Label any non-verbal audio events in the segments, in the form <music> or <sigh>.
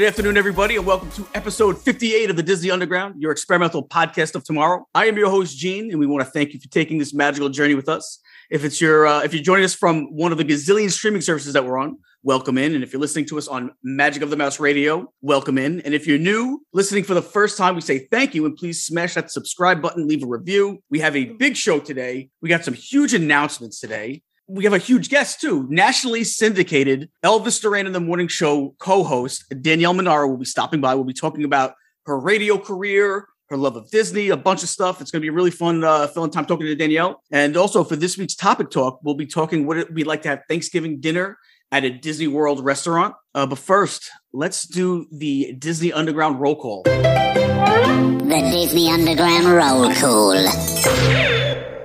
Good afternoon, everybody, and welcome to episode 58 of the Disney Underground, your experimental podcast of tomorrow. I am your host, Gene, and we want to thank you for taking this magical journey with us. If it's your uh, if you're joining us from one of the gazillion streaming services that we're on, welcome in. And if you're listening to us on Magic of the Mouse Radio, welcome in. And if you're new, listening for the first time, we say thank you and please smash that subscribe button, leave a review. We have a big show today. We got some huge announcements today we have a huge guest too. Nationally syndicated Elvis Duran in the Morning Show co-host Danielle Monaro will be stopping by. We'll be talking about her radio career, her love of Disney, a bunch of stuff. It's going to be a really fun uh, filling time talking to Danielle. And also for this week's topic talk, we'll be talking what it would be like to have Thanksgiving dinner at a Disney World restaurant. Uh, but first, let's do the Disney Underground roll call. The Disney Underground roll call.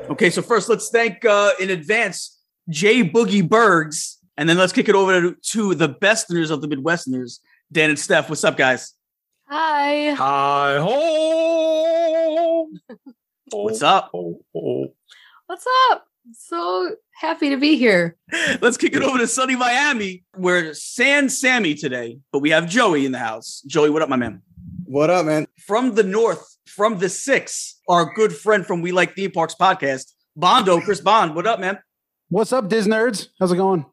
Okay, so first, let's thank uh, in advance Jay Boogie Bergs, and then let's kick it over to, to the besterners of the Midwesterners, Dan and Steph. What's up, guys? Hi. Hi ho. <laughs> What's up? What's up? So happy to be here. <laughs> Let's kick it over to sunny Miami. We're San Sammy today, but we have Joey in the house. Joey, what up, my man? What up, man? From the north, from the six, our good friend from We Like Theme Parks podcast, Bondo, Chris Bond. What up, man? What's up, Diz Nerds? How's it going?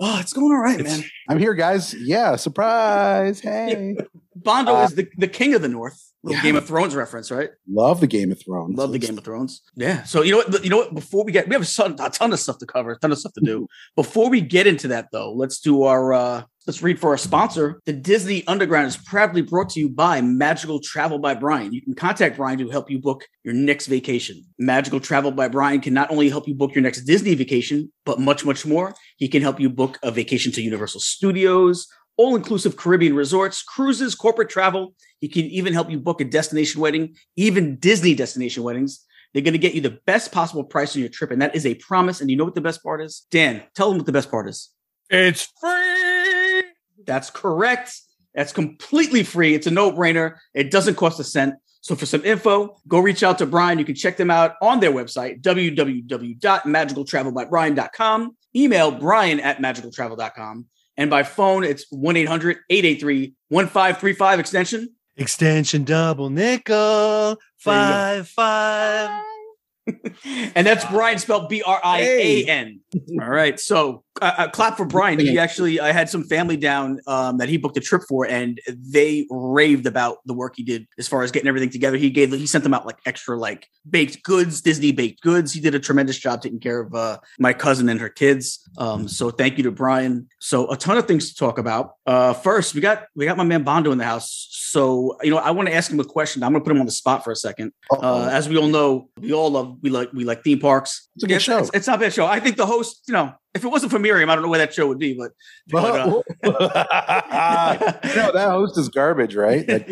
Oh, it's going all right, man. I'm here, guys. Yeah, surprise. Hey. Bondo Uh, is the, the king of the north. Yeah. Game of Thrones reference, right? Love the Game of Thrones. Love the Game of Thrones. Yeah. So you know what? You know what? Before we get, we have a ton, a ton of stuff to cover, a ton of stuff to do. <laughs> Before we get into that, though, let's do our. uh Let's read for our sponsor. The Disney Underground is proudly brought to you by Magical Travel by Brian. You can contact Brian to help you book your next vacation. Magical Travel by Brian can not only help you book your next Disney vacation, but much, much more. He can help you book a vacation to Universal Studios, all inclusive Caribbean resorts, cruises, corporate travel. He can even help you book a destination wedding, even Disney destination weddings. They're going to get you the best possible price on your trip. And that is a promise. And you know what the best part is? Dan, tell them what the best part is. It's free. That's correct. That's completely free. It's a no brainer. It doesn't cost a cent. So for some info, go reach out to Brian. You can check them out on their website, www.magicaltravelbybrian.com. Email brian at magicaltravel.com. And by phone, it's 1 800 883 1535 extension. Extension double nickel. Five five. And that's Brian spelled B R I A N. All right. So uh, uh, clap for Brian. He actually, I had some family down um, that he booked a trip for, and they raved about the work he did as far as getting everything together. He gave, he sent them out like extra like baked goods, Disney baked goods. He did a tremendous job taking care of uh, my cousin and her kids. Um, so thank you to Brian. So a ton of things to talk about. Uh, first, we got we got my man Bondo in the house. So you know, I want to ask him a question. I'm going to put him on the spot for a second. Uh, as we all know, we all love we like we like theme parks. It's a good show. It's, it's not a bad show. I think the host, you know, if it wasn't for Miriam, I don't know where that show would be. But, but, uh, <laughs> <laughs> no, that host is garbage, right? Like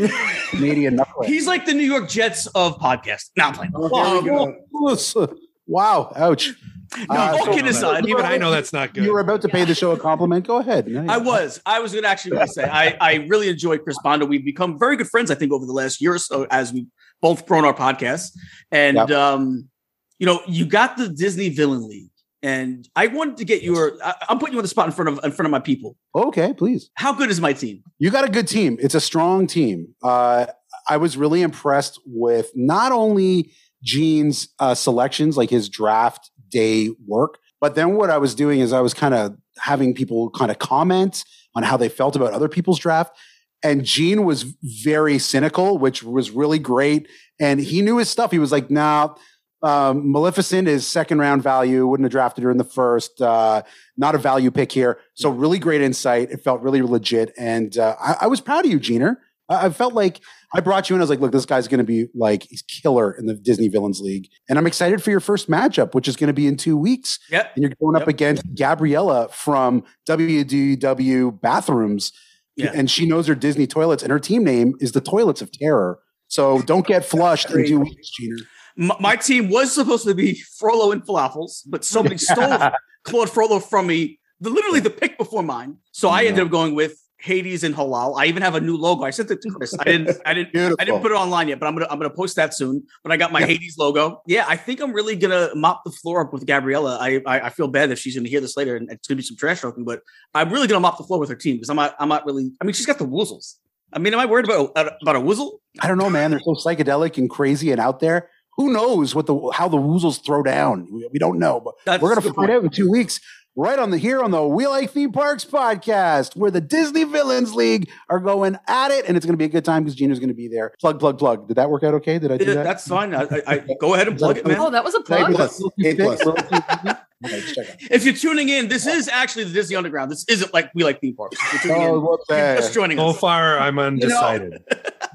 Canadian knucklehead. he's like the New York Jets of podcast. Now I'm playing. Oh, here we go. <laughs> Wow, ouch. No, Uh, all so- kidding aside, Even I know that's not good. You were about to pay the show a compliment. Go ahead. I was. I was going to actually say I, I really enjoyed Chris Bondo. We've become very good friends, I think, over the last year or so as we've both grown our podcasts. And Yep. um, you know, you got the Disney Villain League, and I wanted to get your. I, I'm putting you on the spot in front of in front of my people. Okay, please. How good is my team? You got a good team. It's a strong team. Uh, I was really impressed with not only Gene's uh, selections, like his draft day work, but then what I was doing is I was kind of having people kind of comment on how they felt about other people's draft. And Gene was very cynical, which was really great. And he knew his stuff. He was like, nah, um, Maleficent is second round value. Wouldn't have drafted her in the first. Uh, not a value pick here. So really great insight. It felt really legit. And uh, I, I was proud of you, Jeaner. I, I felt like I brought you in. I was like, look, this guy's going to be like he's killer in the Disney Villains League, and I'm excited for your first matchup, which is going to be in two weeks. Yep. And you're going up against Gabriella from WDW Bathrooms, Yeah. and she knows her Disney toilets, and her team name is the Toilets of Terror. So don't get flushed in two weeks, Gina. My, team was supposed to be Frollo and Falafels, but somebody <laughs> stole Claude Frollo from me, the, literally the pick before mine. So I ended up going with Hades and Halal. I even have a new logo. I sent it to Chris. I didn't. I didn't. Beautiful. I didn't put it online yet, but I'm gonna I'm gonna post that soon. But I got my Hades logo. Yeah, I think I'm really gonna mop the floor up with Gabriella. I I, I feel bad if she's gonna hear this later and it's gonna be some trash talking, but I'm really gonna mop the floor with her team because I'm not I'm not really. I mean, she's got the woozles. I mean, am I worried about about a woozle? I don't know, man. They're so psychedelic and crazy and out there. Who knows what the how the woozles throw down? We, we don't know, but That's we're gonna good find point. out in two weeks. Right on the here on the We Like Theme Parks podcast, where the Disney Villains League are going at it, and it's gonna be a good time because Gina's gonna be there. Plug, plug, plug. Did that work out okay? Did I do that? That's fine. I, I, I go ahead and plug it, man. Oh, that was a Did plug. that? Plus. A plus. <laughs> Okay, just check it. If you're tuning in, this is actually the Disney Underground. This isn't like we like theme parks. If you're Oh, in, what's you're just joining So us. far, I'm undecided. <laughs>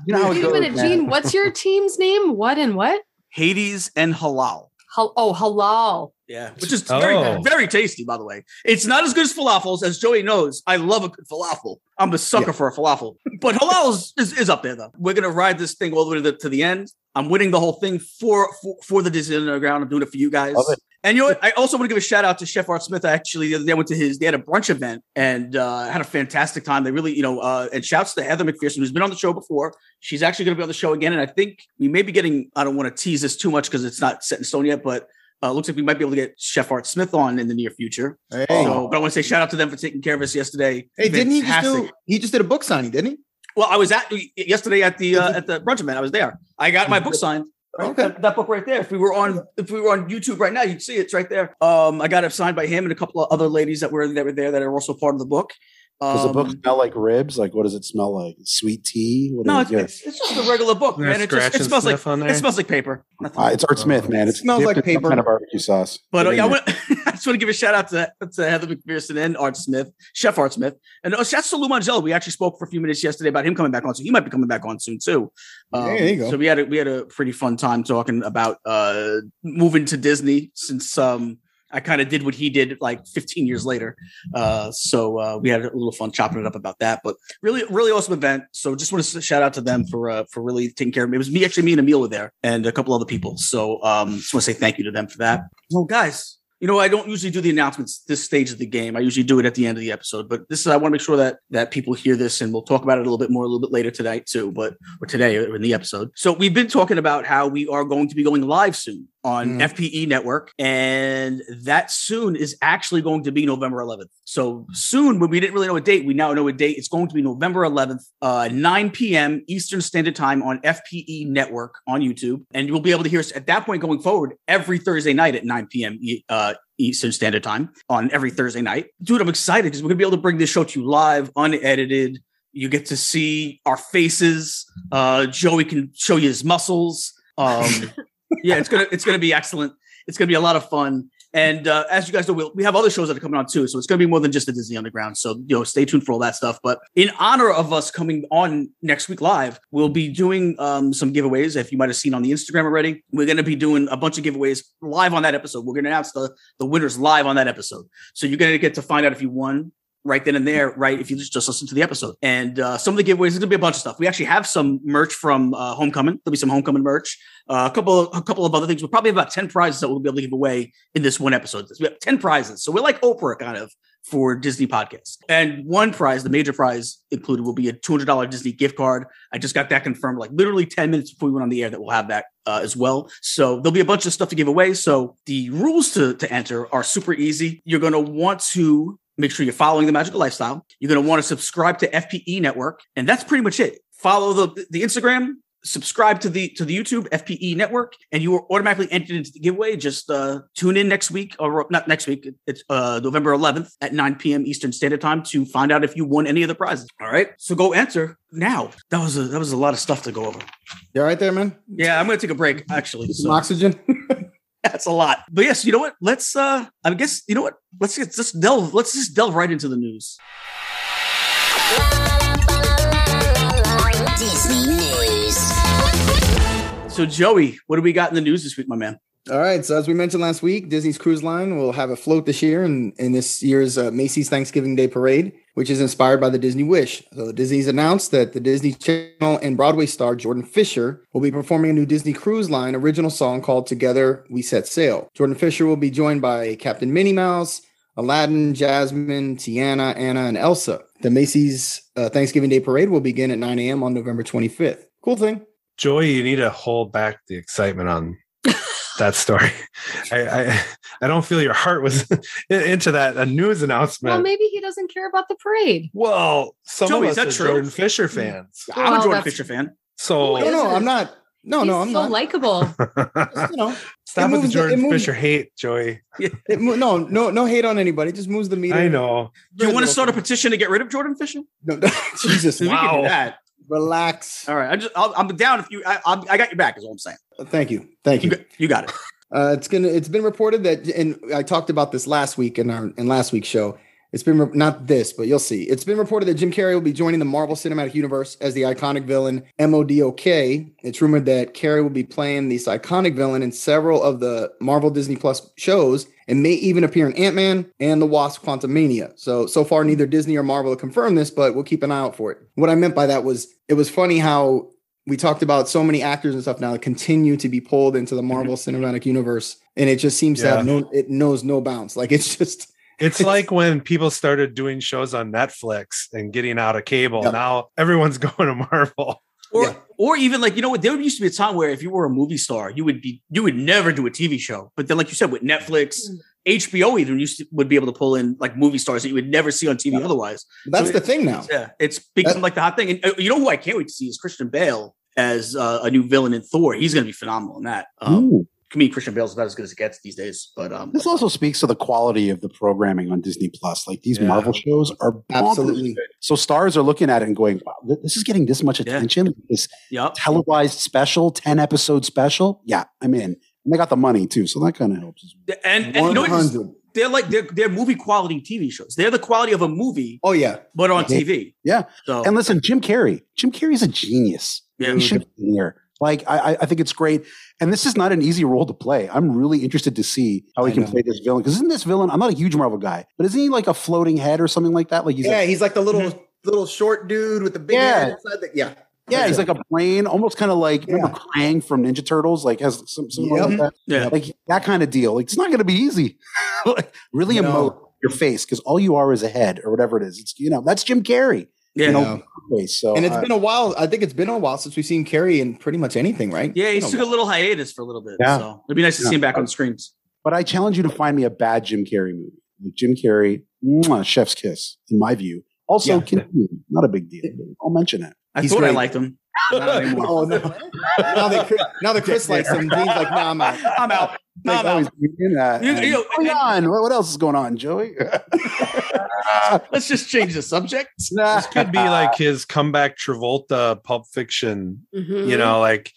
You know how it Wait a minute, man. Gene. What's your team's name? What and what? Hades and halal. Hal- oh, halal. Yeah, which is very, Oh. very tasty, by the way. It's not as good as falafels, as Joey knows. I love a good falafel. I'm a sucker Yeah. for a falafel, but halal is, is, is up there though. We're gonna ride this thing all the way to the, to the end. I'm winning the whole thing for, for for the Disney Underground. I'm doing it for you guys. Love it. And you know what? I also want to give a shout out to Chef Art Smith. I actually the other day I went to his. They had a brunch event and uh, had a fantastic time. They really, you know, uh, and shouts to Heather McPherson, who's been on the show before. She's actually going to be on the show again, and I think we may be getting. I don't want to tease this too much because it's not set in stone yet, but uh, looks like we might be able to get Chef Art Smith on in the near future. Hey, So, but I want to say shout out to them for taking care of us yesterday. hey, didn't he just do? He just did a book signing, didn't he? Well, I was at yesterday at the uh, at the brunch event. I was there. I got my book signed. Okay. That, that book right there. If we were on if we were on YouTube right now, you'd see it. It's right there. Um, I got it signed by him and a couple of other ladies that were that were there that are also part of the book. Does the book Um, smell like ribs? Like, what does it smell like? Sweet tea? What No, it's, it's, it's just a regular book, man. It, just, it smells like it smells like paper. Uh, it's Art Smith, man. It Smells like paper. Kind of barbecue sauce. But uh, yeah, I, want, <laughs> I just want to give a shout out to, to Heather McPherson and Art Smith, Chef Art Smith, and uh, shouts to Lou Mongello. We actually spoke for a few minutes yesterday about him coming back on, so he might be coming back on soon too. Um, Yeah, there you go. So we had a, we had a pretty fun time talking about uh, moving to Disney since um, I kind of did what he did like 15 years later. Uh, so uh, we had a little fun chopping it up about that. But really, really awesome event. So just want to shout out to them for uh, for really taking care of me. It was me actually me and Emil were there and a couple other people. So um, just want to say thank you to them for that. Well, guys. You know, I don't usually do the announcements this stage of the game. I usually do it at the end of the episode, but this is I want to make sure that that people hear this, and we'll talk about it a little bit more a little bit later tonight too, but or today or in the episode. So we've been talking about how we are going to be going live soon on Mhm. FPE Network, and that soon is actually going to be November 11th. So soon, when we didn't really know a date, we now know a date. It's going to be November 11th, uh, 9 p.m. Eastern Standard Time on FPE Network on YouTube, and you'll be able to hear us at that point going forward every Thursday night at 9 p.m. Uh, Eastern Standard Time on every Thursday night. Dude, I'm excited because we're gonna be able to bring this show to you live, unedited. You get to see our faces. Uh, Joey can show you his muscles. Um, <laughs> yeah, it's gonna it's gonna be excellent. It's gonna be a lot of fun. And uh, as you guys know, we'll, we have other shows that are coming on too, so it's gonna be more than just the Disney Underground. So you know, stay tuned for all that stuff. But in honor of us coming on next week live, we'll be doing um, some giveaways. If you might have seen on the Instagram already, we're gonna be doing a bunch of giveaways live on that episode. We're gonna announce the the winners live on that episode. So you're gonna get to find out if you won right then and there, right? If you just, just listen to the episode. And uh, some of the giveaways, there's gonna be a bunch of stuff. We actually have some merch from uh, Homecoming. There'll be some Homecoming merch. Uh, a couple, a couple of other things. We'll probably have about ten prizes that we'll be able to give away in this one episode. We have ten prizes, so we're like Oprah kind of for Disney podcasts. And one prize, the major prize included, will be a two hundred dollar Disney gift card. I just got that confirmed, like literally ten minutes before we went on the air, that we'll have that uh, as well. So there'll be a bunch of stuff to give away. So the rules to to enter are super easy. You're going to want to make sure you're following the magical lifestyle. You're going to want to subscribe to FPE Network, and that's pretty much it. Follow the the Instagram, subscribe to the to the YouTube FPE Network, and you are automatically entered into the giveaway. Just uh, tune in next week, or not next week. It's uh, November 11th at 9 p.m. Eastern Standard Time to find out if you won any of the prizes. All right, so go enter now. That was a that was a lot of stuff to go over. You all right there, man? Yeah, I'm going to take a break actually. Some So oxygen. <laughs> That's a lot. But yes, you know what? Let's uh I guess you know what? Let's just delve let's just delve right into the news. So Joey, what do we got in the news this week, my man? All right. So as we mentioned last week, Disney's Cruise Line will have a float this year in, in this year's uh, Macy's Thanksgiving Day Parade, which is inspired by the Disney Wish. So Disney's announced that the Disney Channel and Broadway star Jordan Fisher will be performing a new Disney Cruise Line original song called Together We Set Sail. Jordan Fisher will be joined by Captain Minnie Mouse, Aladdin, Jasmine, Tiana, Anna, and Elsa. The Macy's uh, Thanksgiving Day Parade will begin at 9 a.m. on November 25th. Cool thing. Joey, you need to hold back the excitement on that story. I, I I don't feel your heart was <laughs> into that a news announcement. Well, maybe he doesn't care about the parade. Well, some Joey, of is us that are true? Jordan Fisher fans. I'm a Jordan Fisher fan. So No, no, I'm not. No, no, I'm so not. likable. <laughs> you know, stop It with the moves the- Jordan moves- Fisher hate, Joey. it, mo- no, no, no hate on anybody. Just moves the meter. I know. Do you want to start a petition to get rid of Jordan Fisher? No, <laughs> Jesus, We can Wow. do that. relax. All right. I just, I'll, I'm down if you. I, I got your back. Is all I'm saying. Thank you, thank You you. got, it. Uh, it's gonna. It's been reported that, and I talked about this last week in our in last week's show. It's been re- not this, but you'll see. It's been reported that Jim Carrey will be joining the Marvel Cinematic Universe as the iconic villain MODOK. It's rumored that Carrey will be playing this iconic villain in several of the Marvel Disney Plus shows and may even appear in Ant Man and the Wasp: Quantumania. So so far, neither Disney or Marvel have confirmed this, but we'll keep an eye out for it. What I meant by that was it was funny how we talked about so many actors and stuff now that continue to be pulled into the Marvel mm-hmm. Cinematic Universe, and it just seems to have no, it knows no bounds. Like it's just, <laughs> It's like when people started doing shows on Netflix and getting out of cable. Yeah. Now everyone's <laughs> going to Marvel. Or, Yeah. or even like you know what? There used to be a time where if you were a movie star, you would be you would never do a TV show. But then, like you said, with Netflix, mm. HBO even used to, would be able to pull in like movie stars that you would never see on TV Yeah. otherwise. that's So the thing now. Yeah, it's become like the hot thing. And uh, you know who I can't wait to see is Christian Bale as uh, a new villain in Thor. He's going to be phenomenal in that. Um, Ooh. to me, Christian Bale's about as good as it gets these days. But um, This also speaks to the quality of the programming on Disney Plus. Like these Yeah. Marvel shows are. Absolutely. So stars are looking at it and going, "Wow, this is getting this much Yeah. attention. This yep. televised special, ten episode special. Yeah, I'm in. And they got the money too, so that kind of helps. And, and you know, One what? hundred. they're like they're they're movie quality TV shows. They're the quality of a movie, Oh yeah, but on Yeah. TV. Yeah. So And listen, Jim Carrey. Jim Carrey's a genius. Yeah. he should be here. Like I, I- I think it's great, and this is not an easy role to play. I'm really interested to see how he I can know. play this villain. Because isn't this villain? I'm not a huge Marvel guy, but isn't he like a floating head or something like that? Like he's yeah. like, he's like the little mm-hmm. little short dude with the big Yeah. head inside the, yeah. Yeah, he's like a plane, almost kind of like Yeah. remember Krang from Ninja Turtles, like has some some Yep. like that, yeah, like that kind of deal. Like it's not going to be easy. <laughs> like really No. emote your face because all you are is a head or whatever it is. It's you know that's Jim Carrey. yeah. You know, Yeah. So and it's uh, been a while. I think it's been a while since we've seen Carrey in pretty much anything, right? Yeah, he Been a took a little hiatus for a little bit. Yeah. So it'd be nice to Yeah. see him back on screens. But I challenge you to find me a bad Jim Carrey movie. Like Jim Carrey, mwah, chef's kiss, in my view. Also, Yeah. continue. Not a big deal. I'll mention it. I He's thought I liked him. <laughs> Not. Oh no! now that Chris, now that Chris likes him, Dean's like, nah, I'm out. I'm out. No, Like, I'm always out. that. You- And- you- Going on? What what else is going on, Joey? <laughs> Let's just change the subject. This could be like his comeback Travolta Pulp Fiction. Mhm. You know, like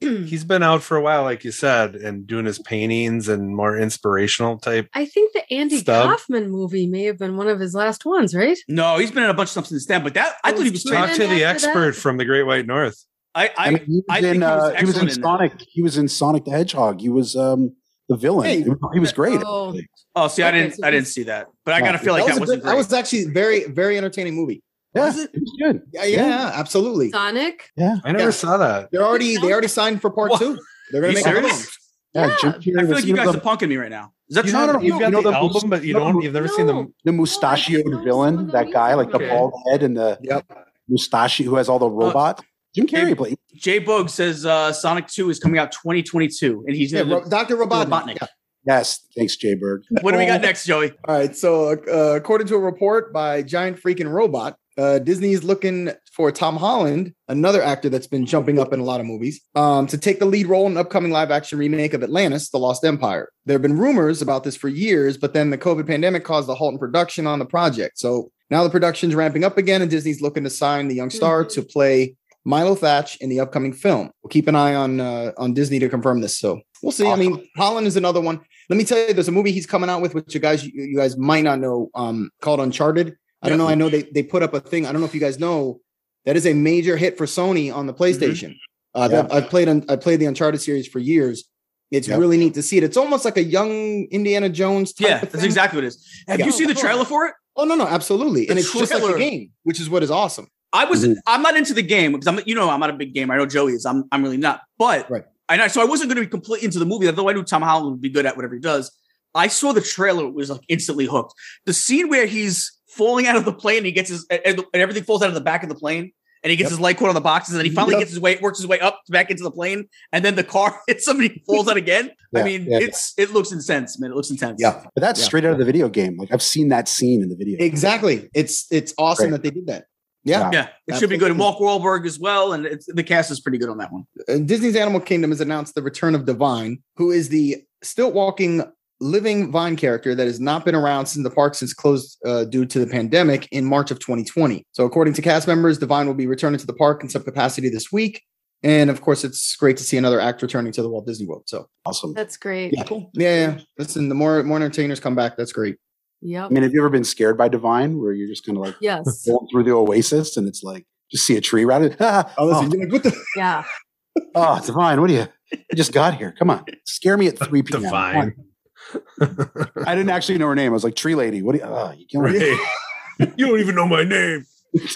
<clears throat> he's been out for a while, like you said, and doing his paintings and more inspirational type. I think the Andy Stub. Kaufman movie may have been one of his last ones, right? No, he's been in a bunch of stuff since then. But that I thought he was. Talk Talk to the after that? expert from the Great White North. I, I, I mean, he was I in, think he was uh, he was in excellent in that. Sonic. He was in Sonic the Hedgehog. He was um, the villain. Hey. He was- great. Oh. oh, see, I didn't, so I didn't see that. But I gotta feel like that that, was, a wasn't good, that was actually very, very entertaining movie. Yeah, Was it? it was good. Yeah, yeah, absolutely. Sonic. Yeah, I never Yeah. saw that. They're already they already signed for part What? two. They're gonna make another one. serious? yeah. Yeah. Jim I Carrey feel was- like you guys the- are punking me right now. Is that You true? No, no, know, no, you've you know the the- album, but you don't. You've never seen no. them. the mustachioed No, villain, some that guy, you like the bald head and the Yep. mustache who has all the robots. Jim Carrey Hey, played. Jay Bogue says uh, Sonic 2 is coming out 2022, and he's Yeah. Ro- Dr. Robotnik. Robotnik. Yes, thanks, Jay Berg. what do we got next, Joey? All right. So, uh, according to a report by Giant Freaking Robot, uh, Disney is looking for Tom Holland, another actor that's been jumping up in a lot of movies, um, to take the lead role in an upcoming live action remake of Atlantis, The Lost Empire. There have been rumors about this for years, but then the COVID pandemic caused a halt in production on the project. So now the production's ramping up again, and Disney's looking to sign the young star Mhm. to play Milo Thatch in the upcoming film. We'll keep an eye on uh, on Disney to confirm this. So we'll see. I mean, Holland is another one. Let me tell you, there's a movie he's coming out with, which you guys you, you guys might not know, um, called Uncharted. I don't know. I know they they put up a thing. I don't know if you guys know that is a major hit for Sony on the PlayStation. I've, Yeah. I've played on I played the Uncharted series for years. It's Yep. really neat to see it. It's almost like a young Indiana Jones. Type Yeah, of that's exactly what it is. Have Yeah. you seen the trailer for it? Oh no, no, absolutely, The and it's just like trailer- a game, which is what is awesome. I was Mhm. I'm not into the game because I'm you know I'm not a big gamer. I know Joey is. I'm I'm really not. But Right. I so I wasn't going to be completely into the movie, although I knew Tom Holland would be good at whatever he does. I saw the trailer, it was like instantly hooked. The scene where he's falling out of the plane, he gets his and, and everything falls out of the back of the plane, and he gets Yep. his leg caught on the boxes, and then he finally Yep. gets his way, works his way up back into the plane, and then the car <laughs> hits somebody, he falls out again. I mean, yeah. it's it looks intense, man. It looks intense. Yeah, But that's Yeah. straight out of the video game. Like I've seen that scene in the video. exactly. It's it's awesome Great. that they did that. Yeah, Yeah, it should be good. And Mark Wahlberg as well, and it's, the cast is pretty good on that one. Uh, Disney's Animal Kingdom has announced the return of Divine, who is the still walking living vine character that has not been around since the park since closed uh, due to the pandemic in March of 2020. So, according to cast members, Divine will be returning to the park in some capacity this week. And of course, it's great to see another act returning to the Walt Disney World. So, Awesome. That's great. yeah, cool. Yeah, yeah. Listen, the more more entertainers come back, that's great. Yep. I mean, have you ever been scared by Divine, where you're just kind of like yes. going through the oasis and it's like just see a tree around it? Ah, Oh, listen, oh, you're like, what the? <laughs> Yeah. oh, Divine, what do you? You just got here. Come on, scare me at <laughs> three p.m. Divine. I didn't actually know her name. I was like, Tree Lady. What do you? Oh, you <laughs> killing me? Right. you don't even know my name.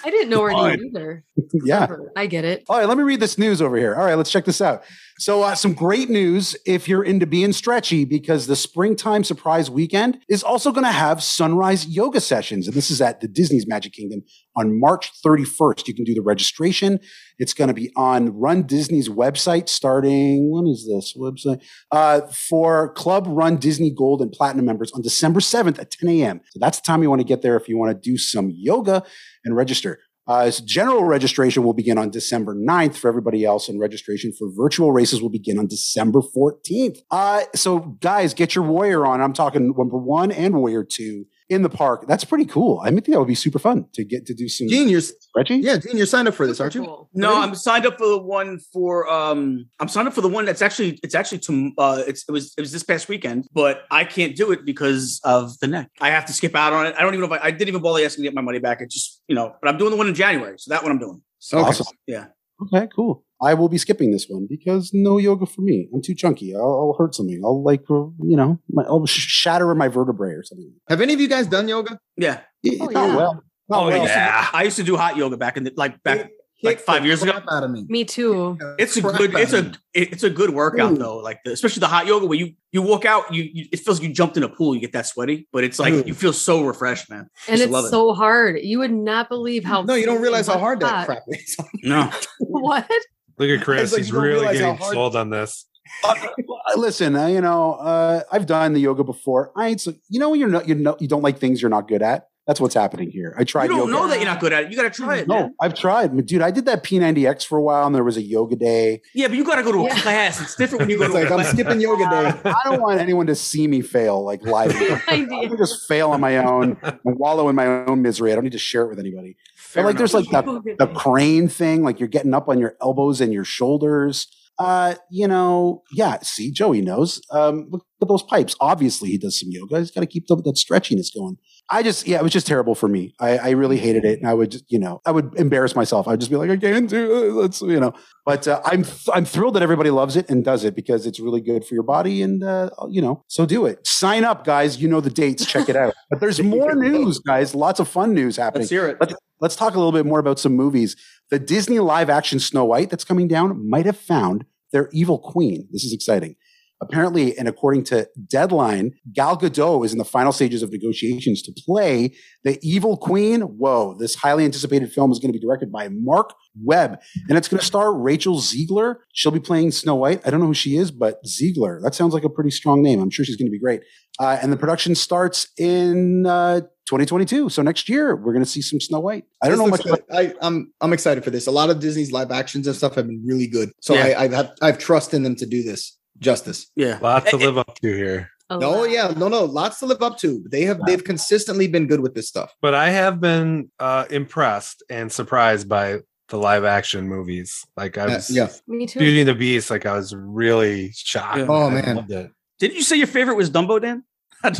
I didn't know her Fine. name either. <laughs> yeah. I get it. All right, let me read this news over here. All right, let's check this out. So, uh, some great news if you're into being stretchy, because the springtime surprise weekend is also going to have sunrise yoga sessions. And this is at the Disney's Magic Kingdom on March 31st. You can do the registration. It's going to be on Run Disney's website starting, when is this website? Uh, for Club Run Disney Gold and Platinum members on December 7th at 10 a.m. So, that's the time you want to get there if you want to do some yoga and register. Uh, general registration will begin on December 9th for everybody else, and registration for virtual races will begin on December 14th. Uh, so, guys, get your Warrior on. I'm talking number one and Warrior two in the park. That's pretty cool. I think that would be super fun to get to do some Gene, you're stretching. yeah, Gene, you're signed up for this, aren't you? Cool. No, I'm signed up for the one for um I'm signed up for the one that's actually it's actually to uh it's it was it was this past weekend, but I can't do it because of the neck. I have to skip out on it. I don't even know if I, I didn't even bother asking to get my money back. It just you know, but I'm doing the one in January, so that one I'm doing. So Okay. Awesome. yeah. Okay, cool. I will be skipping this one because no yoga for me. I'm too chunky. I'll, I'll hurt something. I'll like, uh, you know, my, I'll sh- shatter my vertebrae or something. Have any of you guys done yoga? Yeah. Oh, Not yeah. well. Not Oh, well. I used to- yeah. I used to do hot yoga back in the like back It like five years ago. Out of me. Me too. It's a good. It's a it's a good workout Ooh. though. Like the, especially the hot yoga where you you walk out, you, you it feels like you jumped in a pool. You get that sweaty, but it's like Ooh. you feel so refreshed, man. And Just love it's it. so hard. You would not believe how. No, you don't realize how hard that hot. crap is. No, <laughs> What? Look at <laughs> Chris. like He's really getting hard- sold on this. <laughs> Uh, listen, uh, you know, uh, I've done the yoga before. I ain't so, you know, when you're not, you know, you don't like things you're not good at. That's what's happening here. I tried you don't yoga. know that you're not good at it. You got to try it. No, man. I've tried, dude. I did that P90X for a while, and there was a yoga day. Yeah, but you got to go to a Yeah. class. It's different when you go It's to a like I'm class. skipping yoga day. I don't want anyone to see me fail like live. <laughs> I can just fail on my own and wallow in my own misery. I don't need to share it with anybody. Fair but like, there's like the, <laughs> the crane thing, like you're getting up on your elbows and your shoulders. Uh, you know, yeah. See, Joey knows. Um, look at those pipes. Obviously, he does some yoga. He's got to keep the, that stretchiness going. I just, yeah, it was just terrible for me. I, I really hated it, and I would just, you know, I would embarrass myself. I'd just be like, I can't do it. Let's, you know. But uh, I'm, I'm thrilled that everybody loves it and does it because it's really good for your body, and uh, you know, so do it. Sign up, guys. You know the dates. Check it out. <laughs> But there's more news, guys. Lots of fun news happening. Let's hear it. Let's, let's talk a little bit more about some movies. The Disney live action Snow White that's coming down might have found their evil queen. This is exciting. Apparently, and according to Deadline, Gal Gadot is in the final stages of negotiations to play the evil queen. Whoa, this highly anticipated film is going to be directed by Marc Webb, and it's going to star Rachel Zegler. She'll be playing Snow White. I don't know who she is, but Ziegler. That sounds like a pretty strong name. I'm sure she's going to be great. Uh, and the production starts in uh, 2022. So next year, we're going to see some Snow White. I don't This know much about. I, I'm I'm excited for this. A lot of Disney's live actions and stuff have been really good. So Yeah. I, I've I've trust in them to do this justice. Yeah, Lots to live up to here. A No, lot. yeah, no, no, lots to live up to. They have they've consistently been good with this stuff. But I have been uh, impressed and surprised by the live action movies. Like I Uh, was, yeah. Me too. Beauty and the Beast. Like I was really shocked. Yeah. Oh, I man. loved it. Didn't you say your favorite was Dumbo, Dan? <laughs>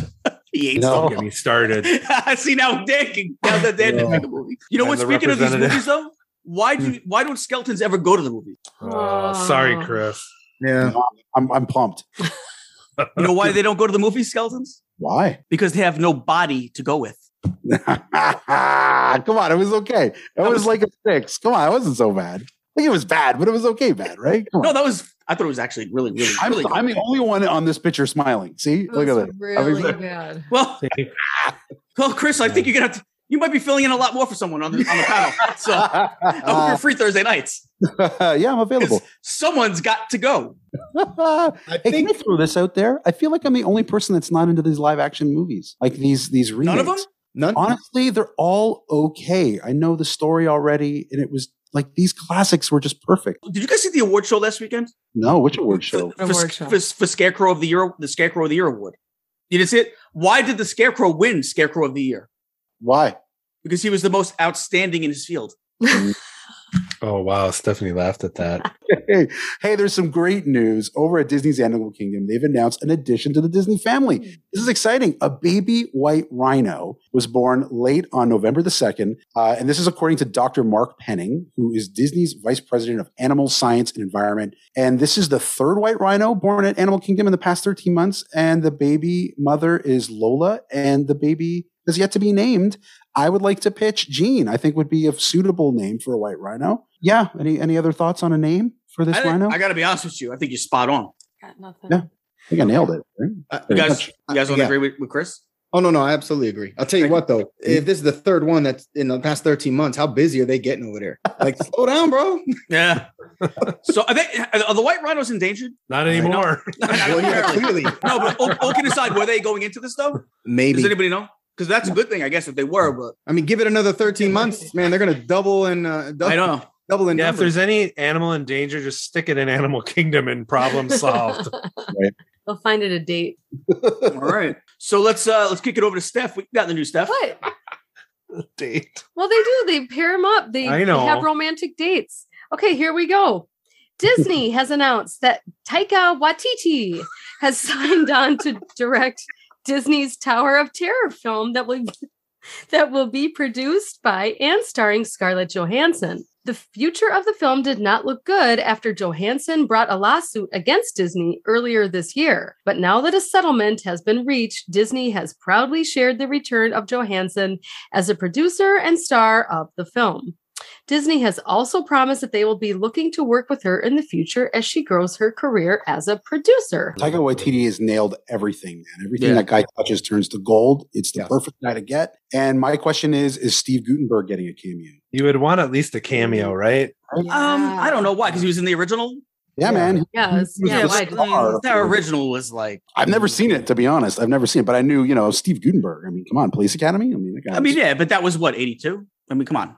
he hates No. Get me started. <laughs> I See now, Dan can now that Dan didn't make a movie. You know I'm speaking of these movies though? why do why don't skeletons ever go to the movies? Oh, sorry, Oh. Chris. Yeah. I'm, I'm pumped. <laughs> You know why they don't go to the movie skeletons? Why? Because they have no body to go with. <laughs> Come on, it was okay. It was, was- like a six. Come on, it wasn't so bad. I think it was bad, but it was okay bad, right? Come No, that was I thought it was actually really, really, I'm, really. I'm the only one on this picture smiling. See, look at that. Really I mean- bad. well, <laughs> well, Chris, I think you're gonna have to you might be filling in a lot more for someone on the on the panel. So <laughs> I hope you're free Thursday nights. <laughs> yeah, I'm available. <laughs> Someone's got to go. I Hey, can I throw this out there? I feel like I'm the only person that's not into these live action movies, like these these remakes. None of them? none. Honestly, they're all okay. I know the story already, and it was like these classics were just perfect. Did you guys see the award show last weekend? No, which award show? For, Award for, show. for, for Scarecrow of the Year, the Scarecrow of the Year award. You didn't see it? Why did the Scarecrow win Scarecrow of the Year? Why? Because he was the most outstanding in his field. <laughs> Oh wow, Stephanie laughed at that. <laughs> Hey, hey, there's some great news over at Disney's Animal Kingdom. They've announced an addition to the Disney family. This is exciting. A baby white rhino was born late on November the 2nd. Uh, and this is according to Dr. Mark Penning, who is Disney's vice president of animal science and environment. And this is the third white rhino born at Animal Kingdom in the past 13 months. And the baby mother is Lola, and the baby has yet to be named. I would like to pitch Gene. I think would be a suitable name for a white rhino. Yeah. Any any other thoughts on a name for this I, rhino? I got to be honest with you. I think you're spot on. Got nothing. Yeah. I think I nailed it. right? Uh, You guys, you guys don't Yeah. agree with, with Chris? Oh no, no, I absolutely agree. I'll tell you what though, if this is the third one that's in the past 13 months, how busy are they getting over there? <laughs> Like, slow down, bro. Yeah. so are, they, are the white rhinos endangered? Not anymore. <laughs> Well, yeah, clearly, No, but all, all kidding aside, were they going into this though? maybe. Does anybody know? Because that's a good thing, I guess, if they were. But I mean, give it another 13 months, man. They're gonna double and uh, double, I know. double in Yeah, if there's any animal in danger, just stick it in Animal Kingdom and problem <laughs> solved. They'll find it a date. All right. So let's uh let's kick it over to Steph. We got the new Steph. What? <laughs> Date. Well, they do. They pair them up. They, I they have romantic dates. Okay, here we go. Disney <laughs> has announced that Taika Waititi has signed on to direct Disney's Tower of Terror film that will <laughs> that will be produced by and starring Scarlett Johansson. The future of the film did not look good after Johansson brought a lawsuit against Disney earlier this year. But now that a settlement has been reached, Disney has proudly shared the return of Johansson as a producer and star of the film. Disney has also promised that they will be looking to work with her in the future as she grows her career as a producer. Taika Waititi has nailed everything, man. Everything Yeah. that guy touches turns to gold. It's the Yeah. perfect guy to get. And my question is: Is Steve Guttenberg getting a cameo? You would want at least a cameo, right? Um, I don't know why, because he was in the original. Yeah, Yeah. man. Yes, He was yeah, the why- star. That original was like. I've never seen it, to be honest. I've never seen it, but I knew, you know, Steve Guttenberg. I mean, come on, Police Academy. I mean, the guy I mean, yeah, but that was what eighty two. I mean, come on.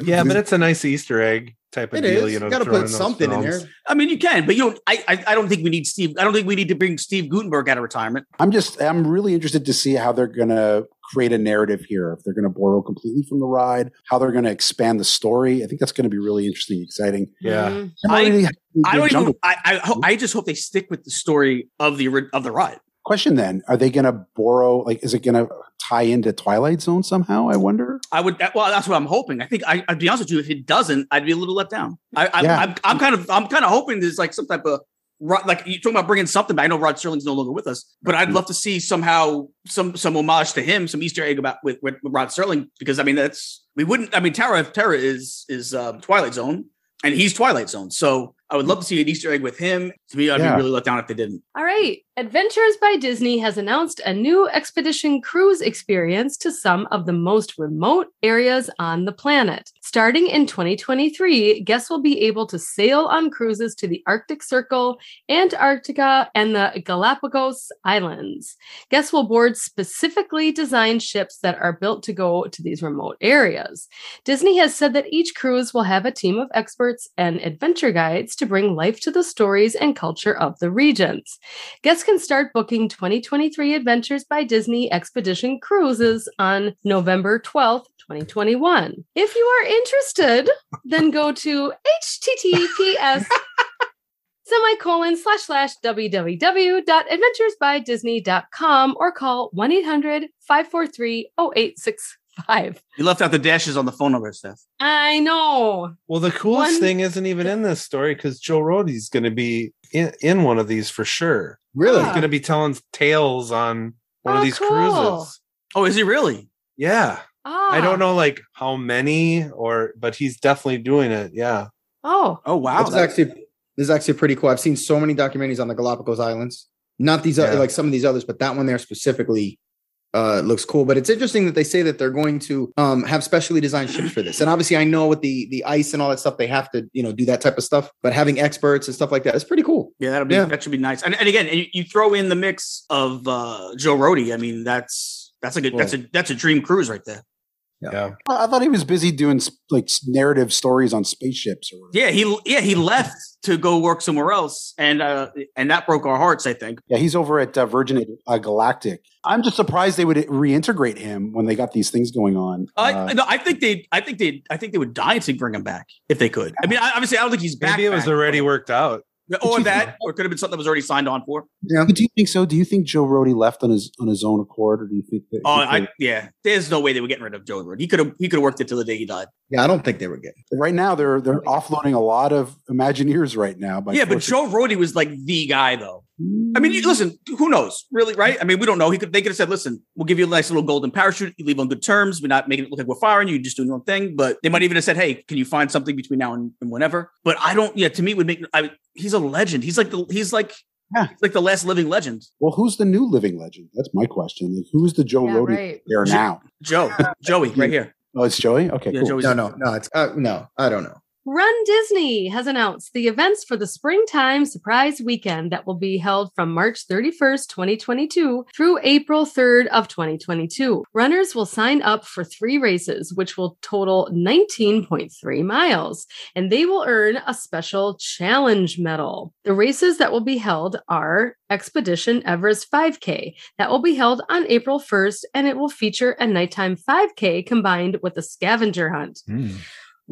<laughs> Yeah, but it's a nice Easter egg type of It deal. is. You know, gotta put those something in films. there. I mean, you can, but you don't. I, I I don't think we need Steve. I don't think we need to bring Steve Guttenberg out of retirement. I'm just, I'm really interested to see how they're going to create a narrative here. If they're going to borrow completely from the ride, how they're going to expand the story. I think that's going to be really interesting, exciting. Yeah. Mhm. I'm I- I don't even. I I, I just hope they stick with the story of the of the ride. Question then: Are they going to borrow? Like, is it going to tie into Twilight Zone somehow? I wonder. I would. Well, that's what I'm hoping. I think. I, I'd be honest with you. If it doesn't, I'd be a little let down. I, I, Yeah. I'm, I'm kind of. I'm kind of hoping there's like some type of. ro- Like you're talking about bringing something back. I know Rod Serling's no longer with us, but I'd love to see somehow some some homage to him, some Easter egg about with, with, with Rod Sterling because I mean that's we wouldn't. I mean Tower of Terror is is uh, Twilight Zone, and he's Twilight Zone. So I would love to see an Easter egg with him. To me, I'd Yeah. be really let down if they didn't. All right. Adventures by Disney has announced a new expedition cruise experience to some of the most remote areas on the planet. Starting in 2023, guests will be able to sail on cruises to the Arctic Circle, Antarctica, and the Galapagos Islands. Guests will board specifically designed ships that are built to go to these remote areas. Disney has said that each cruise will have a team of experts and adventure guides to bring life to the stories and culture of the regions. Guests can start booking 2023 Adventures by Disney Expedition Cruises on November 12th, 2021. If you are interested, then go to https <laughs> semicolon slash slash www.adventuresbydisney.com or call 1-800-543-0864 five. You left out the dashes on the phone number, Steph. I know. Well, the coolest One- thing isn't even in this story because Joe Rohde's going to be in, in one of these for sure. Really? He's going to be telling tales on one Oh, of these cool. cruises. Oh, is he really? Yeah. Oh, I don't ah. know like how many or but he's definitely doing it. Yeah. Oh, Oh, wow. This is actually this is actually pretty cool. I've seen so many documentaries on the Galapagos Islands. Not these other like some of these others, but that one there specifically uh it looks cool. But it's interesting that they say that they're going to um have specially designed ships for this. And obviously I know with the the ice and all that stuff, they have to, you know, do that type of stuff. But having experts and stuff like that is pretty cool. Yeah, that'll be Yeah. that should be nice. And, and again, and you, you throw in the mix of uh Joe Rohde. I mean, that's that's a good that's a that's a dream cruise right there. Yeah. I thought he was busy doing s- like narrative stories on spaceships or whatever. Yeah, he yeah he left to go work somewhere else, and uh and that broke our hearts. I think. Yeah, he's over at uh, Virgin uh, Galactic. I'm just surprised they would reintegrate him when they got these things going on. I Uh, no, I think they I think they I think they would die to bring him back if they could. I mean, I, obviously, I don't think he's back. Maybe it was back, already but- worked out. Or that, or it could have been something that was already signed on for. Yeah. do you think so? Do you think Joe Rohde left on his on his own accord, or do you think that? Oh, I yeah. There's no way they were getting rid of Joe Rohde. He could have he could have worked it till the day he died. Yeah, I don't think they were getting. right now they're they're offloading a lot of Imagineers right now. By yeah, but Joe Rohde was like the guy though. I mean, you, listen, who knows, really, right? I mean, we don't know. He could, they could have said, "Listen, we'll give you a nice little golden parachute. You leave on good terms. We're not making it look like we're firing you. You're just doing your own thing." But they might even have said, "Hey, can you find something between now and, and whenever?" But I don't. Yeah, to me, it would make. I, he's a legend. He's like the. He's like. Yeah. he's like the last living legend. Well, who's the new living legend? That's my question. Like, who's the Joe Yeah, Rohde right. there Jo- now? Joe, Joey, right here. Oh, it's Joey. Okay, Yeah, cool. Joey's No, no, no. It's uh, no, I don't know. Run Disney has announced the events for the Springtime Surprise Weekend that will be held from March 31st, 2022 through April 3rd of 2022. Runners will sign up for three races, which will total 19.3 miles, and they will earn a special challenge medal. The races that will be held are Expedition Everest 5K, that will be held on April 1st, and it will feature a nighttime 5K combined with a scavenger hunt. Hmm.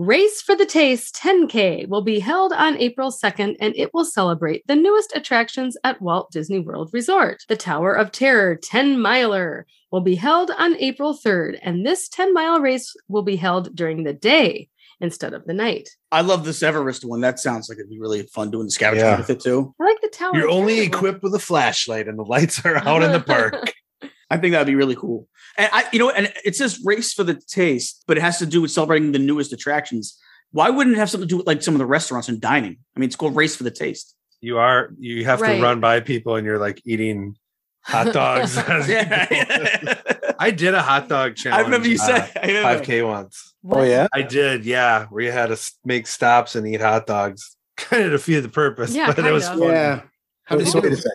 Race for the Taste 10K will be held on April 2nd and it will celebrate the newest attractions at Walt Disney World Resort. The Tower of Terror 10 Miler will be held on April 3rd, and this 10 mile race will be held during the day instead of the night. I love this Everest one. That sounds like it'd be really fun doing the scavenger Yeah. hunt with it too. I like the Tower. You're of only Terror. equipped with a flashlight and the lights are out in the <laughs> park. I think that'd be really cool. And I, you know, and it says race for the taste, but it has to do with celebrating the newest attractions. Why wouldn't it have something to do with like some of the restaurants and dining? I mean, it's called race for the taste. You are you have Right. to run by people and you're like eating hot <laughs> dogs. <laughs> as. Yeah, <laughs> I did a hot dog challenge. I remember you uh, said. I remember. 5K once. Oh yeah. I did, yeah. Where you had to make stops and eat hot dogs. Kind of defeated the purpose, Yeah, but it was of. fun. Yeah. How did you wait a second.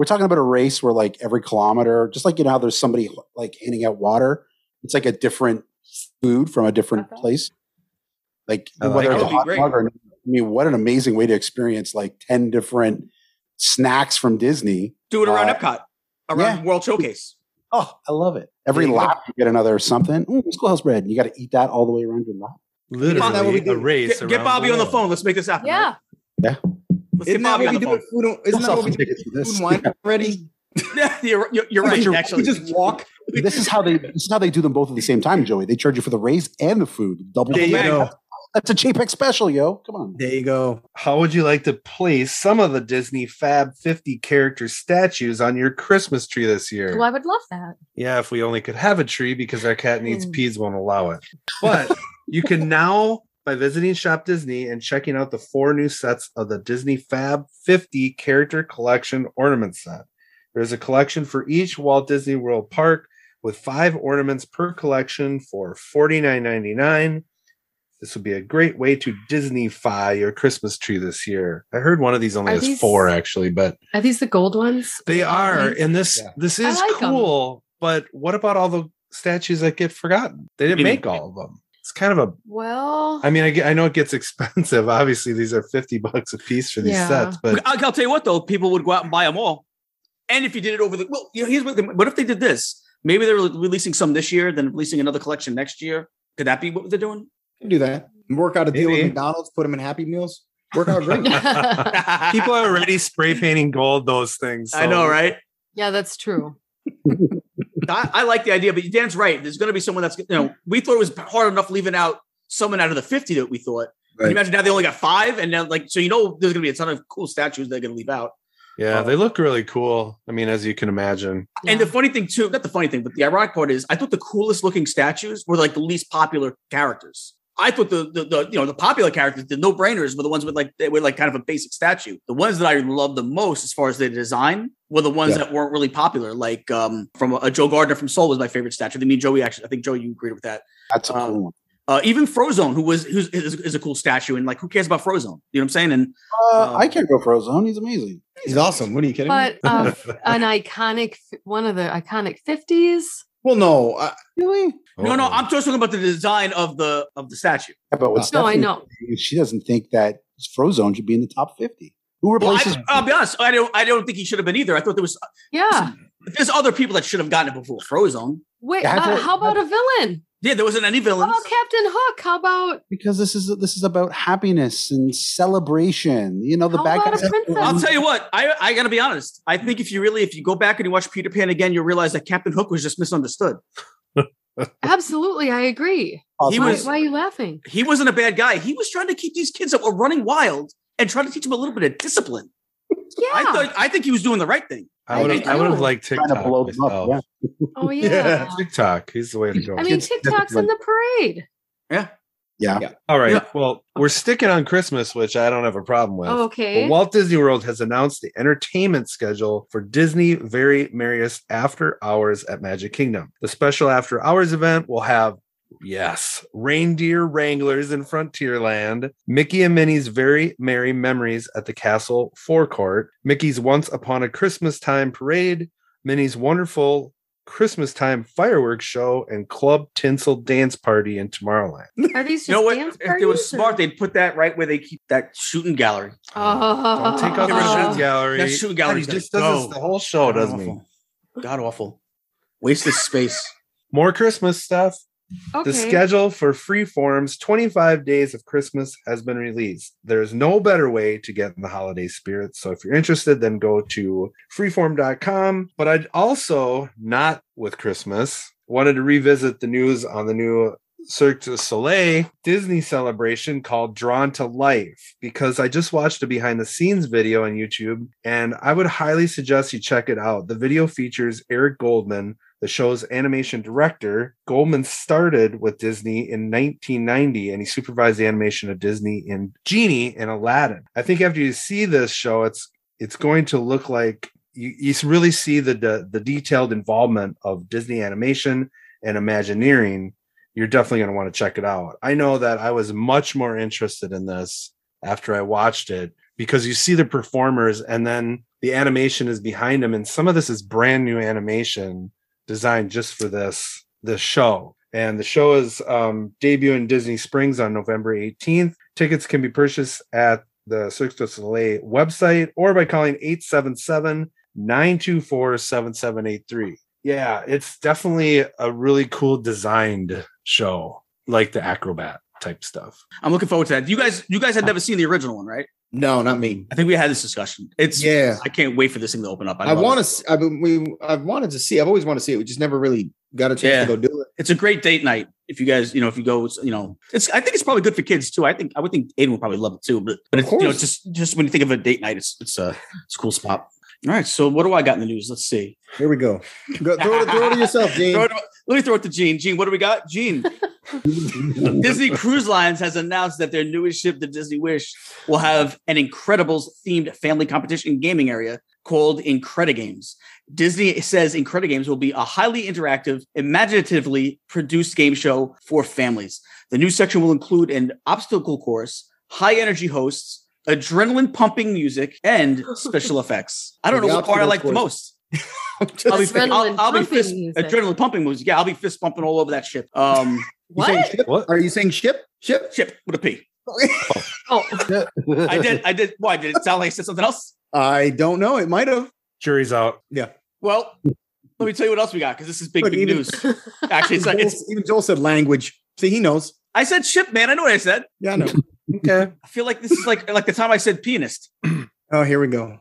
We're talking about a race where like every kilometer, just like you know how there's somebody like handing out water, it's like a different food from a different Okay. place. Like I whether it's a That would be hot great. dog or I mean, what an amazing way to experience like 10 different snacks from Disney. Do it around Uh, Epcot, around yeah. World Showcase. Oh, I love it. Every There you go. lap you get another something. Ooh, schoolhouse bread. You got to eat that all the way around your lap. Literally Isn't that we a race. Get, get around Bobby on the phone. Let's make this happen. Yeah. right? Yeah. Let's Isn't that what we do with food? and- Isn't that what we do with food and wine already? <laughs> You're, you're, you're right. You Actually, just walk. This is how they this is how they do them both at the same time, Joey. They charge you for the raise and the food. Double There you go. That's a JPEG special, yo. Come on. There you go. How would you like to place some of the Disney Fab 50 character statues on your Christmas tree this year? Well, I would love that. Yeah, if we only could have a tree because our cat needs Mm. peas won't allow it. But you can now, by visiting Shop Disney and checking out the four new sets of the Disney Fab 50 character collection ornament set. There's a collection for each Walt Disney World park with five ornaments per collection for $49.99. This would be a great way to Disneyfy your Christmas tree this year. I heard one of these only Are has these- four actually, but Are these the gold ones? they are, and this Yeah. this is like 'em. cool. But what about all the statues that get forgotten? They didn't You mean- make all of them. It's kind of a. Well, I mean, I, I know it gets <laughs> expensive. Obviously, these are fifty bucks a piece for these Yeah. sets, but I'll, I'll tell you what though, people would go out and buy them all. And if you did it over the well, you know, here's what. What if they did this? Maybe they're releasing some this year, then releasing another collection next year. Could that be what they're doing? You can do that. Work out a deal with McDonald's. Put them in Happy Meals. Work out great. <laughs> <laughs> people are already spray painting gold those things. I know, right? yeah, that's true. I, I like the idea, but Dan's right. There's going to be someone that's you know we thought it was hard enough leaving out someone out of the 50 that we thought. Can Right. you imagine now they only got five, and now like so you know there's going to be a ton of cool statues they're going to leave out. Yeah, um, they look really cool. I mean, as you can imagine. And the funny thing too, not the funny thing, but the ironic part is, I thought the coolest looking statues were like the least popular characters. I thought the the, the you know the popular characters, the no brainers, were the ones with like they were like kind of a basic statue. The ones that I loved the most, as far as the design, were the ones Yeah. that weren't really popular. Like um from a, Joe Gardner from Soul was my favorite statue. I mean, Joey actually, I think Joey, you agreed with that. That's a Um, cool one. Uh, even Frozone, who was who's is, is a cool statue, and like who cares about Frozone? You know what I'm saying? And Uh, um, I can't go Frozone. He's amazing. He's awesome. What are you kidding? me? But uh, <laughs> an iconic, one of the iconic 50s. Well, no. I, Really? no, no, I'm just talking about the design of the of the statue. Yeah, but what No, I Stephanie- know. She doesn't think that Frozone should be in the top 50. Who Well, replaces I, I'll be honest. I don't. I don't think he should have been either. I thought there was Yeah. there's other people that should have gotten it before Frozone. Wait, uh, how about a villain? Yeah, there wasn't any How villains. about Captain Hook? How about because this is this is about happiness and celebration. You know, the How bad about guys. a princess? I'll tell you what. I I gotta be honest. I think if you really if you go back and you watch Peter Pan again, you'll realize that Captain Hook was just misunderstood. <laughs> absolutely? I agree. He Why, was- why are you laughing? He wasn't a bad guy. He was trying to keep these kids that were running wild and trying to teach them a little bit of discipline. Yeah. I thought I think he was doing the right thing. I would have. I I would have liked trying to Tick-Tock. blow up. Yeah. oh <laughs> yeah. Yeah. Tick-Tock. He's the way to go. I mean, Kids Tick-Tock's in the parade. Yeah. Yeah. Yeah. All right. Yeah. Well, we're sticking on Christmas, which I don't have a problem with. Oh, okay. But Walt Disney World has announced the entertainment schedule for Disney Very Merriest After Hours at Magic Kingdom. The special After Hours event will have, yes, reindeer wranglers in Frontierland, Mickey and Minnie's Very Merry Memories at the Castle Forecourt, Mickey's Once Upon a Christmas Time Parade, Minnie's Wonderful Christmas Time Fireworks Show, and Club Tinsel Dance Party in Tomorrowland. <laughs> Are these just You know what? dance If they were smart, or- they'd put that right where they keep that shooting gallery. <laughs> Oh, Don't take out Get the shooting gallery. That shooting gallery's God, he just gotta does this the whole show, doesn't he? awful. God awful. Wasted space. More Christmas stuff. Okay. The schedule for Freeform's 25 Days of Christmas has been released. There's no better way to get in the holiday spirit. So if you're interested, then go to freeform.com. But I'd also, not with Christmas, wanted to revisit the news on the new Cirque du Soleil Disney celebration called Drawn to Life because I just watched a behind the scenes video on YouTube and I would highly suggest you check it out. The video features Eric Goldman, the show's animation director. Goldman started with Disney in 1990 and he supervised the animation of Disney in Genie and Aladdin. I think after you see this show, it's it's going to look like you, you really see the, the the detailed involvement of Disney animation and Imagineering. You're definitely going to want to check it out. I know that I was much more interested in this after I watched it because you see the performers and then the animation is behind them, and some of this is brand new animation designed just for this this show. And the show is um, debuting Disney Springs on November 18th. Tickets can be purchased at the Cirque du Soleil website or by calling 877 924 7783. Yeah, it's definitely a really cool designed show, like the acrobat type stuff. I'm looking forward to that. You guys, you guys had never seen the original one, right? No, not me. I think we had this discussion. It's Yeah. I can't wait for this thing to open up. I love want to. I've we. I've wanted to see. I've always wanted to see it. We just never really got a chance Yeah. to go do it. It's a great date night. If you guys, you know, if you go, you know, it's. I think it's probably good for kids too. I think I would think Aiden would probably love it too. But but Of it's, you know, just just when you think of a date night, it's it's a it's a cool spot. All right. So what do I got in the news? Let's see. Here we go. go throw, it, throw it to yourself, <laughs> Gene. It- let me throw it to Gene. Gene, what do we got? Gene. Disney Cruise Lines has announced that their newest ship, the Disney Wish, will have an Incredibles themed family competition gaming area called Incredigames. Disney says Incredigames will be a highly interactive, imaginatively produced game show for families. The new section will include an obstacle course, high energy hosts, adrenaline pumping music, and special <laughs> effects. I don't The know what part I like the most. <laughs> I'll be, Adrenaline I'll, I'll be pumping fist, music. adrenaline pumping music. Yeah, I'll be fist pumping all over that ship. Um, You What? ship? What? Are you saying ship? Ship? ship with a P. <laughs> Oh, I did. I did. Why did it sound like I said something else? I don't know. It might have. Jury's out. Yeah. Well, let me tell you what else we got because this is big, Look, big even- news. <laughs> Actually, it's, Joel, it's. even Joel said language. See, he knows. I said ship, man. I know what I said. Yeah, I know. Okay. I feel like this is like like the time I said pianist. <clears throat> Oh, here we go.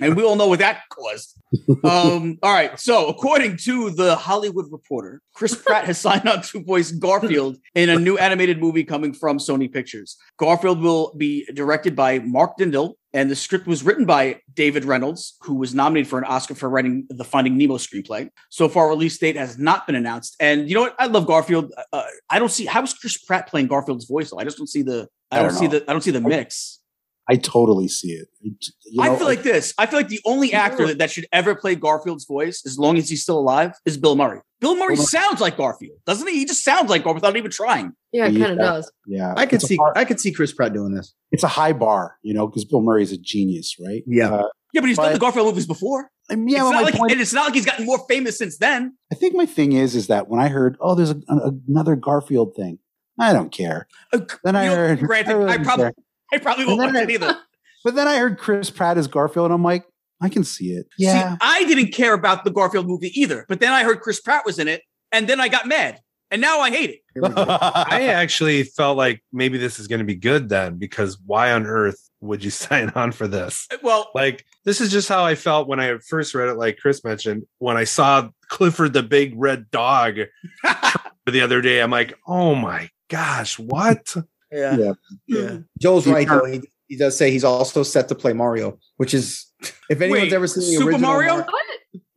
And we all know what that caused. Um, <laughs> all right. So, according to the Hollywood Reporter, Chris Pratt has signed on to voice Garfield in a new animated movie coming from Sony Pictures. Garfield will be directed by Mark Dindal, and the script was written by David Reynolds, who was nominated for an Oscar for writing the Finding Nemo screenplay. So far, release date has not been announced. And you know what? I love Garfield. Uh, I don't see how is Chris Pratt playing Garfield's voice. Though? I just don't see the. I I don't, don't see the. I don't see the mix. I totally see it. You I feel like this. I feel like the only actor that, that should ever play Garfield's voice, as long as he's still alive, is Bill Murray. Bill Murray Bill sounds like Garfield, doesn't he? He just sounds like Garfield without even trying. Yeah, it Yeah. kind of does. yeah, I could it's see hard- I could see Chris Pratt doing this. it's a high bar, you know, because Bill Murray's a genius, right? Yeah. Uh, Yeah, but he's done But- the Garfield movies before. I mean, yeah, it's but not like, point- and it's not like he's gotten more famous since then. I think my thing is, is that when I heard, oh, there's a, a- another Garfield thing, I don't care. Uh, Then I know, heard, granted, <laughs> really I probably, care. <laughs> I probably won't And watch then it either. <laughs> but then I heard Chris Pratt as Garfield, and I'm like, I can see it. Yeah, See, I didn't care about the Garfield movie either, but then I heard Chris Pratt was in it, and then I got mad, and now I hate it. Here we go. <laughs> I actually felt like maybe this is going to be good then, because why on earth would you sign on for this? Uh, well, Like, this is just how I felt when I first read it, like Chris mentioned, when I saw Clifford the big red dog the other day. I'm like, oh my gosh, what? Yeah, Yeah. yeah. Joel's He right though. He, he does say he's also set to play Mario, which is <laughs> if anyone's Wait, ever seen the Super original Mario? Mar- What?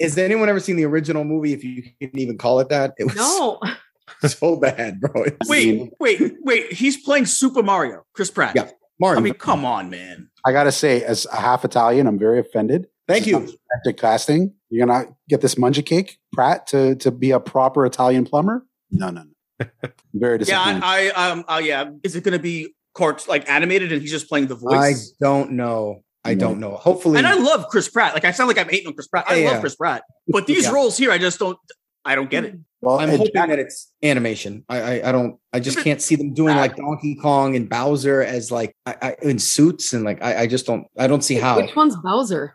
Has anyone ever seen the original movie? If you can even call it that, it was No. <laughs> so bad, bro. It was- Wait, wait, wait. He's playing Super Mario, Chris Pratt. Yeah. Mario. I mean, come on, man. I gotta say, as a half Italian, I'm very offended. Thank This is you. not effective casting. You're gonna get this munja cake, Pratt, to to be a proper Italian plumber? No, no, no. <laughs> I'm Yeah. I, I, um, uh, yeah. Is it going to be cart like animated, and he's just playing the voice? I don't know. I don't know. Hopefully, and I love Chris Pratt. Like I sound like I'm hating on Chris Pratt. I Yeah, love yeah. Chris Pratt, <laughs> but these Yeah. roles here, I just don't. I don't get it. well, I'm hoping Jack- that it's animation. I, I I don't. I just can't see them doing like Donkey Kong and Bowser as like I, I, in suits and like I, I just don't. I don't see how. Which one's Bowser?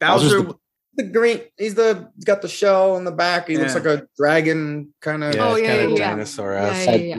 Bowser's Bowser. the- the green. He's the he's got the shell on the back. He looks like a dragon kind of Oh, yeah, kinda yeah, yeah. dinosaur Yeah, esque. yeah, yeah.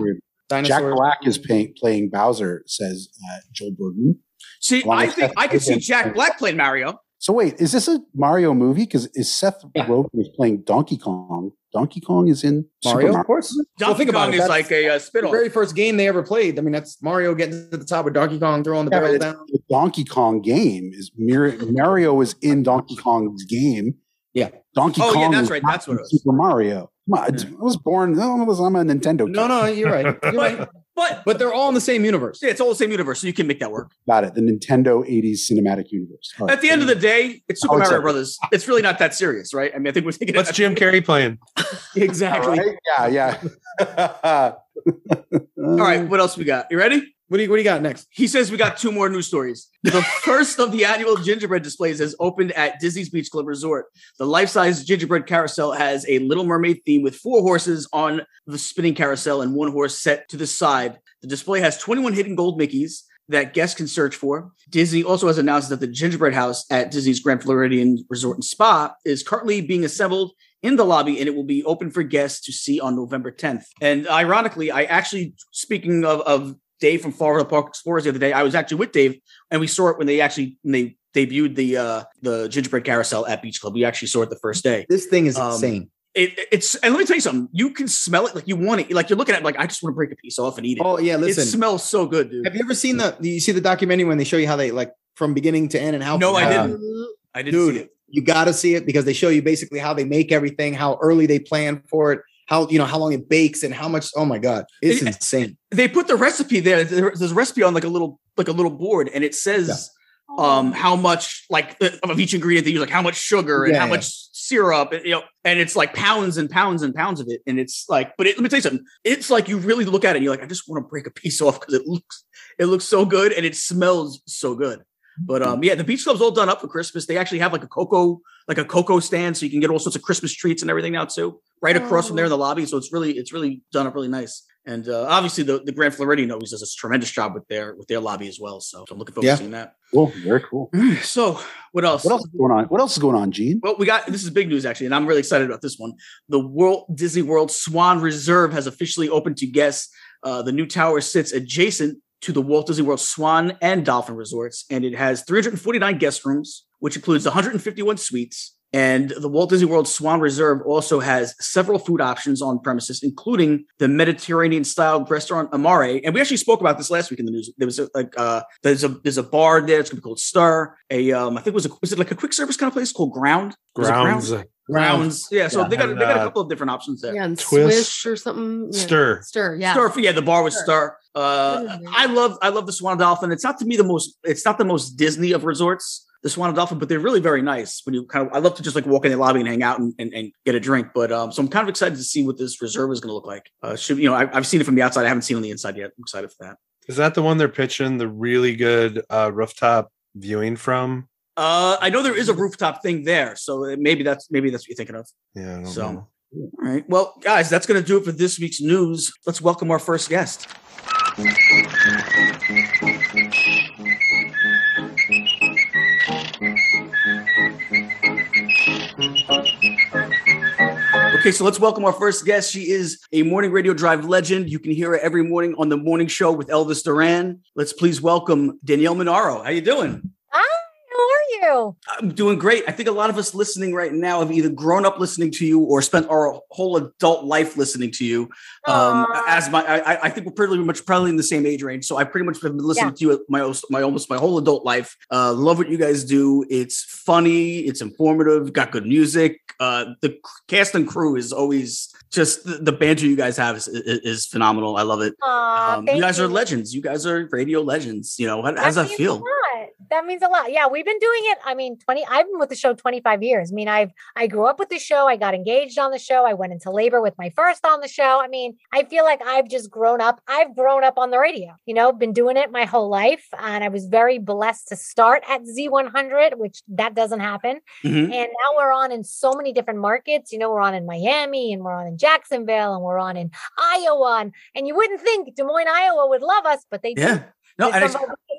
dinosaur. Jack Black is playing, playing Bowser, says uh, Joel Bergman. see, I with think I could see Jack Black playing Mario. So wait, is this a Mario movie? Because is Seth Yeah. Rogen is playing Donkey Kong? Donkey Kong is in Mario, Super of course. Well, Donkey think about Kong it. is That's like a uh, spin-off. very first game they ever played. I mean, that's Mario getting to the top with Donkey Kong throwing the Yeah, barrel down. the Donkey Kong game is Mir- Mario is in Donkey Kong's game. Yeah. Donkey Kong. Oh, yeah, that's right, that's what it was. Super Mario. Come on, I was born. no, I was- I'm a Nintendo. Kid. No, no, you're right. <laughs> You're right. But But they're all in the same universe. yeah, it's all the same universe, so you can make that work. Got it. The Nintendo 80s cinematic universe. All right. At the end of the day, it's Super Oh, Mario. Brothers. It's really not that serious, right? I mean, I think we're thinking What's Jim Carrey playing? <laughs> exactly. Right? Yeah, yeah. <laughs> All right, what else we got? You ready? What do you What do you got next? He says we got two more news stories. The <laughs> first of the annual gingerbread displays has opened at Disney's Beach Club Resort. The life-size gingerbread carousel has a Little Mermaid theme with four horses on the spinning carousel and one horse set to the side. The display has 21 hidden gold Mickeys that guests can search for. Disney also has announced that the gingerbread house at Disney's Grand Floridian Resort and Spa is currently being assembled in the lobby and it will be open for guests to see on November 10th. And ironically, I actually, speaking of, of Dave from Florida Park Explorers the other day, I was actually with Dave and we saw it when they actually when they debuted the uh the gingerbread carousel at Beach Club. We actually saw it the first day. This thing is Um, insane. It, it's and let me tell you something. You can smell it like you want it. Like you're looking at it like I just want to break a piece off and eat it. Oh yeah, listen, it smells so good, dude. have you ever seen the? You see the documentary when they show you how they like from beginning to end and how? No, I didn't. I didn't dude, see it. you got to see it because they show you basically how they make everything, how early they plan for it, how you know how long it bakes, and how much. Oh my god, it's It- insane. They put the recipe there. There- There's a recipe on like a little like a little board, and it says um how much like uh, of each ingredient they use, like how much sugar and Yeah, how yeah. much syrup, and, you know, and it's like pounds and pounds and pounds of it, and it's like, but it, let me tell you something. It's like you really look at it, and you're like, I just want to break a piece off because it looks it looks so good and it smells so good. But um, yeah, the beach club's all done up for Christmas. They actually have like a cocoa, like a cocoa stand, so you can get all sorts of Christmas treats and everything now too, right across from there in the lobby. So it's really, it's really done up really nice. And uh, obviously, the, the Grand Floridian always does a tremendous job with their with their lobby as well. So I'm looking forward Yeah. to seeing that. Cool. Very cool. <clears throat> So what else? What else is going on? What else is going on, Gene? Well, we got this is big news actually, and I'm really excited about this one. The Walt Disney World Swan Reserve has officially opened to guests. Uh, the new tower sits adjacent to the Walt Disney World Swan and Dolphin Resorts, and it has 349 guest rooms, which includes 151 suites. And the Walt Disney World Swan Reserve also has several food options on premises, including the Mediterranean style restaurant Amare. And we actually spoke about this last week in the news. There was a, like uh, there's a there's a bar there. It's gonna be called Stir. A um, I think it was a was it like a quick service kind of place called Ground? Was it Grounds, Grounds. Yeah. So Yeah. they got they got a uh, couple of different options there. Yeah, and Twist, Swish or something. Yeah. stir. Stir, yeah. Stir, yeah, the bar was Stir. Star. Uh. I love, I love the Swan and Dolphin. It's not to me the most, it's not the most Disney of resorts, the Swan and Dolphin, but they're really very nice. When you kind of, I love to just like walk in the lobby and hang out and, and, and get a drink. But um, so I'm kind of excited to see what this reserve is going to look like. Uh, should you know, I, I've seen it from the outside. I haven't seen it on the inside yet. I'm excited for that. Is that the one they're pitching the really good uh, rooftop viewing from? Uh, I know there is a rooftop thing there, so maybe that's maybe that's what you're thinking of. Yeah, I don't So, know. all right. Well, guys, that's going to do it for this week's news. Let's welcome our first guest. Okay, so let's welcome our first guest. She is a morning radio drive legend. You can hear her every morning on the morning show with Elvis Duran. Let's please welcome Danielle Monaro. How you doing? Hi, how are you? I'm doing great. I think a lot of us listening right now have either grown up listening to you or spent our whole adult life listening to you. Um, as my, I, I think we're pretty much probably in the same age range. So I pretty much have been listening to you my my almost my whole adult life. Uh, love what you guys do. It's funny. It's informative. Got good music. Uh, the cast and crew is always just the, the banter you guys have is, is, is phenomenal. I love it. Aw, Um, you guys are legends. You guys are radio legends. You know, how, how does that feel? That means a lot. Yeah, we've been doing it. I mean, 20 I've been with the show 25 years. I mean, I've I grew up with the show. I got engaged on the show. I went into labor with my first on the show. I mean, I feel like I've just grown up. I've grown up on the radio. You know, been doing it my whole life and I was very blessed to start at Z100, which that doesn't happen. Mhm. And now we're on in so many different markets. You know, we're on in Miami and we're on in Jacksonville and we're on in Iowa. And, and you wouldn't think Des Moines, Iowa would love us, but they do. Yeah. No, and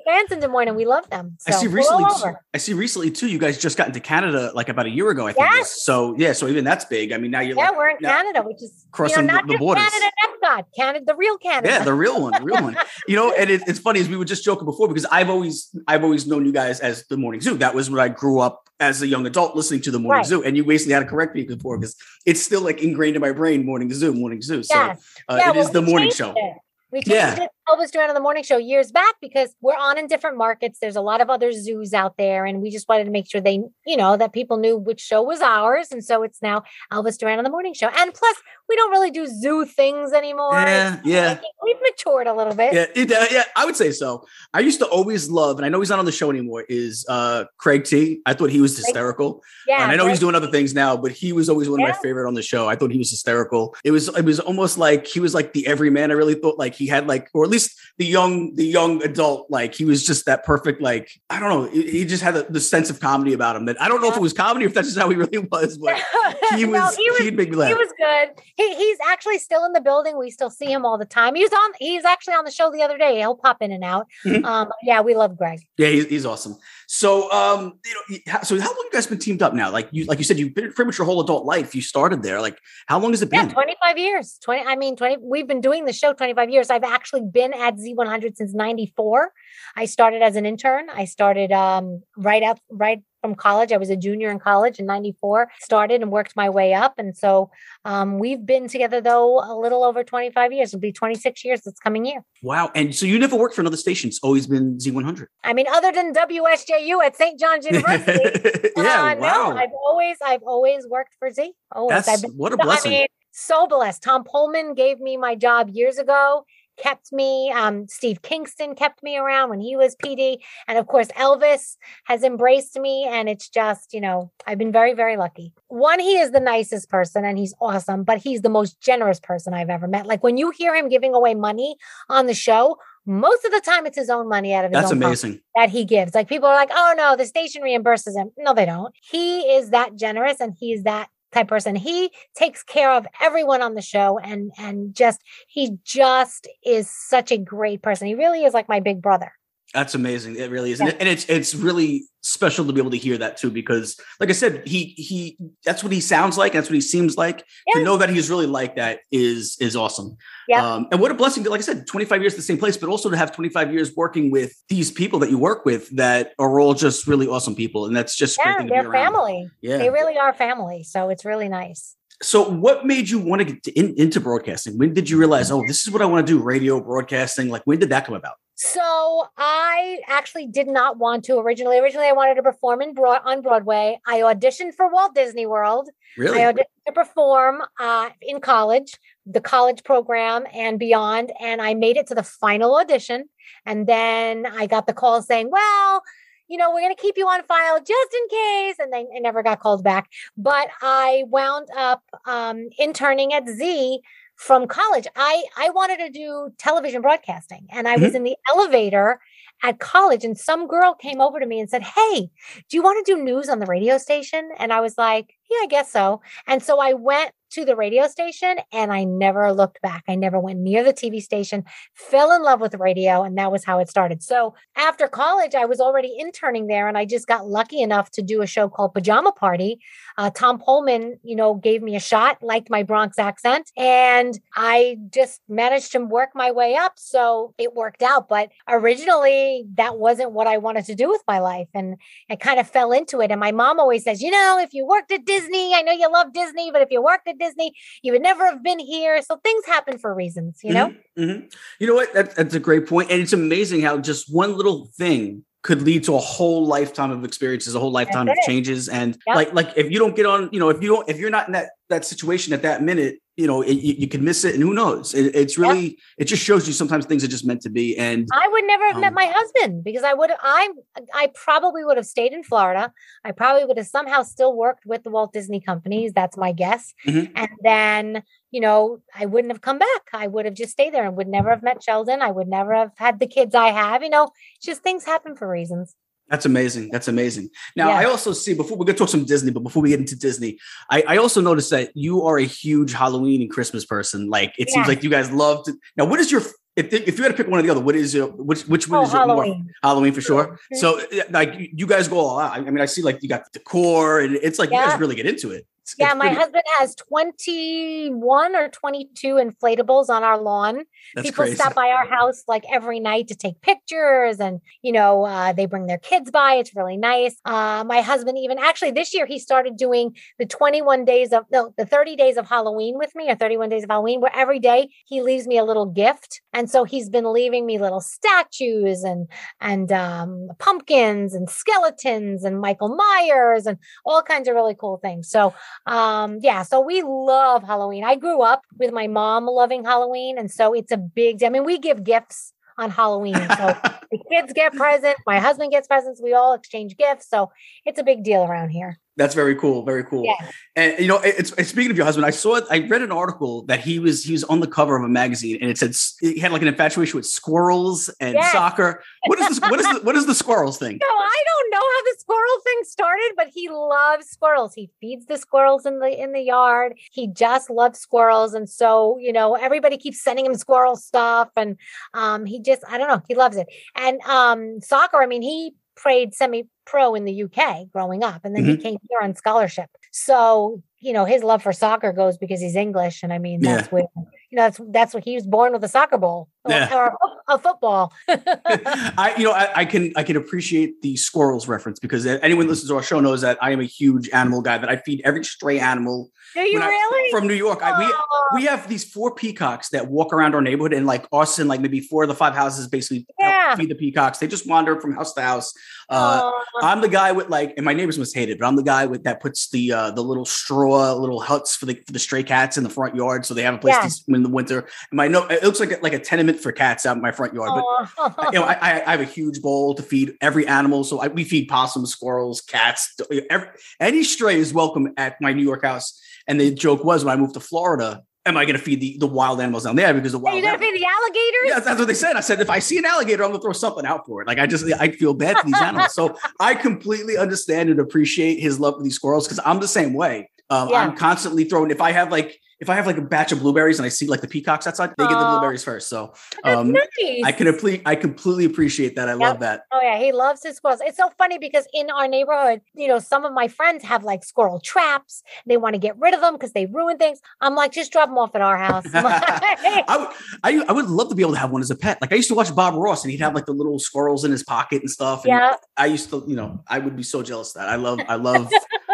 Fans in Des Moines and we love them. I see recently. Too. I see recently too. You guys just got into Canada like about a year ago. I think. Yes. So yeah. So even that's big. I mean, now you're Yeah, like, we're in Canada, which is you crossing know, not the just borders. Canada Epcot, Canada, the real Canada. yeah, the real one, the real one. <laughs> You know, and it, it's funny as we were just joking before because I've always, I've always known you guys as the Morning Zoo. That was what I grew up as a young adult listening to the Morning Right. Zoo, and you basically had to correct me before because it's still like ingrained in my brain. Morning Zoo, Morning Zoo. So Yes. uh, Yeah, it is well, the morning show. it. We changed Yeah. it Elvis Duran on the morning show years back because we're on in different markets. There's a lot of other zoos out there, and we just wanted to make sure they, you know, that people knew which show was ours. And so it's now Elvis Duran on the morning show. And plus, we don't really do zoo things anymore. Yeah, yeah. We've matured a little bit. Yeah, it, uh, yeah, I would say so. I used to always love, and I know he's not on the show anymore. Is uh, Greg T? I thought he was hysterical. Yeah, and I know he's but- doing other things now, but he was always one of my favorite on the show. I thought he was hysterical. It was it was almost like he was like the everyman. I really thought like he had like, or at least the young the young adult. Like he was just that perfect. Like I don't know. He just had the, the sense of comedy about him. That I don't know if it was comedy or if that's just how he really <laughs> was, but <laughs> he No, was, he was he'd make me laugh. He was good. He, he's actually still in the building. We still see him all the time. He was on. He's actually on the show the other day. He'll pop in and out. Mhm. Um, yeah, we love Greg. Yeah, he's, he's awesome. So, um, you know, so how long you guys been teamed up now? Like you, like you said, you've been pretty much your whole adult life. You started there. Like, how long has it been? Yeah, 25 years. 20. I mean, 20. We've been doing the show 25 years. I've actually been at Z100 since 94. I started as an intern. I started um, right up, right from college. I was a junior in college in 94, started and worked my way up. And so um, we've been together, though, a little over 25 years. It'll be 26 years this coming year. Wow. And so you never worked for another station. It's always been Z100. I mean, other than WSJU at St. John's University. <laughs> yeah. uh, wow. No, I've always, I've always worked for Z. Always. I've been what a <laughs> blessing. I mean, so blessed. Tom Poleman gave me my job years ago, kept me. Um, Steve Kingston kept me around when he was PD. And of course, Elvis has embraced me. And it's just, you know, I've been very, very lucky. One, he is the nicest person and he's awesome, but he's the most generous person I've ever met. Like when you hear him giving away money on the show, most of the time it's his own money out of his That's amazing. that he gives. Like people are like, oh no, the station reimburses him. No, they don't. He is that generous and he's that type person. He takes care of everyone on the show and and just he just is such a great person. He really is like my big brother. That's amazing. It really is, Yeah. and it's it's really special to be able to hear that too, because like I said, he he that's what he sounds like. That's what he seems like. Yeah. To know that he's really like that is is awesome. Yeah. Um, and what a blessing! to- Like I said, twenty five years at the same place, but also to have twenty five years working with these people that you work with that are all just really awesome people, and that's just Yeah, they're family. Yeah. They really are family. So it's really nice. So, what made you want to get to- in, into broadcasting? When did you realize, oh, this is what I want to do? Radio broadcasting. Like, when did that come about? So I actually did not want to originally. Originally, I wanted to perform in broad on Broadway. I auditioned for Walt Disney World. Really? I auditioned to perform uh, in college, the college program and beyond, and I made it to the final audition. And then I got the call saying, "Well, you know, we're going to keep you on file just in case." And then I never got called back. But I wound up um, interning at Z from college. I I wanted to do television broadcasting, and I was mm-hmm. in the elevator at college, and some girl came over to me and said, "Hey, do you want to do news on the radio station?" And I was like, "Yeah, I guess so." And so I went to the radio station and I never looked back. I never went near the TV station, fell in love with radio, and that was how it started. So after college, I was already interning there and I just got lucky enough to do a show called Pajama Party. Uh, Tom Poleman, you know, gave me a shot, liked my Bronx accent, and I just managed to work my way up. So it worked out. But originally, that wasn't what I wanted to do with my life. And I kind of fell into it. And my mom always says, you know, if you worked at Disney, I know you love Disney, but if you worked at Disney, you would never have been here. So things happen for reasons, you know? Mhm. You know what? That, that's a great point, and it's amazing how just one little thing could lead to a whole lifetime of experiences, a whole lifetime That's of it. changes. And Yep. like, like if you don't get on, you know, if you don't, if you're not in that that situation at that minute, you know, it, you, you can miss it, and who knows? It, it's really, it just shows you sometimes things are just meant to be. And I would never have met Um, my husband because I would I I probably would have stayed in Florida. I probably would have somehow still worked with the Walt Disney companies. That's my guess. Mhm. And then, you know, I wouldn't have come back. I would have just stayed there and would never have met Sheldon. I would never have had the kids I have. You know, just things happen for reasons. That's amazing. That's amazing. Now, Yeah. I also see before we're gonna talk some Disney, but before we get into Disney, I, I also noticed that you are a huge Halloween and Christmas person. Like it seems like you guys love to. Now, what is your if if you had to pick one or the other, what is your which which one Oh, is your more Halloween. Halloween for sure? Mhm. So like you- guys go all out. I mean, I see like you got the decor, and it's like you guys really get into it. It's- Yeah, it's my pretty- husband has 21 or 22 inflatables on our lawn. That's People crazy. stop by our house like every night to take pictures and, you know, uh, they bring their kids by. It's really nice. Uh, my husband, even actually this year, he started doing the 21 days of, no, the 30 days of Halloween with me or 31 days of Halloween, where every day he leaves me a little gift. And so he's been leaving me little statues and, and um, pumpkins and skeletons and Michael Myers and all kinds of really cool things. So, um, yeah, so we love Halloween. I grew up with my mom loving Halloween, and so it's a big. I mean, we give gifts on Halloween, so <laughs> the kids get presents, my husband gets presents, we all exchange gifts, so it's a big deal around here. That's very cool. Very cool. Yeah. And you know, it's, it's speaking of your husband, I saw it. I read an article that he was he was on the cover of a magazine, and it said he had like an infatuation with squirrels and Yes. soccer. What is this? What is the, what is the squirrels thing? <laughs> So I don't know how the squirrel thing started, but he loves squirrels. He feeds the squirrels in the in the yard. He just loves squirrels, and so you know everybody keeps sending him squirrel stuff, and um, he just I don't know he loves it. And um, soccer, I mean, he played semi pro in the UK growing up, and then he mm-hmm. came here on scholarship. So you know his love for soccer goes because he's English, and I mean Yeah. that's where you know that's that's what he was born with a soccer ball or, Yeah. or a, a football. <laughs> <laughs> I, you know, I, I can I can appreciate the squirrels reference because anyone listens to our show knows that I am a huge animal guy. That I feed every stray animal Do you when I- from New York. I, we Oh. we have these four peacocks that walk around our neighborhood, and like us and like maybe four of the five houses basically Yeah. feed the peacocks. They just wander from house to house. Uh, I'm the guy with like, and my neighbors must hate it, but I'm the guy with that puts the uh, the little straw little huts for the for the stray cats in the front yard, so they have a place Yeah. to in the winter. And my no, it looks like a, like a tenement for cats out in my front yard, but you know, I, I I have a huge bowl to feed every animal. So I, we feed possums, squirrels, cats. Every, any stray is welcome at my New York house. And the joke was when I moved to Florida, am I going to feed the, the wild animals down there because the wild you gotta animals- feed the alligators? yeah, that's what they said. I said if I see an alligator, I'm gonna throw something out for it. Like I just I feel bad for these animals. So <laughs> I completely understand and appreciate his love for these squirrels because I'm the same way. Um, Yeah. I'm constantly throwing. If I have like if I have like a batch of blueberries and I see like the peacocks outside, they get the blueberries first. So um, nice. I can complete, I completely appreciate that. I love that. Oh yeah, he loves his squirrels. It's so funny because in our neighborhood, you know, some of my friends have like squirrel traps. They want to get rid of them because they ruin things. I'm like, just drop them off at our house. <laughs> I would, I, I would love to be able to have one as a pet. Like I used to watch Bob Ross, and he'd have like the little squirrels in his pocket and stuff. And Yeah. I used to, you know, I would be so jealous of that. I love, I love,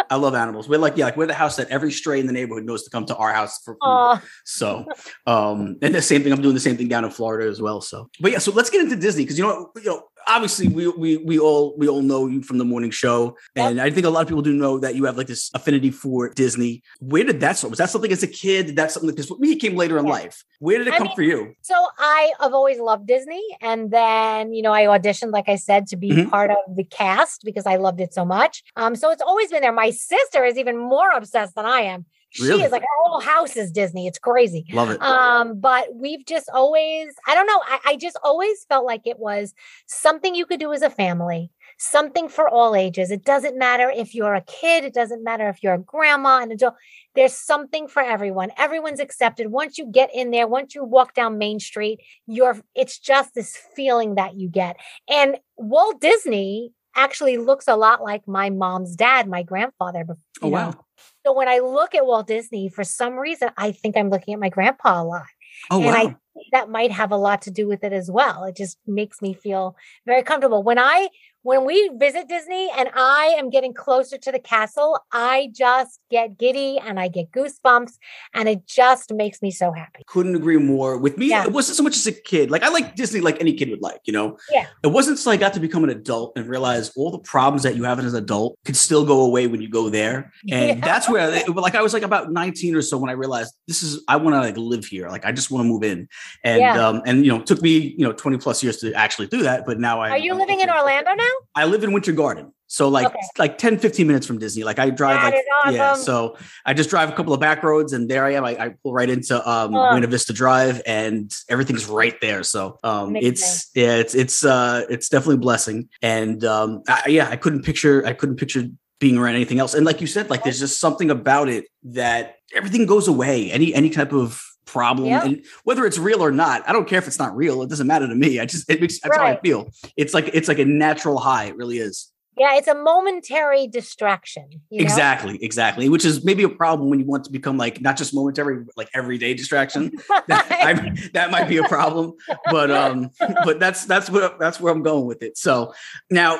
I love animals. We're like, yeah, like we're the house that every stray in the neighborhood knows to come to our house for food. Aw. So, um, and the same thing. I'm doing the same thing down in Florida as well. So, but yeah, so let's get into Disney because you know, you know, obviously we we we all we all know you from the morning show, and I think a lot of people do know that you have like this affinity for Disney. Where did that start? Was that something as a kid? Did that something because for me it came later in life? Where did it I come mean, for you? So I have always loved Disney. And then, you know, I auditioned, like I said, to be Mhm. part of the cast because I loved it so much. Um, so it's always been there. My sister is even more obsessed than I am. She Really? is like her whole house is Disney. It's crazy. Love it. Um, but we've just always, I don't know, I, I just always felt like it was something you could do as a family, something for all ages. It doesn't matter if you're a kid, it doesn't matter if you're a grandma and adult. There's something for everyone. Everyone's accepted. Once you get in there, once you walk down Main Street, you're it's just this feeling that you get. And Walt Disney actually looks a lot like my mom's dad, my grandfather. oh know. wow. So when I look at Walt Disney, for some reason, I think I'm looking at my grandpa a lot. Oh and wow. I think that might have a lot to do with it as well. It just makes me feel very comfortable. When I when we visit Disney and I am getting closer to the castle, I just get giddy and I get goosebumps and it just makes me so happy. Couldn't agree more. With me, Yeah. it wasn't so much as a kid. Like I like Disney, like any kid would like. You know, Yeah. It wasn't until I got to become an adult and realize all the problems that you have as an adult could still go away when you go there. And <laughs> Yeah. that's where, it, like, I was like about 19 or so when I realized this is, I want to like live here. Like, I just want to move in. And, Yeah. um, and, you know, it took me, you know, 20 plus years to actually do that. But now I, Are you living in Orlando now? I live in Winter Garden. So like Okay. like 10, 15 minutes from Disney. Like I drive That like is yeah. So I just drive a couple of back roads and there I am. I, I pull right into um Oh. Buena Vista Drive and everything's right there. So um it's yeah, it's it's uh it's definitely a blessing. And um I, yeah, I couldn't picture I couldn't picture being around anything else. And like you said, like there's just something about it that everything goes away. Any any type of problem Yeah. and whether it's real or not i don't care if it's not real it doesn't matter to me i just it makes that's how i feel. It's like it's like a natural high it really is. Yeah, it's a momentary distraction. You know? exactly exactly which is maybe a problem when you want to become like not just momentary but like everyday distraction. <laughs> <laughs> That, I, that might be a problem but um but that's that's what that's where i'm going with it. So now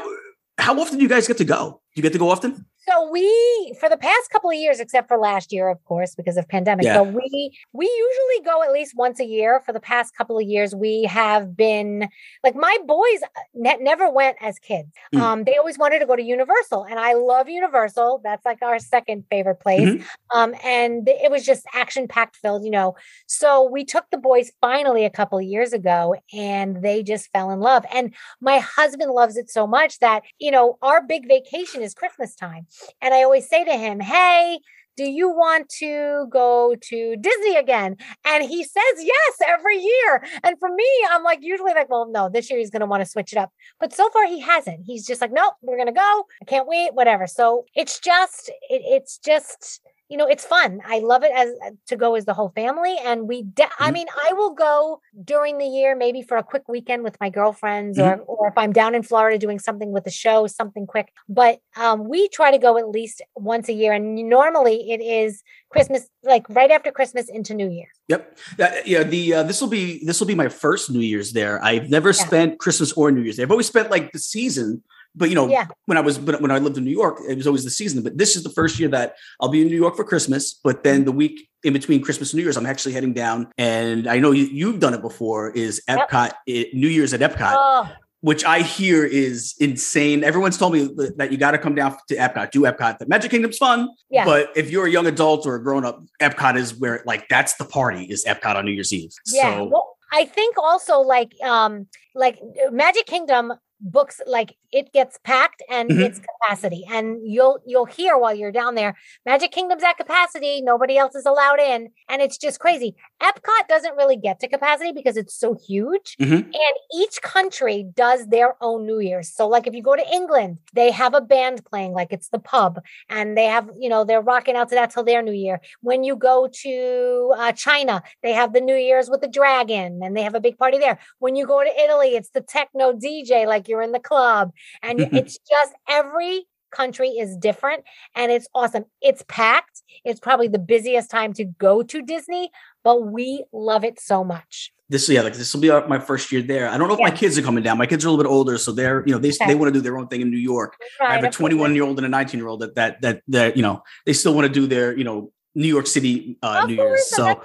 how often do you guys get to go? Do you get to go often So we, for the past couple of years, except for last year, of course, because of pandemic, Yeah. but we we usually go at least once a year. For the past couple of years, we have been like my boys ne- never went as kids. Mm. Um, they always wanted to go to Universal, and I love Universal. That's like our second favorite place. Mhm. Um, and it was just action packed filled, you know. So we took the boys finally a couple of years ago, and they just fell in love. And my husband loves it so much that you know our big vacation is Christmas time. And I always say to him, Hey, do you want to go to Disney again? And he says yes every year. And for me, I'm like, usually like, well, no, this year he's going to want to switch it up. But so far he hasn't. He's just like, nope, we're going to go. I can't wait, whatever. So it's just, it, it's just, you know, it's fun. I love it as uh, to go as the whole family. And we, de- I Mhm. mean, I will go during the year, maybe for a quick weekend with my girlfriends, or or if I'm down in Florida doing something with the show, something quick. But um, we try to go at least once a year, and normally it is Christmas, like right after Christmas into New Year. Yep. That, yeah. The uh, this will be this will be my first New Year's there. I've never Yeah. spent Christmas or New Year's there. I've always spent like the season, but you know, Yeah. when I was when when I lived in New York, it was always the season. But this is the first year that I'll be in New York for Christmas. But then the week in between Christmas and New Year's, I'm actually heading down. And I know you, you've done it before. Is Yep. Epcot it, New Year's at Epcot? Oh, which I hear is insane. Everyone's told me that- you got to come down to Epcot, do Epcot. The Magic Kingdom's fun, Yeah. but if you're a young adult or a grown up, Epcot is where like that's the party is Epcot on New Year's Eve. yeah. So well, I think also like um like Magic Kingdom books like it gets packed and Mhm. it's capacity and you'll you'll hear while you're down there magic kingdom's at capacity nobody else is allowed in and it's just crazy epcot doesn't really get to capacity because it's so huge Mhm. and each country does their own new year's so like if you go to england they have a band playing like it's the pub and they have you know they're rocking out to that till their new year when you go to uh, china they have the new year's with the dragon and they have a big party there when you go to italy it's the techno dj like you're in the club and <laughs> it's just every country is different and it's awesome it's packed it's probably the busiest time to go to disney but we love it so much This yeah, like this will be my first year there. I don't know if my kids are coming down. My kids are a little bit older, so they're you know they Okay. they want to do their own thing in New York. I have a 21 year old and a 19 year old that that that that you know they still want to do their you know New York City uh, New Year's. So.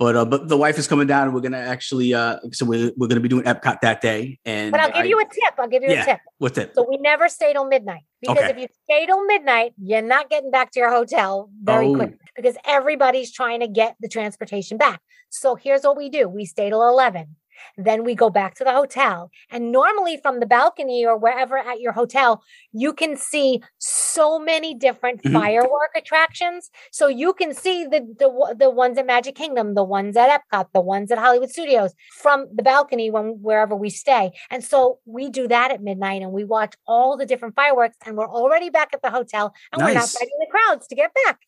But uh, but the wife is coming down, and we're gonna actually uh, so we're we're gonna be doing Epcot that day. And but i'll give I- you a tip i'll give you Yeah. a tip with it. So we never stay till midnight because Okay. if you stay till midnight, you're not getting back to your hotel very Oh. quick because everybody's trying to get the transportation back. So here's what we do we stay till 11. Then we go back to the hotel. And normally from the balcony or wherever at your hotel, you can see so many different Mhm. firework attractions. So you can see the, the the ones at Magic Kingdom, the ones at Epcot, the ones at Hollywood Studios from the balcony when wherever we stay. And so we do that at midnight and we watch all the different fireworks and we're already back at the hotel and we're not fighting the crowds to get back.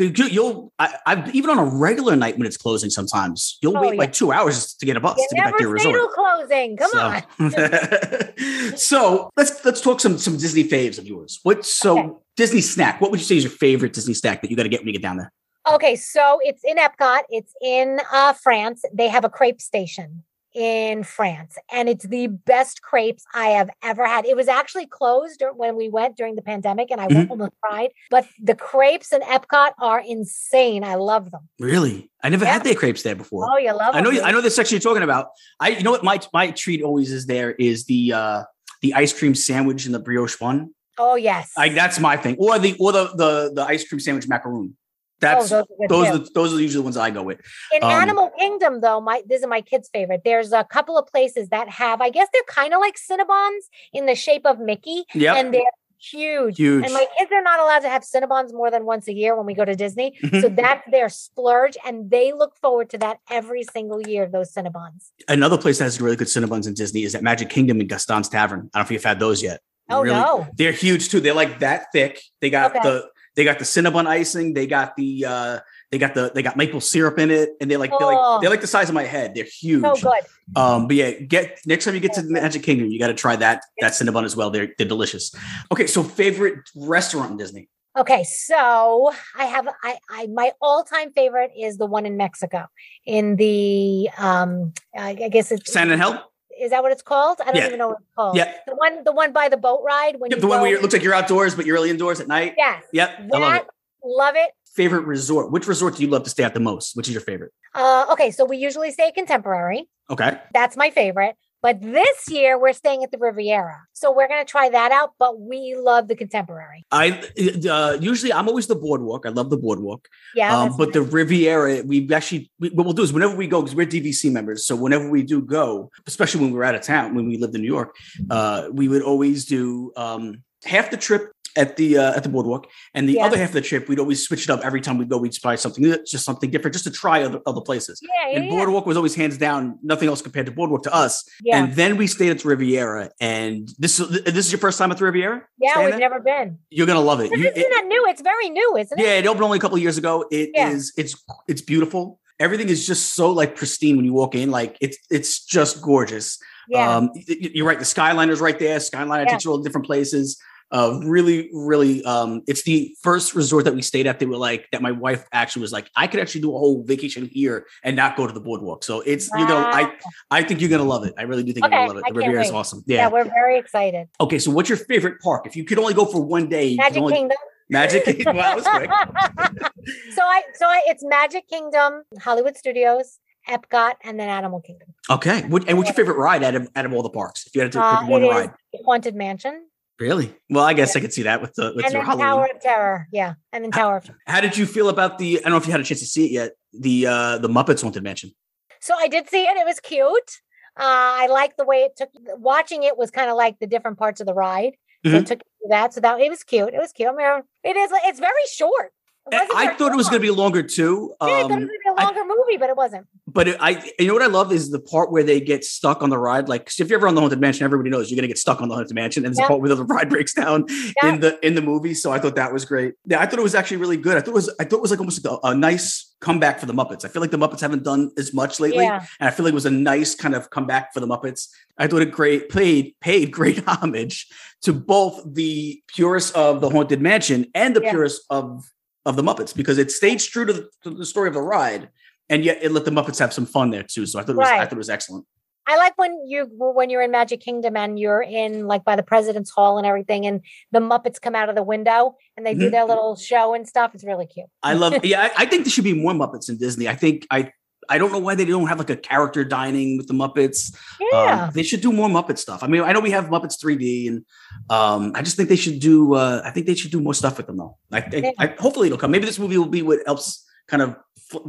You, you'll I, I've even on a regular night when it's closing. Sometimes you'll Oh, wait yeah. like two hours to get a bus You to get back your resort. closing. Come on. on. <laughs> so let's let's talk some some Disney faves of yours. What so Okay. Disney snack? What would you say is your favorite Disney snack that you got to get when you get down there? Okay, so it's in Epcot. It's in uh, France. They have a crepe station in France, and it's the best crepes I have ever had. It was actually closed when we went during the pandemic, and I Mhm. almost cried. But the crepes in Epcot are insane. I love them. Really, I never Yeah. had their crepes there before. Oh, you love them. I know. them. I know the section you're talking about. I, you know what, my my treat always is there is the uh the ice cream sandwich and the brioche bun. Oh yes. I that's my thing. Or the or the the the ice cream sandwich macaroon. That's oh, those are those are the, those are usually the ones I go with. In Um, Animal Kingdom, though, my this is my kid's favorite. There's a couple of places that have, I guess they're kind of like Cinnabons in the shape of Mickey, Yeah, and they're huge. huge. And my kids are not allowed to have Cinnabons more than once a year when we go to Disney. Mhm. So that's their splurge, and they look forward to that every single year. Those Cinnabons. Another place that has really good Cinnabons in Disney is at Magic Kingdom in Gaston's Tavern. I don't know if you've had those yet. Oh Really- no! They're huge too. They're like that thick. They got Okay. the they got the Cinnabon icing. They got the uh they got the they got maple syrup in it, and they're like Oh. like they're like the size of my head. They're huge. So good. Um, but yeah, get next time you get to the Magic Kingdom, you got to try that that Cinnabon as well. They're they're delicious. Okay, so favorite restaurant in Disney? Okay, so I have I, I my all time favorite is the one in Mexico in the um I, I guess it's San Angel Inn. Is that what it's called? I don't Yeah. even know what it's called. Yeah. The one the one by the boat ride when Yep, you the one where it looks like you're outdoors, but you're really indoors at night. Yes. Yep, I love That it. love it. Favorite resort? Which resort do you love to stay at the most? Which is your favorite? Uh okay, so we usually stay contemporary. Okay. That's my favorite. But this year we're staying at the Riviera. So we're gonna try that out, but we love the contemporary. I uh, usually I'm always the boardwalk. I love the boardwalk. Yeah. um, but the. Riviera, we actually we, what we'll do is whenever we go because we're DVC members, so whenever we do go, especially when we're out of town, when we lived in New York, uh, we would always do um, half the trip at the uh, at the boardwalk, and the Yeah. other half of the trip we'd always switch it up every time we go. We'd try something just something different, just to try other other places. yeah, yeah, And yeah. boardwalk was always hands down nothing else compared to boardwalk to us. yeah. And then we stayed at the Riviera, and this this is your first time at the Riviera. yeah, Staying we've there? never been. You're gonna love it. You- isn't it- that new? It's very new, isn't it? yeah, it opened only a couple of years ago. It is. Yeah. It's it's beautiful. Everything is just so like pristine when you walk in. Like it's it's just gorgeous. Yeah. Um, you're right. The Skyliner's right there. Skyliner Yeah. takes you all different places. Uh, really, really. Um, it's the first resort that we stayed at. They were like that. My wife actually was like, I could actually do a whole vacation here and not go to the boardwalk. So it's you're gonna. I I think you're gonna love it. I really do think you're gonna love it. The Riviera is awesome. yeah. Yeah. we're very excited. okay. So what's your favorite park? If you could only go for one day, Magic only- Kingdom. Magic. <laughs> wow, quick. <laughs> so I so I it's Magic Kingdom, Hollywood Studios, Epcot, and then Animal Kingdom. Okay. What, and what's your favorite ride out of out of all the parks? If you had to Uh, pick one it is ride, Haunted Mansion really? Well, I guess I could see that with the with and your Halloween. Tower of Terror. Yeah, and then Tower of How did you feel about the? I don't know if you had a chance to see it yet. The uh the Muppets Haunted Mansion. So I did see it. It was cute. Uh, I like the way it took. Watching it was kind of like the different parts of the ride. So Mhm. it took that. So that it was cute. It was cute. I mean, it is. It's very short. I thought it was going to be longer too. Yeah, I thought it was Um, going to be a I- longer movie, but it wasn't. but it, I, you know what I love is the part where they get stuck on the ride. Like, if you're ever on the haunted mansion, everybody knows you're going to get stuck on the haunted mansion, and there's Yeah. a part where the ride breaks down Yeah. in the in the movie. So I thought that was great. Yeah, I thought it was actually really good. I thought it was I thought it was like almost like a, a nice comeback for the Muppets. I feel like the Muppets haven't done as much lately, Yeah. and I feel like it was a nice kind of comeback for the Muppets. I thought it great played paid great <laughs> homage to both the purists of the haunted mansion and the Yeah. purists of of the Muppets because it stayed true to the, to the story of the ride, and yet it let the Muppets have some fun there too. So I thought it was I thought it was excellent. I like when you when you're in Magic Kingdom and you're in like by the President's Hall and everything, and the Muppets come out of the window and they do Mhm. their little show and stuff. It's really cute. I love. Yeah, I, I think there should be more Muppets in Disney. I think I. I don't know why they don't have like a character dining with the Muppets. Yeah. Um, they should do more Muppet stuff. I mean, I know we have Muppets 3D, and um, I just think they should do. Uh, I think they should do more stuff with them, though. I think. Yeah. I, hopefully, it'll come. Maybe this movie will be what helps kind of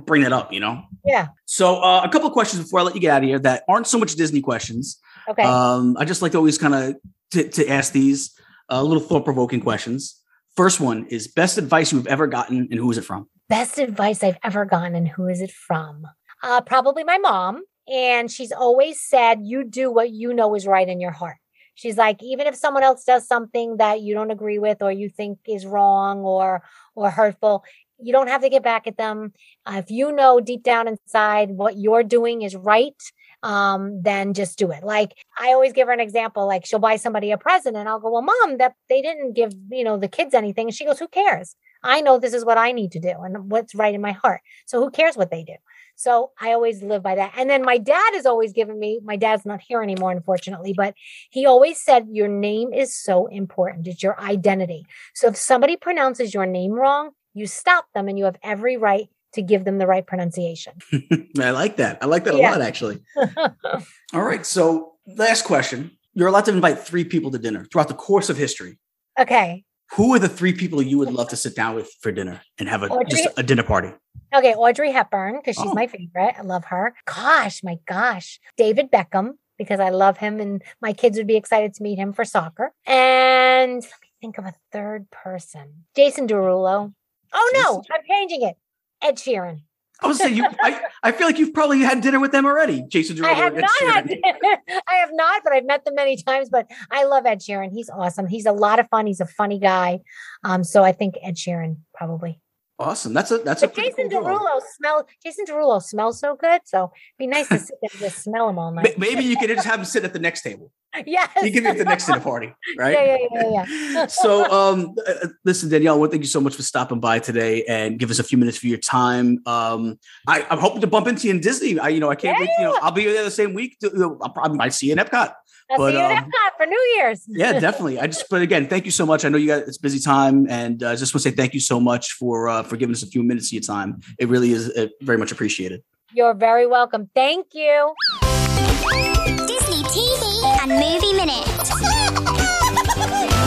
bring it up. You know. yeah. So, uh, a couple of questions before I let you get out of here that aren't so much Disney questions. Okay. Um, I just like to always kind of to, to ask these uh, little thought provoking questions. First one is best advice you've ever gotten, and who is it from? Best advice I've ever gotten, and who is it from? Uh, probably my mom. And she's always said, "You do what you know is right in your heart." She's like, even if someone else does something that you don't agree with or you think is wrong or or hurtful, you don't have to get back at them. Uh, if you know deep down inside what you're doing is right, um, then just do it. Like I always give her an example. Like she'll buy somebody a present, and I'll go, "Well, mom, that they didn't give you know the kids anything." She goes, "Who cares? I know this is what I need to do and what's right in my heart. So who cares what they do?" So I always live by that. And then my dad has always given me. My dad's not here anymore, unfortunately, but he always said, "Your name is so important. It's your identity. So if somebody pronounces your name wrong, you stop them, and you have every right." To give them the right pronunciation. <laughs> I like that. I like that a lot, actually. <laughs> All right. So, last question. You're allowed to invite three people to dinner throughout the course of history. okay. Who are the three people you would love to sit down with for dinner and have a Audrey- just a dinner party? Okay, Audrey Hepburn, because she's Oh. my favorite. I love her. Gosh, my gosh. David Beckham, because I love him and my kids would be excited to meet him for soccer. And let me think of a third person. Jason Derulo. Oh no, I'm changing it. Ed Sheeran. I was saying you. I, I feel like you've probably had dinner with them already, Jason Derulo. I have not had Sheeran. <laughs> I have not, but I've met them many times. But I love Ed Sheeran. He's awesome. He's a lot of fun. He's a funny guy. Um, so I think Ed Sheeran probably. Awesome. That's a that's a But pretty Jason cool. Derulo smell Jason Derulo smells so good. So it'd be nice to sit there and just smell him all night. Maybe you could just have them sit at the next table. <laughs> yes. You can be at the next dinner party, <laughs> right? Yeah, yeah, yeah, yeah. <laughs> so um uh, listen danielle well, thank you so much for stopping by today and give us a few minutes for your time um I, i'm hoping to bump into you in disney i you know i can't wait you know i'll be there the same week to, i probably might see you in epcot I'll But, see you in um, Epcot for New Year's. yeah definitely i just but again thank you so much i know you got it's busy time and uh, i just want to say thank you so much for uh, for giving us a few minutes of your time it really is uh, very much appreciated You're very welcome. Thank you. Disney TV and Movie Minute. <laughs>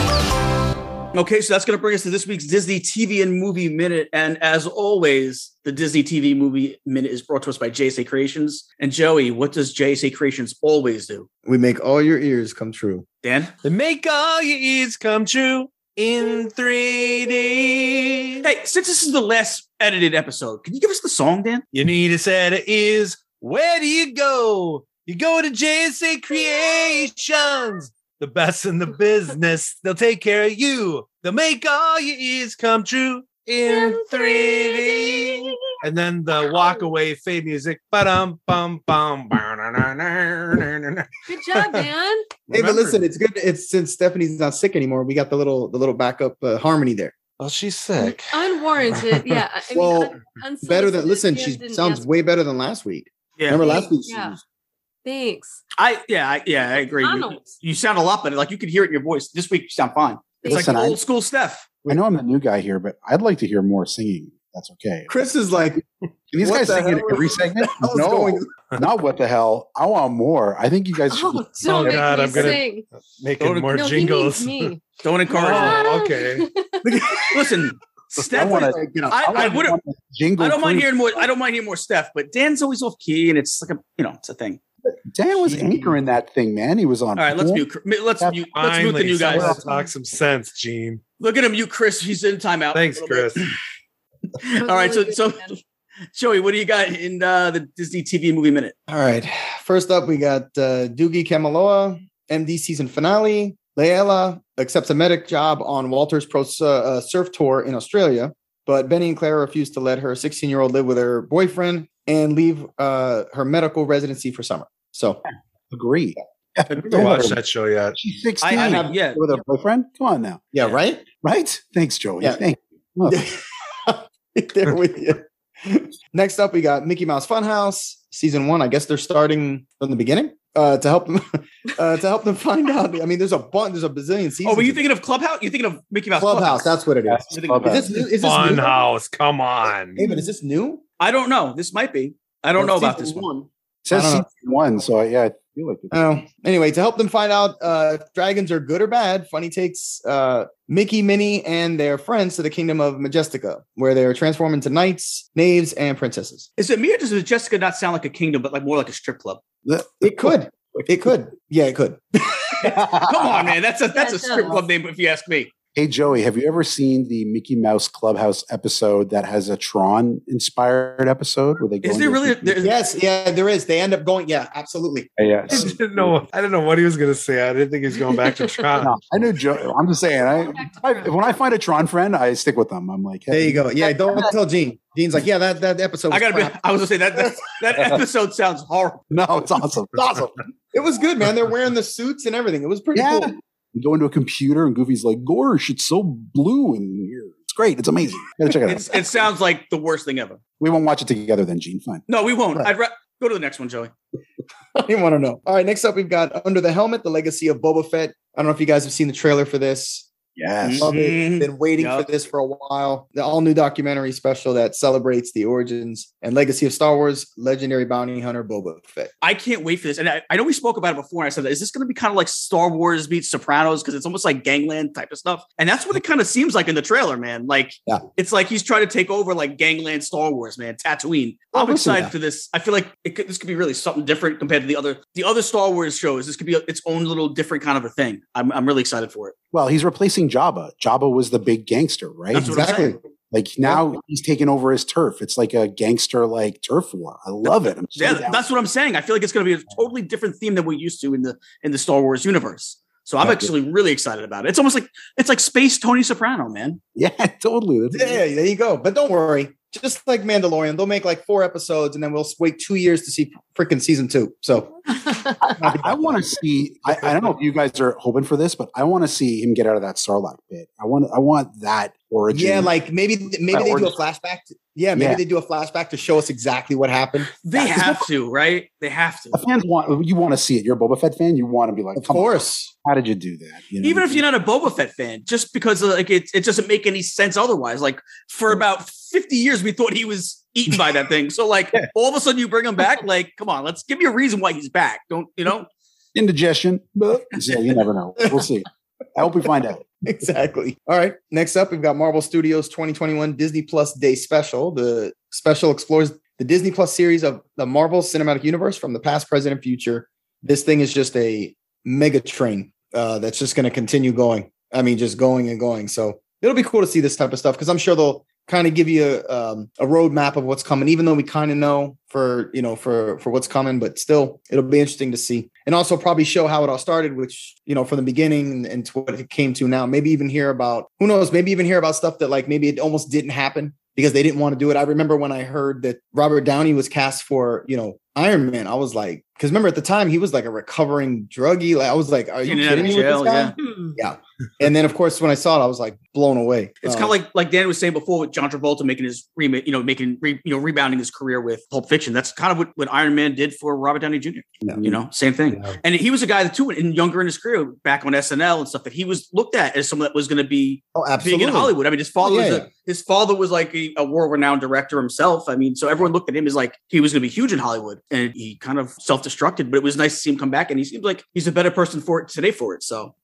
Okay, so that's going to bring us to this week's Disney TV and Movie Minute. And as always, the Disney TV Movie Minute is brought to us by JSA Creations. And Joey, what does JSA Creations always do? We make all your ears come true. Dan? To make all your ears come true in 3D. Hey, since this is the last edited episode, can you give us the song, Dan? You need a set of ears. Where do you go? You go to JSA Creations, the best in the business. They'll take care of you. They'll make all your ears come true in 3D. And then the walk away fade music. Ba-dum, bum, bum. Good job, Dan. <laughs> Hey, but Remember- listen, it's good. It's since Stephanie's not sick anymore. We got the little the little backup uh, harmony there. Well, she's sick. Unwarranted. Yeah. I mean, Well, un- unsolicited. Better than listen. Dan She didn't sounds ask- way better than last week. Yeah. Remember last week? Yeah. Thanks. I yeah, I, yeah, I agree. You, you sound a lot better. Like you could hear it in your voice. This week you sound fine. It's Listen, like I- old school Steph. I know I'm the new guy here, but I'd like to hear more singing. That's okay. Chris is like, Can <laughs> these guys the sing in every segment? <laughs> No, going- <laughs> not what the hell. I want more. I think you guys oh, should. Oh, don't make God, me I'm gonna- sing. Making Don't- more no, jingles. he means me. Don't encourage Oh, it. okay. Listen, Steph. wanna- is- you know, I, I want would have. jingle. I don't mind free. hearing more. I don't mind hearing more Steph, but Dan's always off key, and it's like a you know, it's a thing. Dan was anchoring that thing, man. He was on. All right, let's mute. Let's Yeah, mute. Let's mute the Finally, new guys. someone talk some sense, Gene. Look at him, you Chris. He's in timeout. Thanks, a little bit. Chris. <laughs> All right, so Really so good, man. <laughs> Joey, what do you got in uh, the Disney TV movie minute? All right. First up, we got uh, Doogie Kamealoha, MD season finale. Layla accepts a medic job on Walter's Pro uh, uh, Surf Tour in Australia, but Benny and Claire refuse to let her 16 year old live with her boyfriend and leave uh, her medical residency for summer. So, Agree. I haven't watched that show yet. She's 16 I, I have, yeah. with her boyfriend. Come on now. yeah, right? Right? Thanks, Joey. Yeah. Thank <laughs> there with you. Next up, we got Mickey Mouse Funhouse season one. I guess they're starting from the beginning uh, to help them <laughs> uh, to help them find out. I mean, there's a bunch, there's a bazillion seasons. Oh, were you thinking of Clubhouse? You thinking of Mickey Mouse Clubhouse? That's what it is. You think- Is this new? Is this Fun new? house. Come on. Hey, but is this new? I don't know. This might be. I don't know about this one. It says I don't know. season one, so yeah, I feel like it's Oh, anyway, to help them find out uh, if dragons are good or bad, Funny takes uh, Mickey, Minnie, and their friends to the kingdom of Majestica, where they are transformed into knights, knaves, and princesses. Is it me or does Jessica not sound like a kingdom, but like more like a strip club? It could. <laughs> It could. Yeah, it could. <laughs> Come on, man. That's a that's a strip club name, if you ask me. Hey Joey, have you ever seen the Mickey Mouse Clubhouse episode that has a Tron inspired episode where they go Is there really? There, yes, yeah, there is. They end up going. Yeah, absolutely. Uh, I Yes. didn't know. I didn't know what he was going to say. I didn't think he was going back to <laughs> Tron. No, I knew Joe. I'm just saying. I, I when I find a Tron friend, I stick with them. I'm like, hey, There you go. Yeah, don't tell Gene. Gene's like, yeah, that that episode. I Was gotta be. I was gonna say that that, <laughs> that episode sounds horrible. No, it's awesome. It's awesome. It was good, man. They're wearing the suits and everything. It was pretty Yeah. cool. You go into a computer and Goofy's like, Gorsh, it's so blue in here. It's great. It's amazing. Gotta check it out. It sounds like the worst thing ever. we won't watch it together then, Gene. Fine. No, we won't. Right. I'd ra- go to the next one, Joey. I didn't want to know. All right, next up, we've got Under the Helmet: The Legacy of Boba Fett. I don't know if you guys have seen the trailer for this. Yes. Love it. Mhm. Been waiting Yup. for this for a while. The all new documentary special that celebrates the origins and legacy of Star Wars legendary bounty hunter Boba Fett. I can't wait for this. And I, I know we spoke about it before. And I said, is this going to be kind of like Star Wars meets Sopranos? Because it's almost like gangland type of stuff. And that's what it kind of seems like in the trailer, man. Like, Yeah. it's like he's trying to take over like gangland Star Wars, man. Tatooine. Oh, I'm listen to excited that. for this. I feel like it could, this could be really something different compared to the other the other Star Wars shows. This could be a, its own little different kind of a thing. I'm, I'm really excited for it. Well, he's replacing Jabba. Jabba was the big gangster, right? That's what I'm Exactly. Like now he's taking over his turf. It's like a gangster like turf war. I love it. Yeah, down. that's what I'm saying. I feel like it's going to be a totally different theme than we're used to in the in the Star Wars universe. So I'm Yeah. actually really excited about it. It's almost like it's like space Tony Soprano, man. <laughs> yeah, totally. Yeah, there you go. But don't worry. Just like Mandalorian, they'll make like four episodes and then we'll wait two years to see freaking season two. So <laughs> I, I want to see. I, I don't know if you guys are hoping for this, but I want to see him get out of that Sarlacc pit. I want. I want that origin. yeah, like maybe maybe That they do a flashback. To, yeah, maybe Yeah. they do a flashback to show us exactly what happened. They Yeah, 'cause have to, right? They have to. the fans want. You want to see it. You're a Boba Fett fan. You want to be like, Of come on, course. how did you do that? You know? Even if you're not a Boba Fett fan, just because uh, like it, it doesn't make any sense otherwise. Like for about 50 years, we thought he was eaten by that thing. So like all of a sudden you bring him back. Like, come on, let's give me a reason why he's back. Don't you know? indigestion, but so you never know. We'll see. I hope we find out. <laughs> Exactly. All right. Next up, we've got Marvel Studios 2021 Disney Plus Day Special. The special explores the Disney Plus series of the Marvel Cinematic Universe from the past, present, and future. This thing is just a mega train uh, that's just going to continue going. I mean, just going and going. So it'll be cool to see this type of stuff because I'm sure they'll kind of give you a, um, a roadmap of what's coming, even though we kind of know for you know for for what's coming, but still it'll be interesting to see, and also probably show how it all started, which you know from the beginning and to what it came to now. Maybe even hear about who knows, maybe even hear about stuff that like maybe it almost didn't happen because they didn't want to do it. I remember when I heard that Robert Downey was cast for you know Iron Man, I was like, because remember at the time he was like a recovering druggie. Like I was like, are you In and out of kidding me with this guy? yeah. Hmm. And then of course when I saw it, I was like blown away. It's Uh, kind of like like Dan was saying before with John Travolta making his remake, you know, making re, you know rebounding his career with Pulp Fiction. That's kind of what, what Iron Man did for Robert Downey Jr. You know, same thing. Yeah. And he was a guy that too, in younger in his career, back on SNL and stuff, that he was looked at as someone that was going to be oh, being absolutely. in Hollywood. I mean, his father Yeah, was a, his father was like a, a world-renowned director himself. I mean, so everyone looked at him as like he was going to be huge in Hollywood, and he kind of self-destructed. But it was nice to see him come back, and he seems like he's a better person for it today for it. So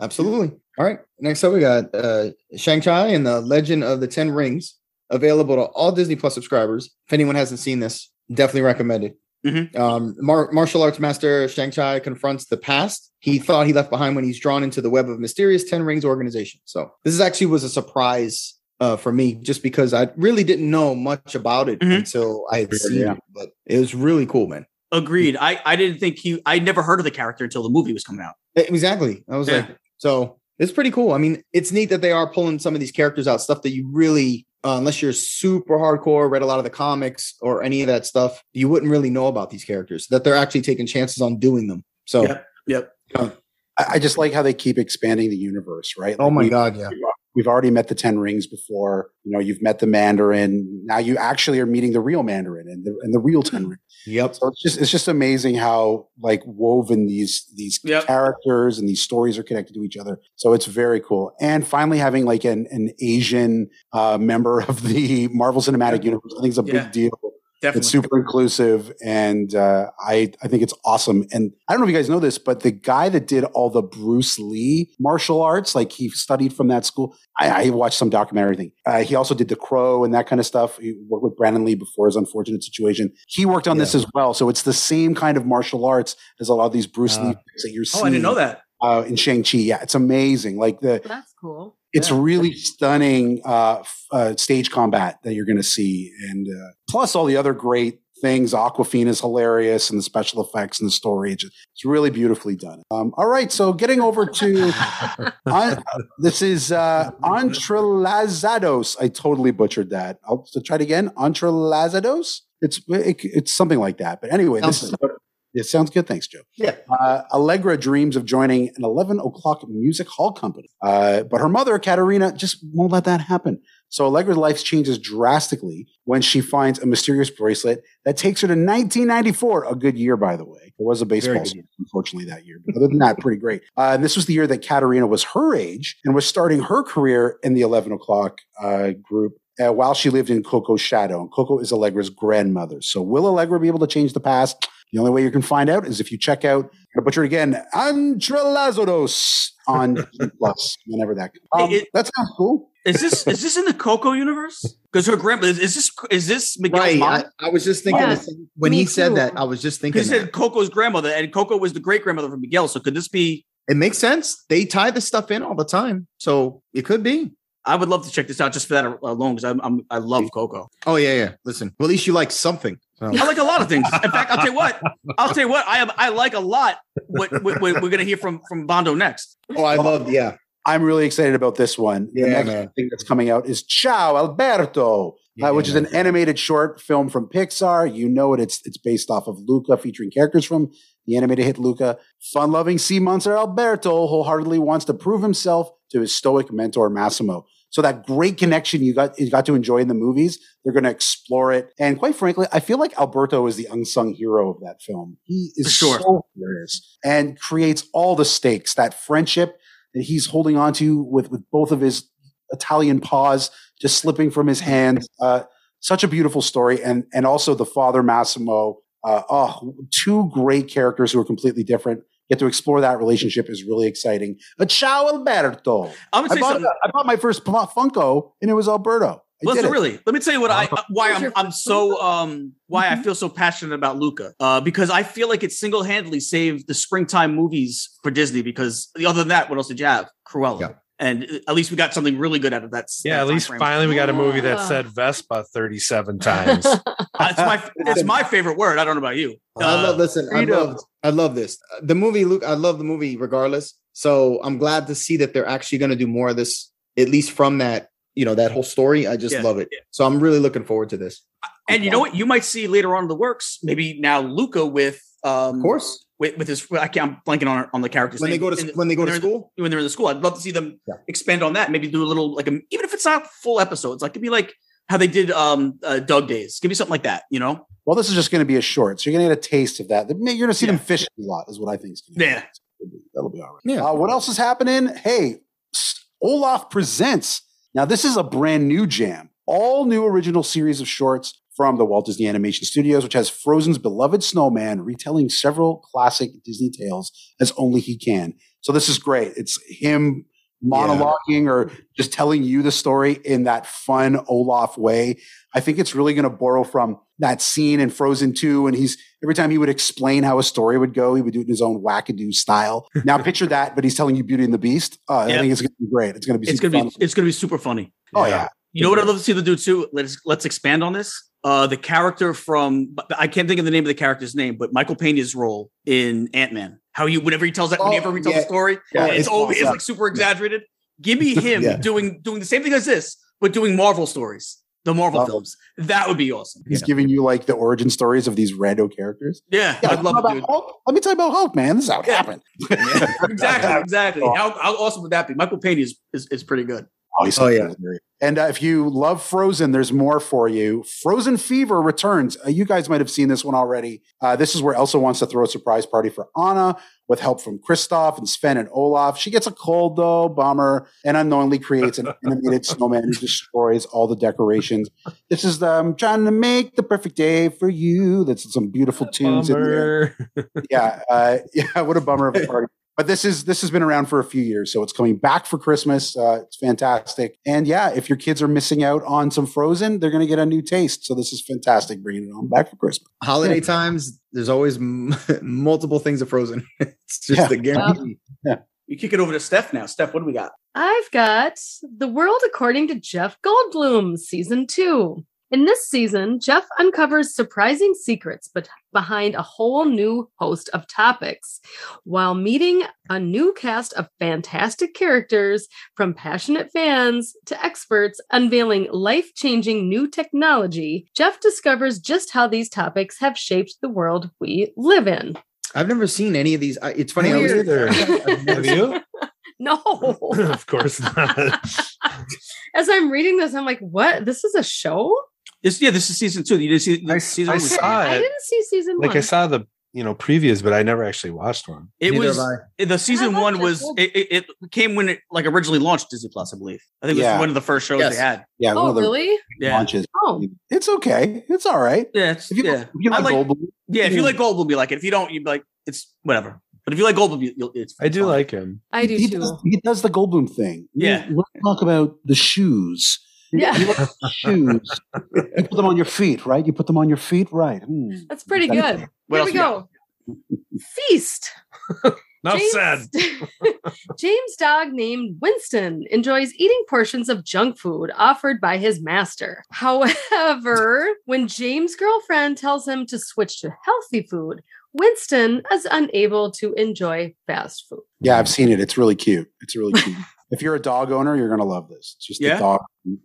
Absolutely. All right. Next up, we got uh, Shang-Chi and the Legend of the Ten Rings, available to all Disney Plus subscribers. If anyone hasn't seen this, definitely recommend it. Mhm. Um, mar- martial arts master Shang Chi confronts the past he thought he left behind when he's drawn into the web of mysterious Ten Rings organization. So this is actually was a surprise uh, for me, just because I really didn't know much about it Mhm. until I had Yeah. seen it. But it was really cool, man. Agreed. I, I didn't think he. I never heard of the character until the movie was coming out. Exactly. I was Yeah. like, so it's pretty cool. I mean, it's neat that they are pulling some of these characters out, stuff that you really, uh, unless you're super hardcore, read a lot of the comics or any of that stuff, you wouldn't really know about these characters. That they're actually taking chances on doing them. So, Yep. Yep. I, I just like how they keep expanding the universe, right? oh my we- god, yeah. We've already met the Ten Rings before. You know, you've met the Mandarin. Now you actually are meeting the real Mandarin and the and the real Ten Rings. Yep. So it's just it's just amazing how like woven these these Yep. characters and these stories are connected to each other. So it's very cool. And finally having like an an Asian uh, member of the Marvel Cinematic Universe, I think is a Yeah. big deal. Definitely. It's super inclusive, and uh, I I think it's awesome. And I don't know if you guys know this, but the guy that did all the Bruce Lee martial arts, like he studied from that school. I, I watched some documentary thing. Uh, he also did the Crow and that kind of stuff. He worked with Brandon Lee before his unfortunate situation. He worked on this as well, so it's the same kind of martial arts as a lot of these Bruce Ah. Lee films that you're seeing. oh. I didn't know that. Uh, in Shang Chi, yeah, it's amazing. Like the That's cool. It's Yeah. really stunning uh, uh, stage combat that you're going to see, and uh, plus all the other great things. Awkwafina is hilarious, and the special effects and the story. It's it's really beautifully done. Um, all right, so getting over to <laughs> on, this is uh, entrelazados. I totally butchered that. I'll try it again. Entrelazados. It's it, it's something like that. But anyway, this is. It sounds good. Thanks, Joe. Yeah. Uh, Allegra dreams of joining an 11 o'clock music hall company. Uh, but her mother, Katerina, just won't let that happen. So Allegra's life changes drastically when she finds a mysterious bracelet that takes her to 1994, a good year, by the way. There was a baseball season, unfortunately, that year. But other than that, pretty great. Uh, and this was the year that Katerina was her age and was starting her career in the 11 o'clock uh, group uh, while she lived in Coco's shadow. And Coco is Allegra's grandmother. So will Allegra be able to change the past? The only way you can find out is if you check out, I'm gonna butcher it again, Entrelazados on <laughs> Plus, whenever that comes. Um, It- that sounds cool. Is this is this in the Coco universe? Because her grandma is, is this is this Miguel's Right. mom? I, I was just thinking Yeah. the same- when Me he said that, I was just thinking Because he that. said Coco's grandmother, and Coco was the great grandmother for Miguel. So could this be? it makes sense. They tie this stuff in all the time. So it could be. I would love to check this out just for that alone because I'm, I'm I love Coco. Oh yeah, yeah. Listen, well, at least you like something. So. I like a lot of things. In fact, I'll tell you what. I'll tell you what. I am. I like a lot. What, what, what we're gonna hear from from Bondo next. Oh, I love. Yeah, I'm really excited about this one. Yeah, The Yeah, next man. thing that's coming out is Ciao Alberto, Yeah, uh, which is man. an animated short film from Pixar. You know it. It's it's based off of Luca, featuring characters from the animated hit Luca. Fun-loving sea monster Alberto wholeheartedly wants to prove himself to his stoic mentor Massimo. So that great connection you got you got to enjoy in the movies, they're going to explore it. And quite frankly, I feel like Alberto is the unsung hero of that film. He is sure. so hilarious and creates all the stakes. That friendship that he's holding on to with, with both of his Italian paws just slipping from his hands. Uh, such a beautiful story. And, and also the father, Massimo. Uh, oh, two great characters who are completely different. Get to explore that relationship is really exciting. A ciao, Alberto. I'm gonna I bought, something. I bought my first Funko and it was Alberto. I Listen, really, let me tell you what I why I'm I'm so um why I feel so passionate about Luca. Uh, because I feel like it single handedly saved the springtime movies for Disney. Because other than that, what else did you have? Cruella. Yeah. And uh, at least we got something really good out of that. Yeah, that at least timeframe. finally we got a movie that said Vespa 37 times. <laughs> Uh, it's my it's my favorite word. I don't know about you. I Uh, love. Listen, I love. I love this. The movie, Luke. I love the movie regardless. So I'm glad to see that they're actually going to do more of this, at least from that. You know that whole story. I just Yeah, love it. yeah. So I'm really looking forward to this. and you know what? You might see later on in the works, maybe now Luca with um Of course, with, with his I can't I'm blanking on on the characters when they go to when they go to school. when they're in the school. I'd love to see them Yeah. expand on that. Maybe do a little like a, even if it's not full episodes, like it'd be like how they did um uh, Dog Days. Give me something like that, you know? Well, this is just going to be a short, so you're going to get a taste of that. You're going to see them Yeah. fishing a lot, is what I think is going to Yeah. That'll be all right. Yeah. Uh, what else is happening? Hey, Olaf presents. Now, this is a brand new jam. All new original series of shorts from the Walt Disney Animation Studios, which has Frozen's beloved snowman retelling several classic Disney tales as only he can. So this is great. It's him monologuing or just telling you the story in that fun Olaf way. I think it's really going to borrow from that scene in Frozen 2. And he's every time he would explain how a story would go, he would do it in his own wackadoo style. <laughs> Now picture that, but he's telling you Beauty and the Beast. Uh, I think it's going to be great. It's going to be It's super gonna be it's gonna be super funny. Oh, yeah. You know what I'd love to see the dude too? Let's let's expand on this. Uh, the character from I can't think of the name of the character's name, but Michael Pena's role in Ant Man. How he whenever he tells that Oh, whenever he tells yeah. a story, Yeah, it's it's. It's awesome. like super exaggerated. Give me <laughs> him Yeah. doing doing the same thing as this, but doing Marvel stories, the Marvel Oh. films. That would be awesome. He's giving you like the origin stories of these rando characters. Yeah, I'd love it, dude. Hulk? Let me tell you about Hulk, man. This is how it happened. exactly, <laughs> exactly. How, how awesome would that be? Michael Pena is, is, is pretty good. Oh, Oh, yeah. And uh, if you love Frozen, there's more for you. Frozen Fever returns. Uh, you guys might have seen this one already. Uh, this is where Elsa wants to throw a surprise party for Anna with help from Kristoff and Sven and Olaf. She gets a cold though, bummer, and unknowingly creates an <laughs> animated snowman who destroys all the decorations. This is um, trying to make the perfect day for you. That's some beautiful tunes in there yeah, uh, <laughs> yeah. What a bummer of a <laughs> party. But this is this has been around for a few years, so it's coming back for Christmas. Uh, it's fantastic, and yeah, if your kids are missing out on some Frozen, they're going to get a new taste. So this is fantastic, bringing it on back for Christmas. Holiday times, there's always m- <laughs> multiple things of Frozen. <laughs> it's just Yeah. a guarantee. You kick it over to Steph now. Steph, what do we got? I've got The World According to Jeff Goldblum, Season 2. In this season, Jeff uncovers surprising secrets but behind a whole new host of topics while meeting a new cast of fantastic characters from passionate fans to experts unveiling life-changing new technology. Jeff discovers just how these topics have shaped the world we live in. I've never seen any of these. I, it's funny. I was, Either. I've never <laughs> Have seen- you? No. <laughs> of course not. <laughs> As I'm reading this, I'm like, what? This is a show? This, yeah, this is season two. You didn't see I, season I one? saw I didn't see season Like one. I saw the you know previews, but I never actually watched one. It Neither was I. Eh, the season love one was it, it, it came when it like originally launched Disney Plus, I believe. I think it was Yeah. one of the first shows Yes. they had. Yeah, one oh, of the really? Yeah, launches. Oh, It's okay. It's all right. yeah, it's, If you, yeah. if you like, like- Goldblum, Yeah, if you like Goldblum, you like it. If you don't, you'd be like, it's whatever. But if you like Goldblum, you, you'll, it's. I do fine. like him. I do he too. does, he does the Goldblum thing. Yeah. Let's talk about the shoes. Yeah. You look <laughs> shoes. You put them on your feet, right? You put them on your feet, right? Hmm. That's pretty good. What Here we we go. Feast. <laughs> Enough said. <laughs> James' dog named Winston enjoys eating portions of junk food offered by his master. However, when James' girlfriend tells him to switch to healthy food, Winston is unable to enjoy fast food. Yeah, I've seen it. It's really cute. It's really cute. If you're a dog owner, you're gonna love this. It's just Yeah? a dog.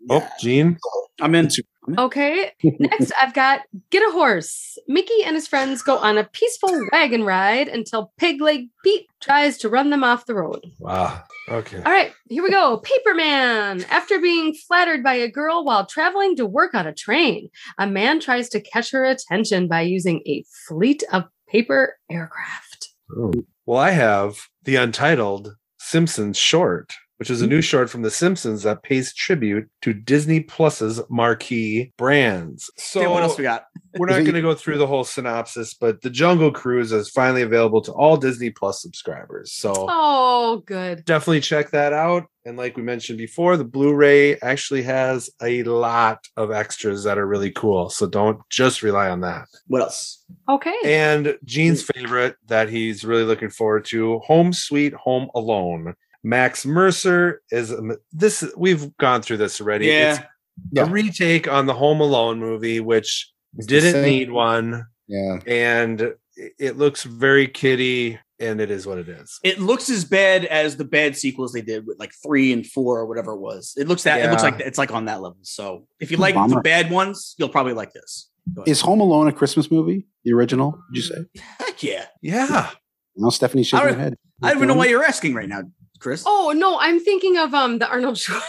Oh, Gene. I'm in. Okay, next I've got Get a Horse. Mickey and his friends go on a peaceful wagon ride until Peg Leg Pete tries to run them off the road. Wow. Okay. All right, here we go. Paperman. After being flattered by a girl while traveling to work on a train, a man tries to catch her attention by using a fleet of paper aircraft. Oh. Well, I have the untitled Simpsons short, which is a new short from The Simpsons that pays tribute to Disney Plus's marquee brands. So So what else we got? we're not going to go through the whole synopsis, but The Jungle Cruise is finally available to all Disney Plus subscribers. So Oh, good. definitely check that out. And like we mentioned before, the Blu-ray actually has a lot of extras that are really cool. So don't just rely on that. What else? Okay. And Gene's mm. favorite that he's really looking forward to, Home Sweet Home Alone. Max Mercer is um, this. We've gone through this already. Yeah. It's Yeah. a retake on the Home Alone movie, which didn't need one, Yeah. and it- it looks very kiddie, and it is what it is. It looks as bad as the bad sequels they did with like three and four or whatever it was. It looks that it looks like it's like on that level. So if you like the bad ones, you'll probably like this. Is Home Alone a Christmas movie? The original? Did you mm. say? <laughs> Heck yeah. Yeah, No, Stephanie's shaking I her head. I don't even know why you're asking right now, Chris. Oh no, I'm thinking of um the Arnold Schwarzenegger.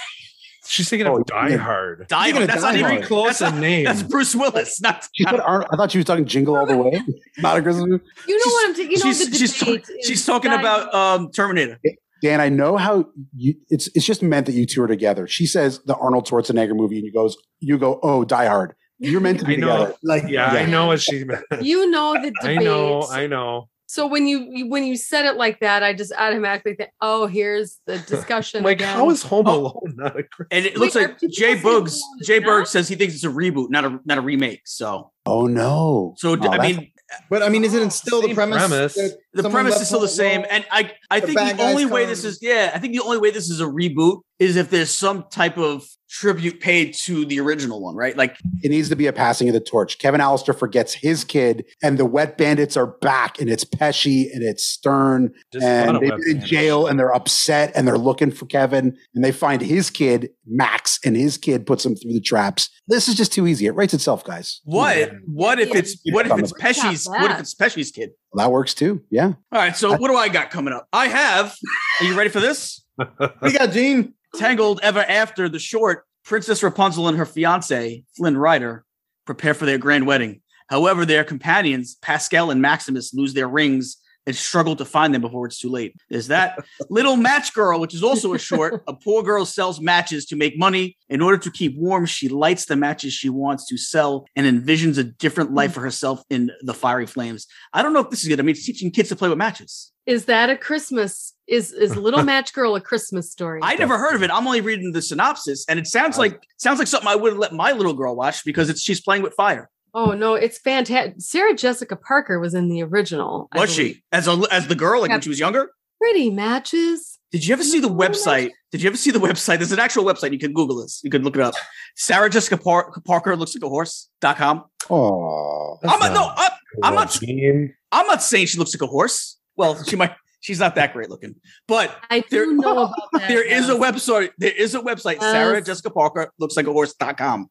she's thinking Oh, of Die yeah. Hard. Die Hard. That's Die not even Hard. Close That's, not- name. that's Bruce Willis. Not, <laughs> She said, Ar- I thought she was talking Jingle All the Way. <laughs> Not a Christmas. You know She's- what I'm taking? You know she's the she's, debate ta- she's talking Die about um Terminator. Dan, I know how you. It's it's just meant that you two are together. She says the Arnold Schwarzenegger movie, and you goes, you go, oh, Die Hard. You're meant to be I know. together. Like, Yeah, I know what she meant. You know the <laughs> debate. I debate. know. I know. So when you you- when you said it like that, I just automatically think, oh, here's the <laughs> discussion. Like, again. how is Home Oh. Alone not a great? And it looks are like Jay saying Bugs. no, it's Jay not? Berg says he thinks it's a reboot, not a not a remake. So, Oh no! so Oh, I mean, But I mean, isn't it oh, still the premise? premise. that the someone premise is still the same. And I I The think bad the only way come- this is yeah, I think the only way this is a reboot is if there's some type of tribute paid to the original one, right? Like it needs to be a passing of the torch. Kevin Allister forgets his kid, and the Wet Bandits are back, and it's Pesci and it's Stern, Just and they've been in Bandits. jail, and they're upset, and they're looking for Kevin, and they find his kid Max, and his kid puts him through the traps. This is just too easy. It writes itself, guys. what? What if it's what if it's It's Pesci's? What if it's Pesci's kid? Well, that works too. Yeah. All right, so what do I got coming up? I have. Are you ready for this? <laughs> we got Gene. Tangled Ever After the short, Princess Rapunzel and her fiance, Flynn Rider, prepare for their grand wedding. However, their companions, Pascal and Maximus, lose their rings and struggle to find them before it's too late. There's that. <laughs> Little Match Girl, which is also a short. A poor girl sells matches to make money. In order to keep warm, she lights the matches she wants to sell and envisions a different hmm. life for herself in the fiery flames. I don't know if this is good. I mean, it's teaching kids to play with matches. Is that a Christmas? Is is Little <laughs> Match Girl a Christmas story? I never heard of it. I'm only reading the synopsis, and it sounds oh. like sounds like something I wouldn't let my little girl watch because it's she's playing with fire. Oh no, it's fantastic. Sarah Jessica Parker was in the original. Was she as a as the girl like when she was younger? Pretty matches. Did you ever see the website? Did you ever see the website? There's an actual website. You can Google this. You can look it up. Sarah Jessica Par- Parker looks like a horse.com. Oh, I'm not, no, I'm, I'm not Gene. I'm not saying she looks like a horse. Well, she might she's not that great looking. But I do know <laughs> about that. there is a website. There is a website, Yes. Sarah Jessica Parker looks like a horse.com.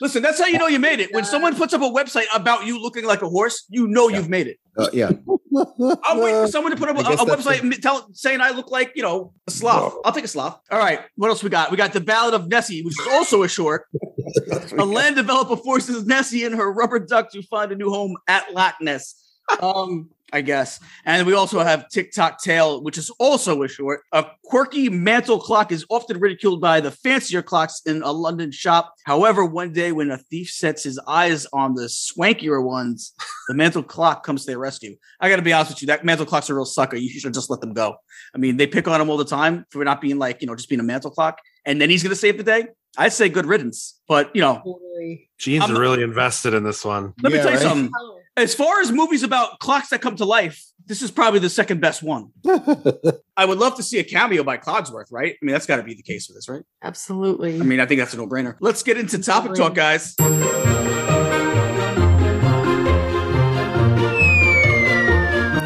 Listen, that's how you know you made it. When someone puts up a website about you looking like a horse, you know you've made it. Uh, yeah. <laughs> I'm waiting for someone to put up a, a website tell, saying I look like, you know, a sloth. I'll take a sloth. All right. What else we got? We got the Ballad of Nessie, which is also a short. <laughs> a land developer forces Nessie and her rubber duck to find a new home at Loch Ness. Um, I guess. And we also have Tick-Tock Tale, which is also a short. A quirky mantle clock is often ridiculed by the fancier clocks in a London shop. However, one day when a thief sets his eyes on the swankier ones, the mantle clock comes to their rescue. I got to be honest with you, that mantle clock's a real sucker. You should just let them go. I mean, they pick on him all the time for not being like, you know, just being a mantle clock. And then he's going to save the day. I'd say good riddance. But, you know, Totally. Gene's I'm- really invested in this one. let me tell you right? something. As far as movies about clocks that come to life, this is probably the second best one. <laughs> I would love to see a cameo by Cogsworth, right? I mean, that's got to be the case for this, right? absolutely. I mean, I think that's a no brainer. Let's get into topic talk, guys.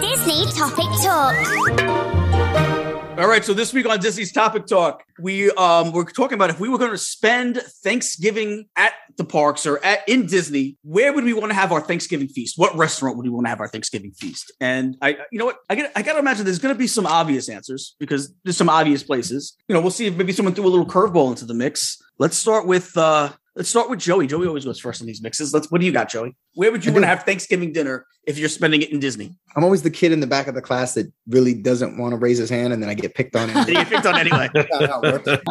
Disney Topic Talk. All right, so this week on Disney's Topic Talk, we um we're talking about if we were going to spend Thanksgiving at the parks or at in Disney, where would we want to have our Thanksgiving feast? What restaurant would we want to have our Thanksgiving feast? And I, you know what, I get I got to imagine there's going to be some obvious answers because there's some obvious places. You know, we'll see if maybe someone threw a little curveball into the mix. Let's start with uh let's start with Joey. Joey always goes first in these mixes. Let's what do you got, Joey? Where would you I want to have Thanksgiving dinner if you're spending it in Disney? I'm always the kid in the back of the class that really doesn't want to raise his hand, and then I get picked on. <laughs> And you get picked on anyway. <laughs> That's how it works.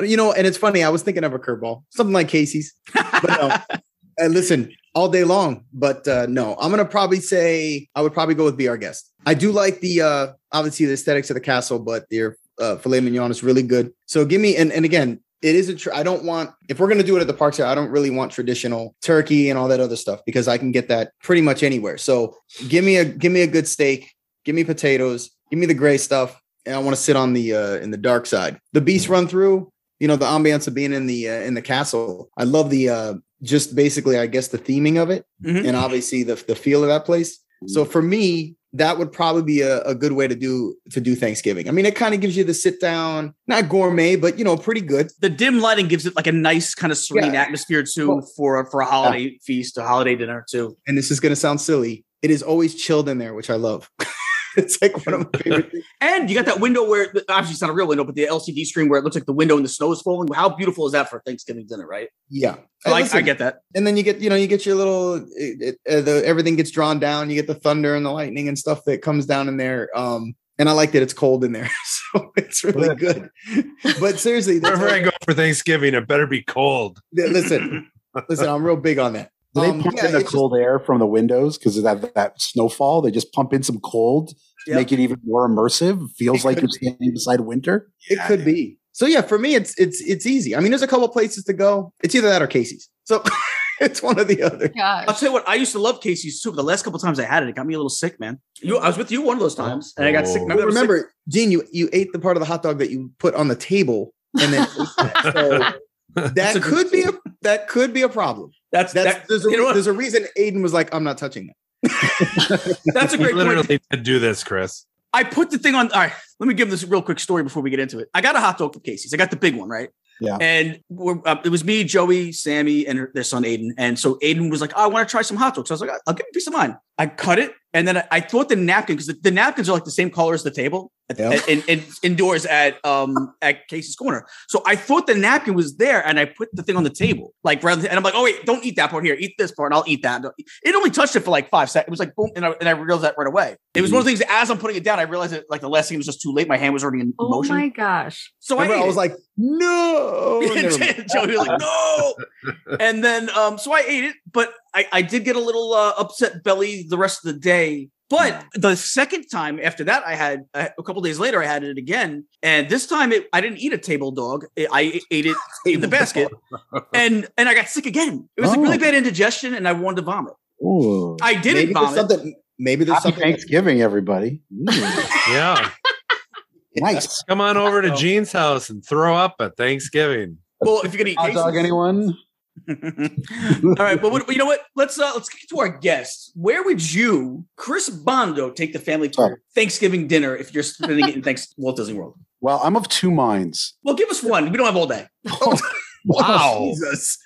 <laughs> you know, and it's funny. I was thinking of a curveball, something like Casey's. But no, and listen, all day long. But uh, no, I'm gonna probably say I would probably go with be our guest. I do like the uh, obviously the aesthetics of the castle, but their uh, filet mignon is really good. So give me and and again. It is a. Tr- I don't want if we're gonna do it at the parks here. I don't really want traditional turkey and all that other stuff because I can get that pretty much anywhere. So give me a give me a good steak. Give me potatoes. Give me the gray stuff and I want to sit on the uh, in the dark side. The beast run through, you know, the ambiance of being in the uh, in the castle. I love the uh, just basically, I guess, the theming of it, Mhm. and obviously the the feel of that place. So for me, that would probably be a, a good way to do to do Thanksgiving. I mean, it kind of gives you the sit down, not gourmet, but you know, pretty good. the dim lighting gives it like a nice kind of serene Yeah. atmosphere too Well, for for a holiday feast, a holiday dinner too. And this is going to sound silly. It is always chilled in there, which I love. <laughs> <laughs> it's like one of my favorite things. And you got that window where obviously it's not a real window, but the LCD screen where it looks like the window and the snow is falling. How beautiful is that for Thanksgiving dinner, right? Yeah, So I, I get that. and then you get you know you get your little it, it, uh, the everything gets drawn down you get the thunder and the lightning and stuff that comes down in there um and i like that it's cold in there <laughs> so it's really good but seriously <laughs> that's Wherever I go for Thanksgiving, it better be cold. listen listen i'm real big on that Do they Um, pump yeah, in the it's just- cold air from the windows because of that, that snowfall? They just pump in some cold to Yep. make it even more immersive. Feels It like you're standing beside winter. It could be. So yeah, for me, it's it's it's easy. I mean, there's a couple places to go. It's either that or Casey's. So <laughs> it's one or the other. I'll tell you what, I used to love Casey's too, but the last couple times I had it, it got me a little sick, man. You, I was with you one of those times, and I got sick. Oh. Remember, But that I was sick? Gene, you you ate the part of the hot dog that you put on the table, and then <laughs> so <laughs> that a- could be a that could be a problem. that's That's that, there's a, you know there's a reason Aiden was like, I'm not touching that. <laughs> that's a We great point. literally did do this, Chris. I put the thing on. All right, let me give this real quick story before we get into it. I got a hot dog from Casey's. I got the big one, right? Yeah. And we're, uh, it was me, Joey, Sammy, and her- their son Aiden. And so Aiden was like, oh, "I want to try some hot dogs." So I was like, "I'll give you a piece of mine." I cut it, and then I, I thought the napkin because the, the napkins are like the same color as the table at, Yeah. at- in, in- indoors at um at Casey's Corner. So I thought the napkin was there, and I put the thing on the table, like rather. Than, and I'm like, "Oh wait, don't eat that part here. Eat this part, and I'll eat that." It only touched it for like five seconds. It was like boom, and I, and I realized that right away. It was one of the things. As I'm putting it down, I realized that like the last thing was just too late. My hand was already in Oh motion. Oh my gosh. so I, Remember, ate I was it. like, no. Never mind. Joey was like, no. <laughs> <laughs> and then, um, so I ate it, but I, I did get a little uh, upset belly the rest of the day. But the second time after that, I had uh, a couple days later, I had it again, and this time it, I didn't eat a table dog. I ate it <laughs> in the basket, <laughs> and and I got sick again. It was a really Oh. bad indigestion, and I wanted to vomit. Ooh. I didn't maybe there's vomit. something. Maybe there's Happy something. Thanksgiving, everybody. <laughs> Yeah. nice. Come on over to oh. Gene's house and throw up at Thanksgiving. Well, if you're gonna eat Hot dog, anyone? <laughs> All right, but what, you know what? Let's uh, let's get to our guests. Where would you, Chris Bondo, take the family to Sorry. Thanksgiving dinner if you're spending it in thanks <laughs> Walt Disney World? Well, I'm of two minds. Well, give us one. We don't have all day. <laughs> Wow. Jesus.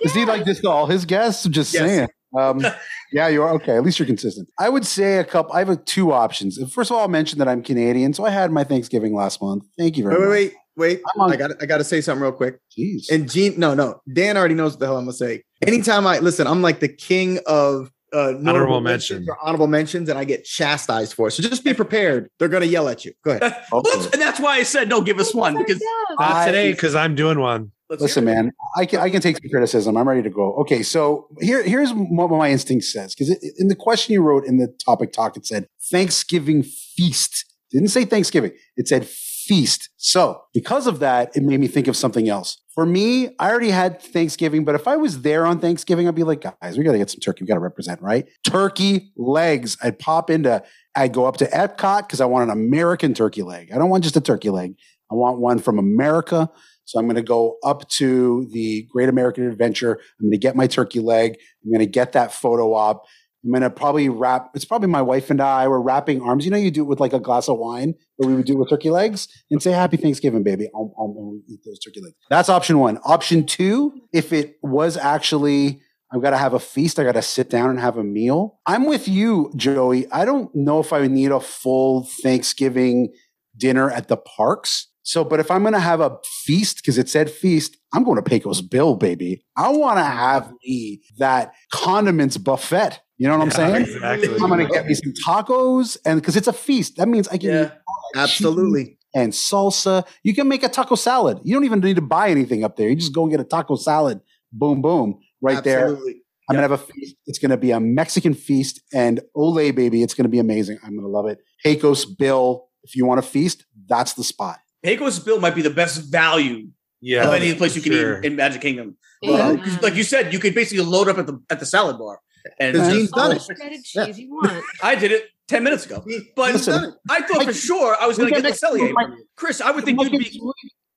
Is he like this to all his guests? Just Yes. saying. Um, yeah, you are okay. At least you're consistent. I would say a couple. I have a, two options. First of all, I'll mention that I'm Canadian, so I had my Thanksgiving last month. Thank you very Wait, much. wait, wait, wait. I'm on- I got I got to say something real quick. Jeez. And Gene, no, no, Dan already knows what the hell I'm gonna say. Anytime I listen, I'm like the king of uh, Honorable mentions mention. or honorable mentions, and I get chastised for it. So just be prepared. They're gonna yell at you. Go ahead. <laughs> That- well, and that's why I said no. Give us one because Not today because I'm doing one. let's Listen, man, I can I can take some criticism. I'm ready to go. Okay, so here here's what my instinct says because in the question you wrote in the topic talk, it said Thanksgiving feast. Didn't say Thanksgiving. It said feast. So because of that, it made me think of something else. For me, I already had Thanksgiving, but if I was there on Thanksgiving, I'd be like, guys, we got to get some turkey. We got to represent, right? Turkey legs. I'd pop into, I'd go up to Epcot because I want an American turkey leg. I don't want just a turkey leg. I want one from America. So I'm going to go up to the Great American Adventure. I'm going to get my turkey leg. I'm going to get that photo op. I'm to probably wrap. It's probably my wife and I. We're wrapping arms. You know, you do it with like a glass of wine, but we would do it with turkey legs and say Happy Thanksgiving, baby. I'll, I'll, I'll eat those turkey legs. That's option one. Option two, if it was actually I've got to have a feast. I got to sit down and have a meal. I'm with you, Joey. I don't know if I need a full Thanksgiving dinner at the parks. So, but if I'm going to have a feast, because it said feast, I'm going to Pecos Bill, baby. I want to have me that condiments buffet. You know what I'm saying? Exactly. I'm going to get me some tacos, and because it's a feast, that means I can Yeah. eat Absolutely. and salsa. You can make a taco salad. You don't even need to buy anything up there. You just go and get a taco salad. Boom, boom, right there. I'm gonna have a feast. It's gonna be a Mexican feast, and Ole, baby, it's gonna be amazing. I'm gonna love it. Pecos Bill, if you want a feast, that's the spot. Pecos Bill might be the best value Yeah. of any place you can sure. eat in Magic Kingdom. Yeah. Uh, 'cause like you said, you could basically load up at the at the salad bar. And Because uh, just- Gene's done it. the shredded cheese you want. I did it ten minutes ago, but Listen, I thought for sure I was going to get the Cellier. from you. Chris, I would think you'd be.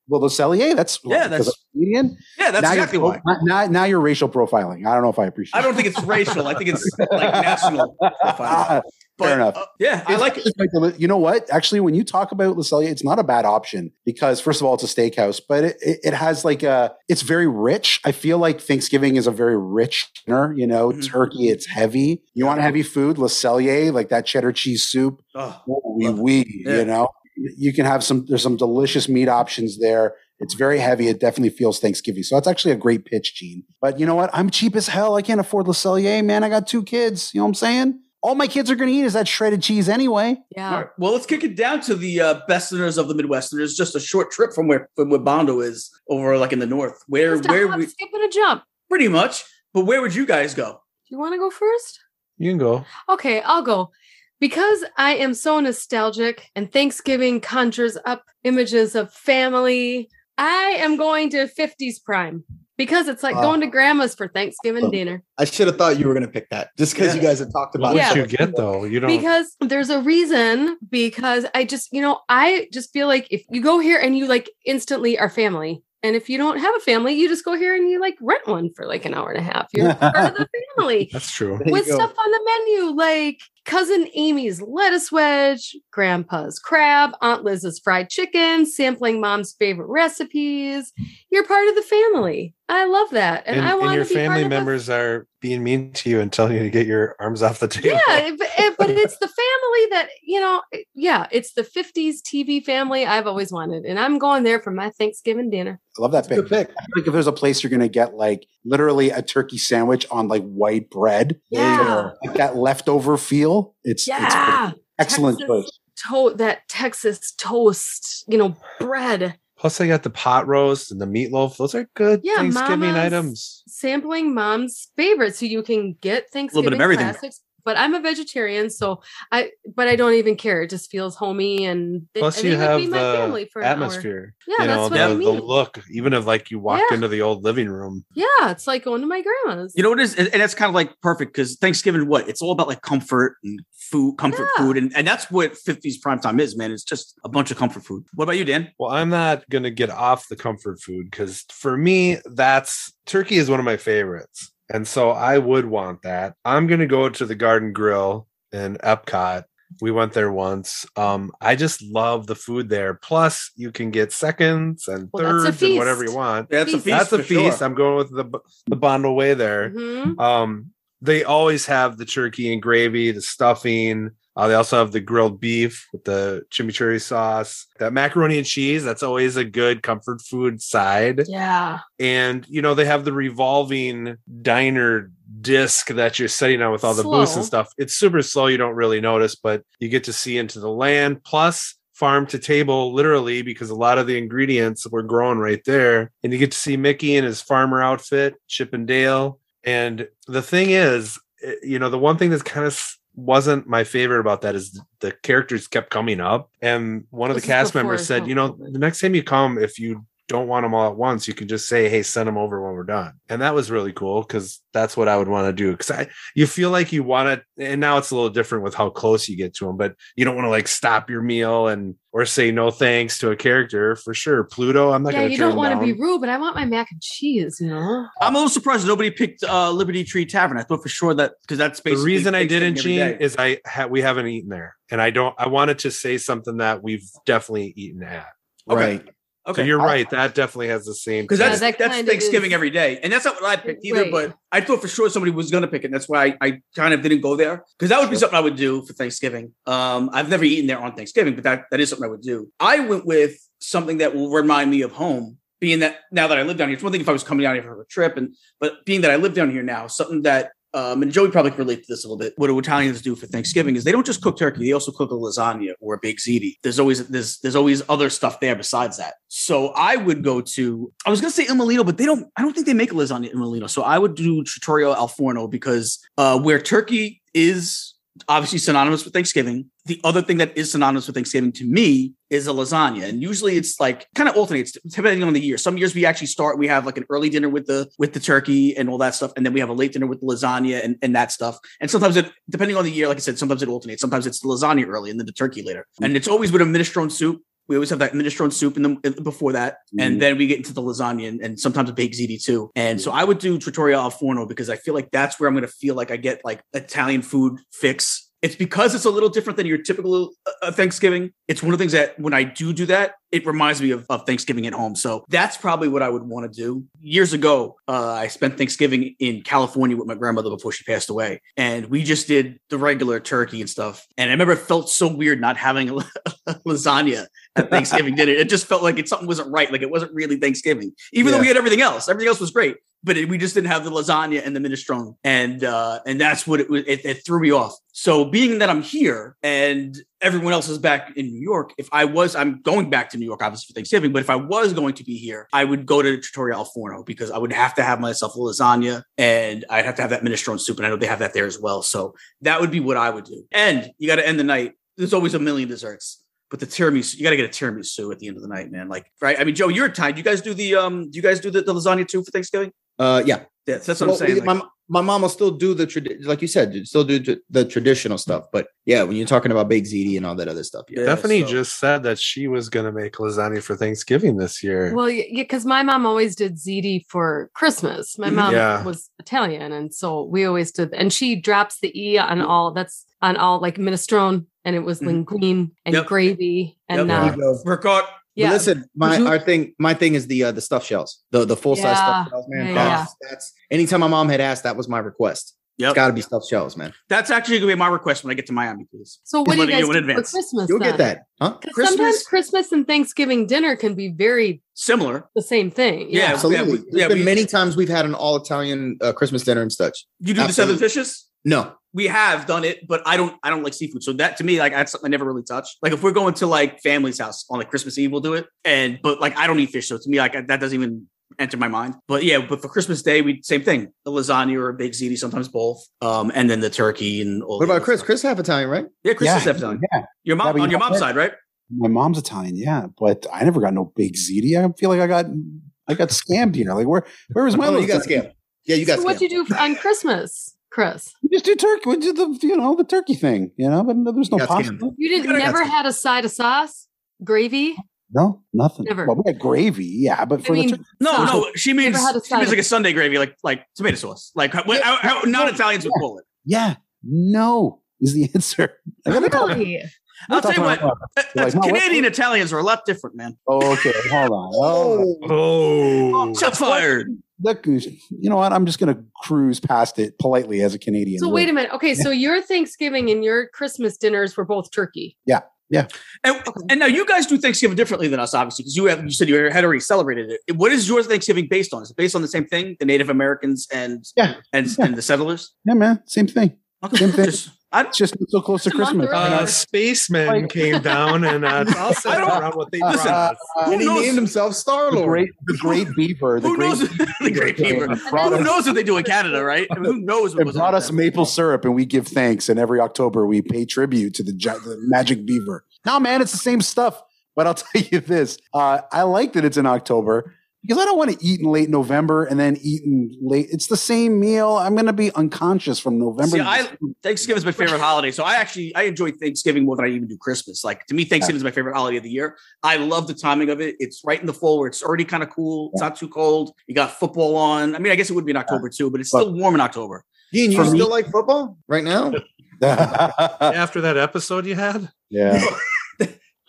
Well, the Cellier, that's Yeah, that's- I'm Canadian. Yeah, that's now exactly why. Now, now you're racial profiling. I don't know if I appreciate. I don't think it's racial. I think it's like <laughs> national. Ah, But, Fair enough. uh, yeah, I like it. Like You know what? Actually, when you talk about Le Cellier, it's not a bad option because first of all, it's a steakhouse, but it, it, it has like a, it's very rich. I feel like Thanksgiving is a very rich dinner. You know, Mhm. turkey, it's heavy. You want heavy food? Le Cellier, like that cheddar cheese soup. Oh, we, Yeah. you know, you can have some. There's some delicious meat options there. It's very heavy. It definitely feels Thanksgiving. So that's actually a great pitch, Gene. But you know what? I'm cheap as hell. I can't afford Le Cellier, man. I got two kids. You know what I'm saying? All my kids are going to eat is that shredded cheese anyway. Yeah. right. Well, let's kick it down to the uh, Westerners of the Midwest. Midwesterners. Just a short trip from where from where Bondo is over, like in the north. Where Just a where hop, we skip and a jump. pretty much. But where would you guys go? Do you want to go first? You can go. Okay, I'll go. Because I am so nostalgic and Thanksgiving conjures up images of family, I am going to 50s prime because it's like Wow. going to grandma's for Thanksgiving Oh. dinner. I should have thought you were going to pick that just because Yeah. you guys have talked What about Yeah. would you get though? You don't. Because there's a reason, because I just, you know, I just feel like if you go here and you like instantly are family. And if you don't have a family, you just go here and you like rent one for like an hour and a half. You're part of the <laughs> family That's true. There with stuff on the menu like cousin Amy's lettuce wedge, grandpa's crab, Aunt Liz's fried chicken, sampling mom's favorite recipes. You're part of the family. I love that. And, And, I and want your to be part family of the- members are being mean to you and telling you to get your arms off the table. yeah, but, but it's the family that, you know, yeah, it's the 50s TV family I've always wanted. And I'm going there for my Thanksgiving dinner. I love that Good pick. pick. I feel like if there's a place you're going to get like literally a turkey sandwich on like white bread, Yeah. like that leftover feel, it's, it's Yeah. excellent Texas choice. To- that Texas toast, you know, bread. Plus, I got the pot roast and the meatloaf. Those are good Yeah, Thanksgiving Mama's items. sampling mom's favorites so you can get Thanksgiving everything. classics. But I'm a vegetarian, so I but I don't even care. It just feels homey and it- Plus, and you have be my family the for hour. atmosphere. Yeah, you that's know, what the, I the mean. look, even if like you walked Yeah. into the old living room. Yeah, it's like going to my grandma's. You know what it is? And and that's kind of like perfect because Thanksgiving, what? It's all about like comfort and food, comfort Yeah. food. And, and that's what 50s primetime is, man. It's just a bunch of comfort food. What about you, Dan? Well, I'm not going to get off the comfort food because for me, that's turkey is one of my favorites. And so I would want that. I'm going to go to the Garden Grill in Epcot. We went there once. Um, I just love the food there. Plus, you can get seconds and Well, thirds and whatever you want. That's a Feast. feast. That's a for sure. feast. I'm going with the the Bondo way there. Mhm. Um, they always have the turkey and gravy, the stuffing. Uh, they also have the grilled beef with the chimichurri sauce, that macaroni and cheese. That's always a good comfort food side. Yeah. And you know they have the revolving diner disc that you're setting on with all the booths and stuff. It's super slow. You don't really notice, but you get to see into the land. Plus, farm to table, literally, because a lot of the ingredients were grown right there. And you get to see Mickey in his farmer outfit, Chip and Dale. And the thing is, eh, you know, the one thing that's kind of wasn't my favorite about that is the characters kept coming up. And one of This the cast members said, you know, the next time you come, if you don't want them all at once, you can just say, "Hey, send them over when we're done." And that was really cool because that's what I would want to do. Because I, you feel like you want to, and now it's a little different with how close you get to them, but you don't want to like stop your meal and or say no thanks to a character for sure. Pluto, I'm not Yeah, going you to turn don't want to be rude, but I want my mac and cheese, you know? I'm a little surprised nobody picked uh, Liberty Tree Tavern. I thought for sure that because that's the reason I didn't, Gene, is I ha- we haven't eaten there, and I don't. I wanted to say something that we've definitely eaten at. Okay. Right. Okay. So you're right. That definitely has the same. because that's Yeah, that that's Thanksgiving is- every day, and that's not what I picked either. Right. But I thought for sure somebody was going to pick it. And that's why I, I kind of didn't go there because that would be something I would do for Thanksgiving. Um, I've never eaten there on Thanksgiving, but that that is something I would do. I went with something that will remind me of home. Being that now that I live down here, it's one thing if I was coming down here for a trip, and but being that I live down here now, something that um, and Joey probably can relate to this a little bit. What do Italians do for Thanksgiving is they don't just cook turkey; they also cook a lasagna or a baked ziti. There's always there's there's always other stuff there besides that. So I would go to I was gonna say Il Mulino, but they don't. I don't think they make lasagna in Mulino. So I would do Trattoria Al Forno because uh, where turkey is obviously synonymous with Thanksgiving. The other thing that is synonymous with Thanksgiving to me is a lasagna. And usually it's like kind of alternates depending on the year. Some years we actually start, we have like an early dinner with the with the turkey and all that stuff. And then we have a late dinner with the lasagna and, and that stuff. And sometimes it depending on the year, like I said, sometimes it alternates. Sometimes it's the lasagna early and then the turkey later. And it's always with a minestrone soup. We always have that minestrone soup in the before that, and Mhm. then we get into the lasagna and, and sometimes a baked ziti too. And so I would do trattoria al forno because I feel like that's where I'm going to feel like I get like Italian food fix. It's because it's a little different than your typical uh, Thanksgiving. It's one of the things that when I do do that, it reminds me of, of Thanksgiving at home. So that's probably what I would want to do. Years ago, uh, I spent Thanksgiving in California with my grandmother before she passed away, and we just did the regular turkey and stuff. And I remember it felt so weird not having <laughs> lasagna at Thanksgiving dinner. It just felt like it something wasn't right. Like it wasn't really Thanksgiving, even though we had everything else. Everything else was great, but it, we just didn't have the lasagna and the minestrone, and uh, and that's what it was. It, it threw me off. So being that I'm here and everyone else is back in New York, if I was, I'm going back to New York obviously for Thanksgiving, but if I was going to be here, I would go to Trattoria Al Forno because I would have to have myself a lasagna and I'd have to have that minestrone soup, and I know they have that there as well. So that would be what I would do. And you got to end the night. There's always a million desserts. But the tiramisu, you got to get a tiramisu at the end of the night, man. Like, right? I mean, Joe, you're Italian. You guys do the um, do you guys do the, the lasagna too for Thanksgiving? Uh, yeah. Yeah, that's what Well, I'm saying. my, like- my mom will still do the tradi- like you said, still do t- the traditional stuff. But yeah, when you're talking about baked ziti and all that other stuff, yeah. Yeah, Stefanie so- just said that she was going to make lasagna for Thanksgiving this year. Well, yeah, because my mom always did ziti for Christmas. My Mhm. mom Yeah. was Italian, and so we always did. And she drops the e on Mm-hmm. all. That's on all like minestrone, and it was linguine and Yep. gravy, and Yep. uh, There you go. Ricotta. But yeah, listen, my our thing, my thing is the uh, the stuffed shells, the the full size Yeah. stuffed shells, man. Yeah, that's, that's anytime my mom had asked, that was my request. Yep. It's got to be stuffed shells, man. That's actually gonna be my request when I get to Miami, please. So what do you guys know do in for. Christmas? You'll then? get that, huh? 'Cause Christmas- sometimes Christmas and Thanksgiving dinner can be very Similar. the same thing. Yeah, Yeah. Absolutely. we- yeah, been we- many times we've had an all Italian uh, Christmas dinner and such. You do the seven fishes? No, We have done it, but I don't. I don't like seafood. So that to me, like that's something I never really touch. Like if we're going to like family's house on like Christmas Eve, we'll do it. And but like I don't eat fish, so to me, like that doesn't even enter my mind. But yeah, but for Christmas Day, we same thing: the lasagna or a baked ziti, sometimes both. Um, and then the turkey and all. what about Chris? stuff. Chris half Italian, right? Yeah, Chris Yeah, is half Italian. Yeah, Your Yeah, mom but on you your mom's what? side, right? my mom's Italian. Yeah, but I never got no big ziti. I feel like I got I got scammed here. Like where where was <laughs> my? Oh, you got scammed. Yeah, you got So scammed. what'd you do for, on Christmas, Chris? We just do turkey. We did the you know the turkey thing. You know, but there's no Got pasta. scammed. You didn't gotta- never had a side of sauce, gravy. No, nothing. Never. Well, we had gravy. Yeah, but I for mean, the turkey, No, sauce. no, she means Never a she means like a Sunday gravy, like like tomato sauce, like how, how, how non-Italians would call it. yeah, no is the <laughs> answer. I gotta talk. Really? I'll tell you what, about- uh, Like, no, what- Canadian Italians are a lot different, man. Oh, okay, hold on. Oh, <laughs> oh, Shots fired. Look, you know what? I'm just gonna cruise past it politely as a Canadian. So wait a minute. Okay, so your Thanksgiving and your Christmas dinners were both turkey. Yeah. Yeah. And, and now you guys do Thanksgiving differently than us, obviously, because you have you said you had already celebrated it. What is your Thanksgiving based on? Is it based on the same thing, the Native Americans and Yeah. and, Yeah. and the settlers? Yeah, man, same thing. Okay. Same thing. Just- I, It's just so close to It's a month Christmas. uh, spacemen Like- came down and uh, <laughs> all I don't- around what they Listen, brought us. and he knows- named himself Star the great, the great beaver. The who great knows <laughs> the Great Beaver? brought Who us- knows what they do in Canada, right? I mean, who knows what It goes brought us there? maple syrup, and we give thanks. And every October, we pay tribute to the, the magic beaver. No, man, it's the same stuff. But I'll <laughs> tell you this: uh, I like that it's in October because I don't want to eat in late November and then eat in late. It's the same meal. I'm going to be unconscious from November. See, I Thanksgiving is my favorite holiday, so I actually I enjoy Thanksgiving more than I even do Christmas. Like to me, Thanksgiving is my favorite holiday of the year. I love the timing of it. It's right in the fall where it's already kind of cool. It's not too cold. You got football on. I mean, I guess it would be in October too, but it's still warm in October. Gene, you For me- still like football right now? <laughs> After that episode you had, yeah. <laughs>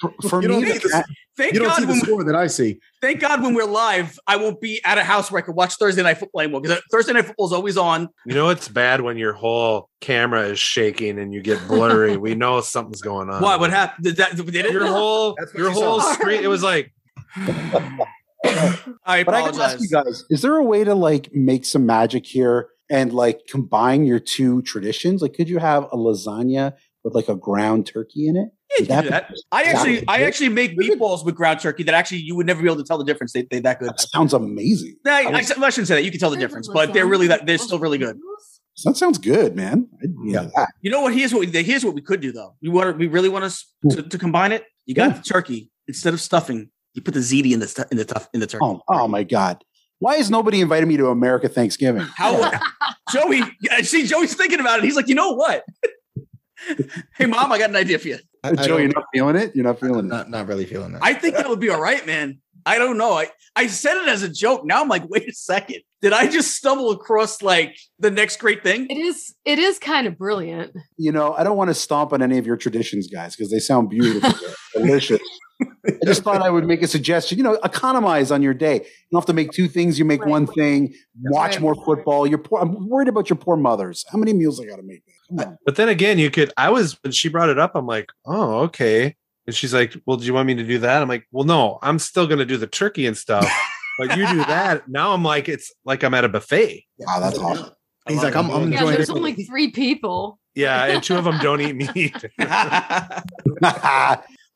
For, for You me, don't the need Thank You don't see God the when score that I see. thank God when we're live, I won't be at a house where I can watch Thursday night football anymore because uh, Thursday night football is always on. you know it's bad when your whole camera is shaking and you get blurry. we <laughs> know something's going on. Why? What happened? Did that? Did it? Your whole That's your whole saw. screen. It was like <laughs> I apologize. but I gotta apologize. ask you guys: Is there a way to like make some magic here and like combine your two traditions? Like, could you have a lasagna with like a ground turkey in it? Yeah, you Would can do that that. I actually, I actually make meatballs with ground turkey that actually you would never be able to tell the difference. They they that good. That sounds amazing. Nah, I, I shouldn't say that. You can tell the difference, but they're really that they're still really good. That sounds good, man. Yeah. You know what? Here's what we, here's what we could do though. We want we really want us to, to combine it. You got Yeah. the turkey instead of stuffing. You put the ziti in the stu- in the tough in the turkey. Oh, oh my god! Why has nobody invited me to America Thanksgiving? How <laughs> Joey? I See, Joey's thinking about it. He's like, you know what? <laughs> hey, mom, I got an idea for you. I, I Joe, don't- you're not feeling it. You're not feeling it. not, not really feeling that. I think that would be all right, man. I don't know. I, I said it as a joke. Now I'm like, <laughs> wait a second. Did I just stumble across like the next great thing? It is. It is kind of brilliant. You know, I don't want to stomp on any of your traditions, guys, because they sound beautiful, <laughs> delicious. I just thought I would make a suggestion. You know, economize on your day. You don't have to make two things. You make Right. one thing. Watch Right. more football. You're poor. I'm worried about your poor mothers. How many meals I got to make? Come on. But then again, you could. I was when she brought it up. I'm like, oh, okay. And she's like, Well, do you want me to do that? I'm like, Well, no, I'm still gonna do the turkey and stuff. but you do <laughs> that. Now I'm like, it's like I'm at a buffet. Wow, that's awesome. I He's love like. I'm, I'm Yeah, enjoying there's it. only three people. Yeah, and two of them don't eat <laughs> meat. <laughs>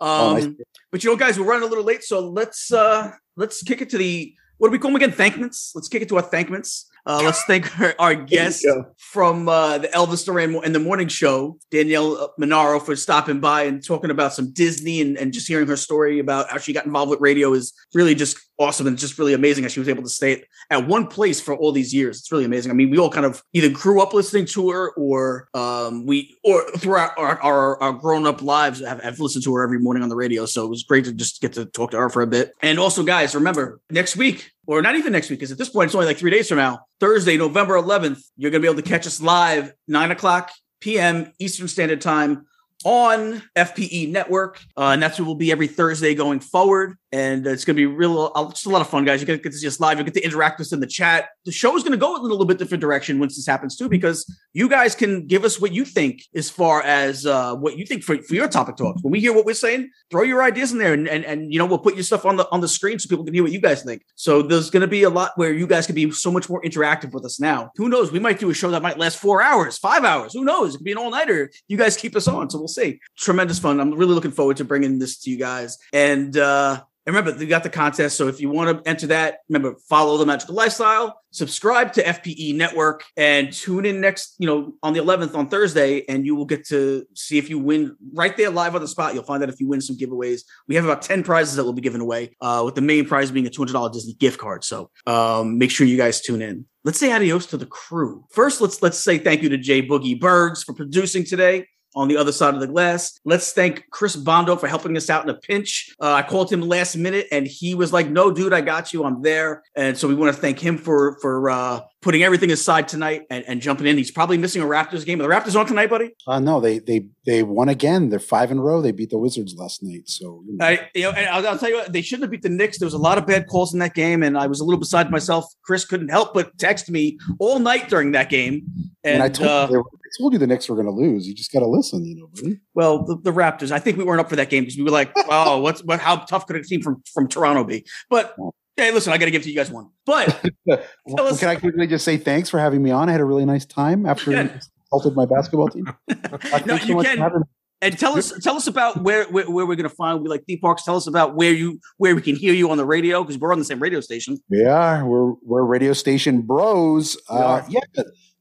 Oh, um, but you know, guys, we're running a little late, so let's uh let's kick it to the what do we call them again? Thankments. Let's kick it to our thankments. Uh, let's thank <laughs> our, our guest from uh, the Elvis Duran and the Morning Show, Danielle Monaro, for stopping by and talking about some Disney and, and just hearing her story about how she got involved with radio is really just awesome and just really amazing how she was able to stay at, at one place for all these years. It's really amazing. I mean, we all kind of either grew up listening to her or um, we or throughout our, our, our grown up lives have, have listened to her every morning on the radio. So it was great to just get to talk to her for a bit. And also, guys, remember next week or not even next week, because at this point it's only like three days from now. Thursday, November 11th, you're going to be able to catch us live, 9 o'clock p.m. Eastern Standard Time on FPE Network. Uh, and that's what will be every Thursday going forward. And it's going to be real, uh, just a lot of fun, guys. You get to see us live. You get to interact with us in the chat. The show is going to go in a little bit different direction once this happens too, because you guys can give us what you think as far as uh, what you think for, for your topic talks. When we hear what we're saying, throw your ideas in there, and, and and you know we'll put your stuff on the on the screen so people can hear what you guys think. So there's going to be a lot where you guys can be so much more interactive with us now. Who knows? We might do a show that might last four hours, five hours. Who knows? It could be an all nighter. You guys keep us on, so we'll see. Tremendous fun. I'm really looking forward to bringing this to you guys. And uh, and remember, they got the contest. So if you want to enter that, remember, follow the magical lifestyle, subscribe to FPE Network, and tune in next, you know, on the 11th on Thursday, and you will get to see if you win right there live on the spot. You'll find out if you win some giveaways. We have about 10 prizes that we'll be given away, uh, with the main prize being a $200 Disney gift card. So um, make sure you guys tune in. Let's say adios to the crew. First, let's let's say thank you to Jay Boogie Bergs for producing today on the other side of the glass. Let's thank Chris Bondo for helping us out in a pinch. Uh, I called him last minute and he was like, no, dude, I got you. I'm there. And so we want to thank him for, for, uh, putting everything aside tonight and, and jumping in. He's probably missing a Raptors game. Are the Raptors on tonight, buddy? Uh, no, they they they won again. They're five in a row. They beat the Wizards last night. So you know. I, you know, and I'll, I'll tell you what, they shouldn't have beat the Knicks. There was a lot of bad calls in that game, and I was a little beside myself. Chris couldn't help but text me all night during that game. and, And, I told uh, you were, I told you the Knicks were going to lose. You just got to listen, you know. Buddy. well, the, the Raptors. I think we weren't up for that game because we were like, <laughs> "Oh, what's what? How tough could a team from from Toronto be?" But hey, listen, I got to give to you guys one. But <laughs> Well, can I quickly just say thanks for having me on? I had a really nice time after Yeah. you insulted my basketball team. <laughs> Uh, no, thanks so you can. And tell us, tell us about where where, where we're going to find. We like theme parks. Tell us about where you where we can hear you on the radio because we're on the same radio station. Yeah. We're we're radio station bros. Uh, are. yeah,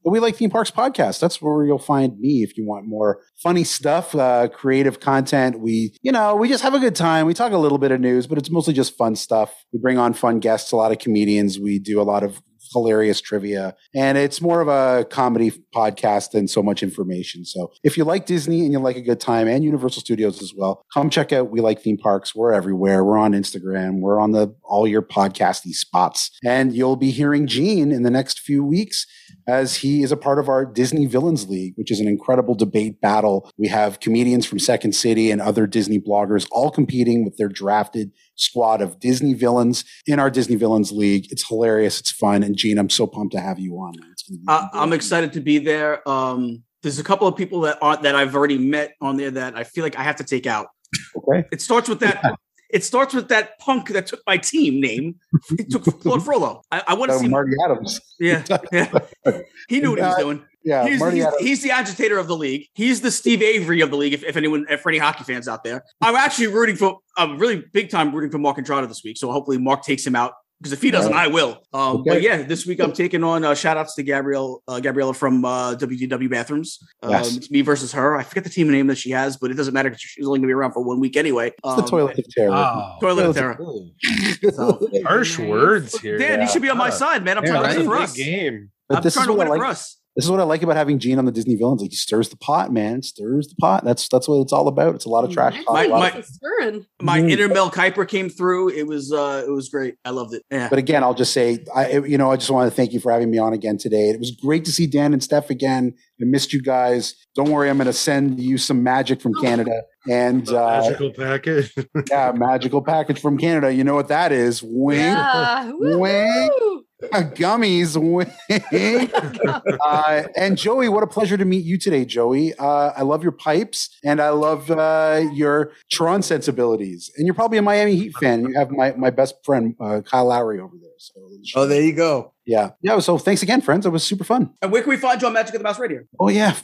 but we like theme parks podcast. That's where you'll find me if you want more funny stuff, uh, creative content. We, you know, we just have a good time. We talk a little bit of news, but it's mostly just fun stuff. We bring on fun guests, a lot of comedians. We do a lot of hilarious trivia, and it's more of a comedy podcast than so much information. So if you like Disney and you like a good time and Universal Studios as well, come check out We Like Theme Parks. We're everywhere. We're on Instagram. We're on the all your podcasty spots, and you'll be hearing Gene in the next few weeks as he is a part of our Disney Villains League, which is an incredible debate battle. We have comedians from Second City and other Disney bloggers all competing with their drafted squad of Disney villains in our Disney Villains League. It's hilarious. It's fun. And Gene, I'm so pumped to have you on. I, I'm excited to be there. Um, there's a couple of people that are that I've already met on there that I feel like I have to take out. Okay. It starts with that. It starts with that punk that took my team name. He took Claude <laughs> Frollo. I, I want to see. Marty Adams. Yeah, yeah. <laughs> He knew what he was Uh, doing. Yeah, he's, Marty he's, Adams. he's the agitator of the league. He's the Steve Avery of the league. If, if anyone, if for any hockey fans out there, I'm actually rooting for. I'm really big time rooting for Mark Andrade this week. So hopefully Mark takes him out because if he doesn't, I will. Um, But yeah, this week I'm taking on. Uh, shout outs to Gabrielle, uh, Gabriella from uh, WDW Bathrooms. Um, Yes. It's me versus her. I forget the team name that she has, but it doesn't matter because she's only gonna be around for one week anyway. It's the Um, toilet of terror. Oh, Toilet of Toilet terror. <laughs> So, harsh words here. Dan, you should be on my Yeah. side, man. I'm Yeah, trying to right. win it for us. game. But I'm this trying is to what win I it like. for us. This is what I like about having Gene on the Disney villains. Like he stirs the pot, man. Stirs the pot. That's that's what it's all about. It's a lot of trash talk. My- a of- my- Stirring. My inner Mel Kiper came through. It was uh it was great. I loved it. Yeah. But again, I'll just say, I you know, I just want to thank you for having me on again today. It was great to see Dan and Steph again. I missed you guys. Don't worry, I'm going to send you some magic from Canada and uh, Magical package. yeah, magical package from Canada. You know what that is? Wink. Yeah. Wink. Woo-hoo. Gummies wing. <laughs> uh, and Joey, what a pleasure to meet you today, Joey. Uh, I love your pipes and I love uh, your Tron sensibilities. And you're probably a Miami Heat fan. You have my, my best friend, uh, Kyle Lowry, over there. So, Oh, there you go. yeah. Yeah. So thanks again, friends. It was super fun. And where can we find you on Magic of the Mouse Radio? Oh, yeah.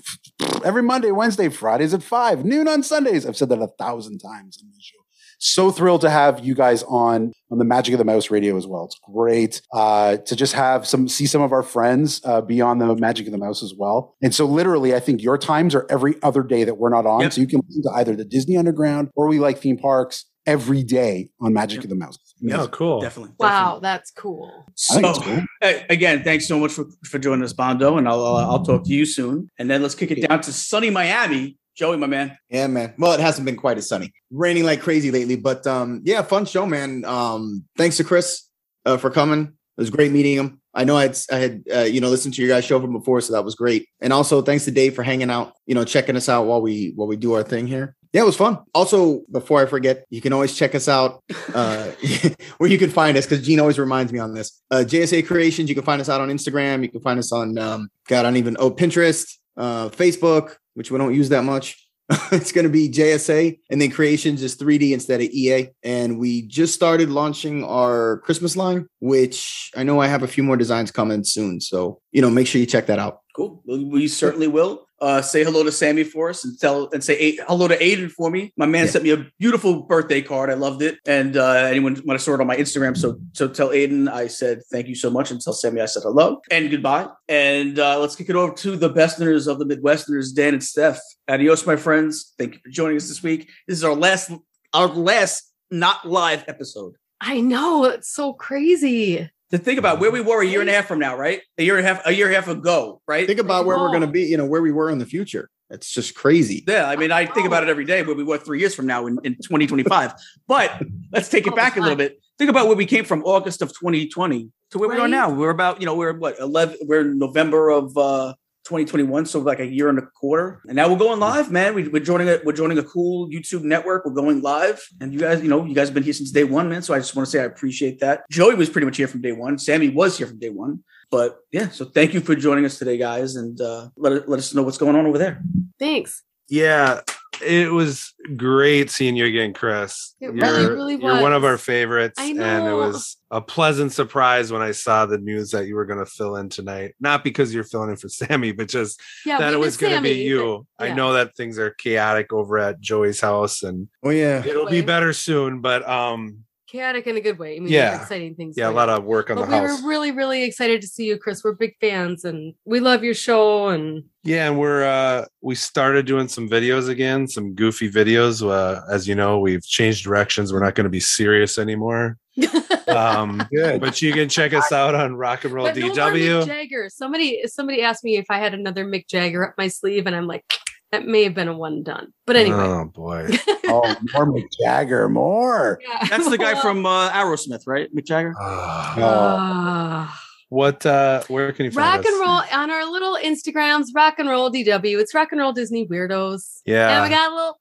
Every Monday, Wednesday, Fridays at 5, noon on Sundays. I've said that a thousand times on my show. So thrilled to have you guys on on the Magic of the Mouse radio as well. It's great uh, to just have some see some of our friends uh, be on the Magic of the Mouse as well. And so, literally, I think your times are every other day that we're not on. Yep. So you can listen to either the Disney Underground or we like theme parks every day on Magic of the Mouse. Yeah, Oh, cool. Definitely. Wow, that's cool. So, cool. hey, again, thanks so much for, for joining us, Bondo, and I'll uh, I'll talk to you soon. And then let's kick it down to sunny Miami. Joey, my man. Yeah, man. Well, it hasn't been quite as sunny. Raining like crazy lately, but um, yeah, fun show, man. Um, thanks to Chris uh, for coming. It was great meeting him. I know I had, I had uh, you know listened to your guys' show from before, so that was great. And also thanks to Dave for hanging out, you know, checking us out while we while we do our thing here. Yeah, it was fun. Also, before I forget, you can always check us out uh, <laughs> where you can find us because Gene always reminds me on this. Uh, JSA Creations. You can find us out on Instagram. You can find us on um, God, I don't even oh Pinterest, uh, Facebook, which we don't use that much. <laughs> it's going to be JSA, and then Creations is 3D instead of EA. And we just started launching our Christmas line, which I know I have a few more designs coming soon. So you know, make sure you check that out. Cool. We we certainly will. Uh, say hello to Sammy for us and tell and say A- hello to Aiden for me. My man Yeah. sent me a beautiful birthday card. I loved it. And uh, anyone want to saw it on my Instagram, so so tell Aiden I said thank you so much, and tell Sammy I said hello and goodbye. And uh, let's kick it over to the besterners of the Midwesterners, Dan and Steph. Adios, my friends. Thank you for joining us this week. This is our last our last not live episode. I know it's so crazy. To think about where we were a year and a half from now, right? A year and a half, a year and a half ago, right? Think about where we're going to be. You know, where we were in the future. It's just crazy. Yeah, I mean, I think about it every day where we were three years from now in, in 2025. But let's take it back a little bit. Think about where we came from August of 2020 to where we are now. We're about, you know, we're what, 11, we're November of uh, 2021. So like a year and a quarter. And now we're going live, man. We, we're joining a, we're joining a cool YouTube network. We're going live. And you guys, you know, you guys have been here since day one, man. So I just want to say I appreciate that. Joey was pretty much here from day one. Sammy was here from day one. But yeah, so thank you for joining us today, guys. And uh, let, let us know what's going on over there. Thanks. Yeah, it was great seeing you again, Chris. It you're, really, really you're one of our favorites, I and it was a pleasant surprise when I saw the news that you were going to fill in tonight. Not because you're filling in for <laughs> Sammy, but just Yeah, that it was going to be you. but- I know that things are chaotic over at Joey's house, and Oh yeah. it'll be better soon. But um, chaotic in a good way. I mean, Yeah. exciting things. yeah, a lot of work on But the we house. We were really, really excited to see you, Chris. We're big fans, and we love your show. And Yeah, and we're uh we started doing some videos again, some goofy videos. Uh, as you know, we've changed directions. We're not going to be serious anymore. <laughs> Um, Good. but you can check us out on Rock and Roll but no DW. Mick Jagger. Somebody, somebody asked me if I had another Mick Jagger up my sleeve, and I'm like, that may have been a one done. But anyway, Oh boy. <laughs> oh, more Mick Jagger, more. Yeah. That's the guy Well, from uh, Aerosmith, right? Mick Jagger. Ah. ah. what uh where can you find rock us? and roll on our little Instagrams, rock and roll DW. It's rock and roll Disney weirdos. And we Yeah. got a little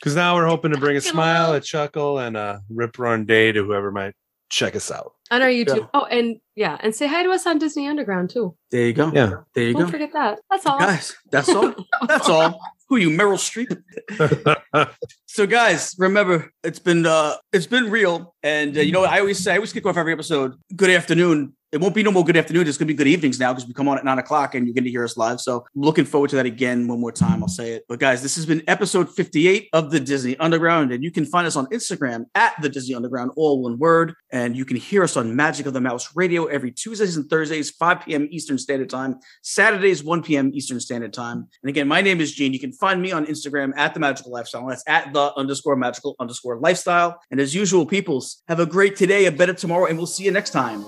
Because now we're hoping to bring a smile, a chuckle, and a rip roaring day to whoever might check us out. On our YouTube. Yeah. Oh, and yeah, and say hi to us on Disney Underground too. There you go. Yeah. There you go. Don't go. forget that. That's all. Guys, that's all. That's all. <laughs> Who you, Meryl Streep? So, guys, remember it's been uh it's been real, and uh, you know what I always say. I always kick off every episode. Good afternoon. It won't be no more good afternoon. It's gonna be good evenings now because we come on at nine o'clock and you're gonna hear us live. So, looking forward to that again one more time. I'll say it. But guys, this has been episode 58 of the Disney Underground, and you can find us on Instagram at the Disney Underground, all one word. And you can hear us on Magic of the Mouse Radio every Tuesdays and Thursdays, 5 p.m. Eastern Standard Time, Saturdays, 1 p.m. Eastern Standard Time. And again, my name is Gene. You can find me on Instagram at the Magical Lifestyle. That's at the underscore magical underscore lifestyle. And as usual, peoples, have a great today, a better tomorrow, and we'll see you next time.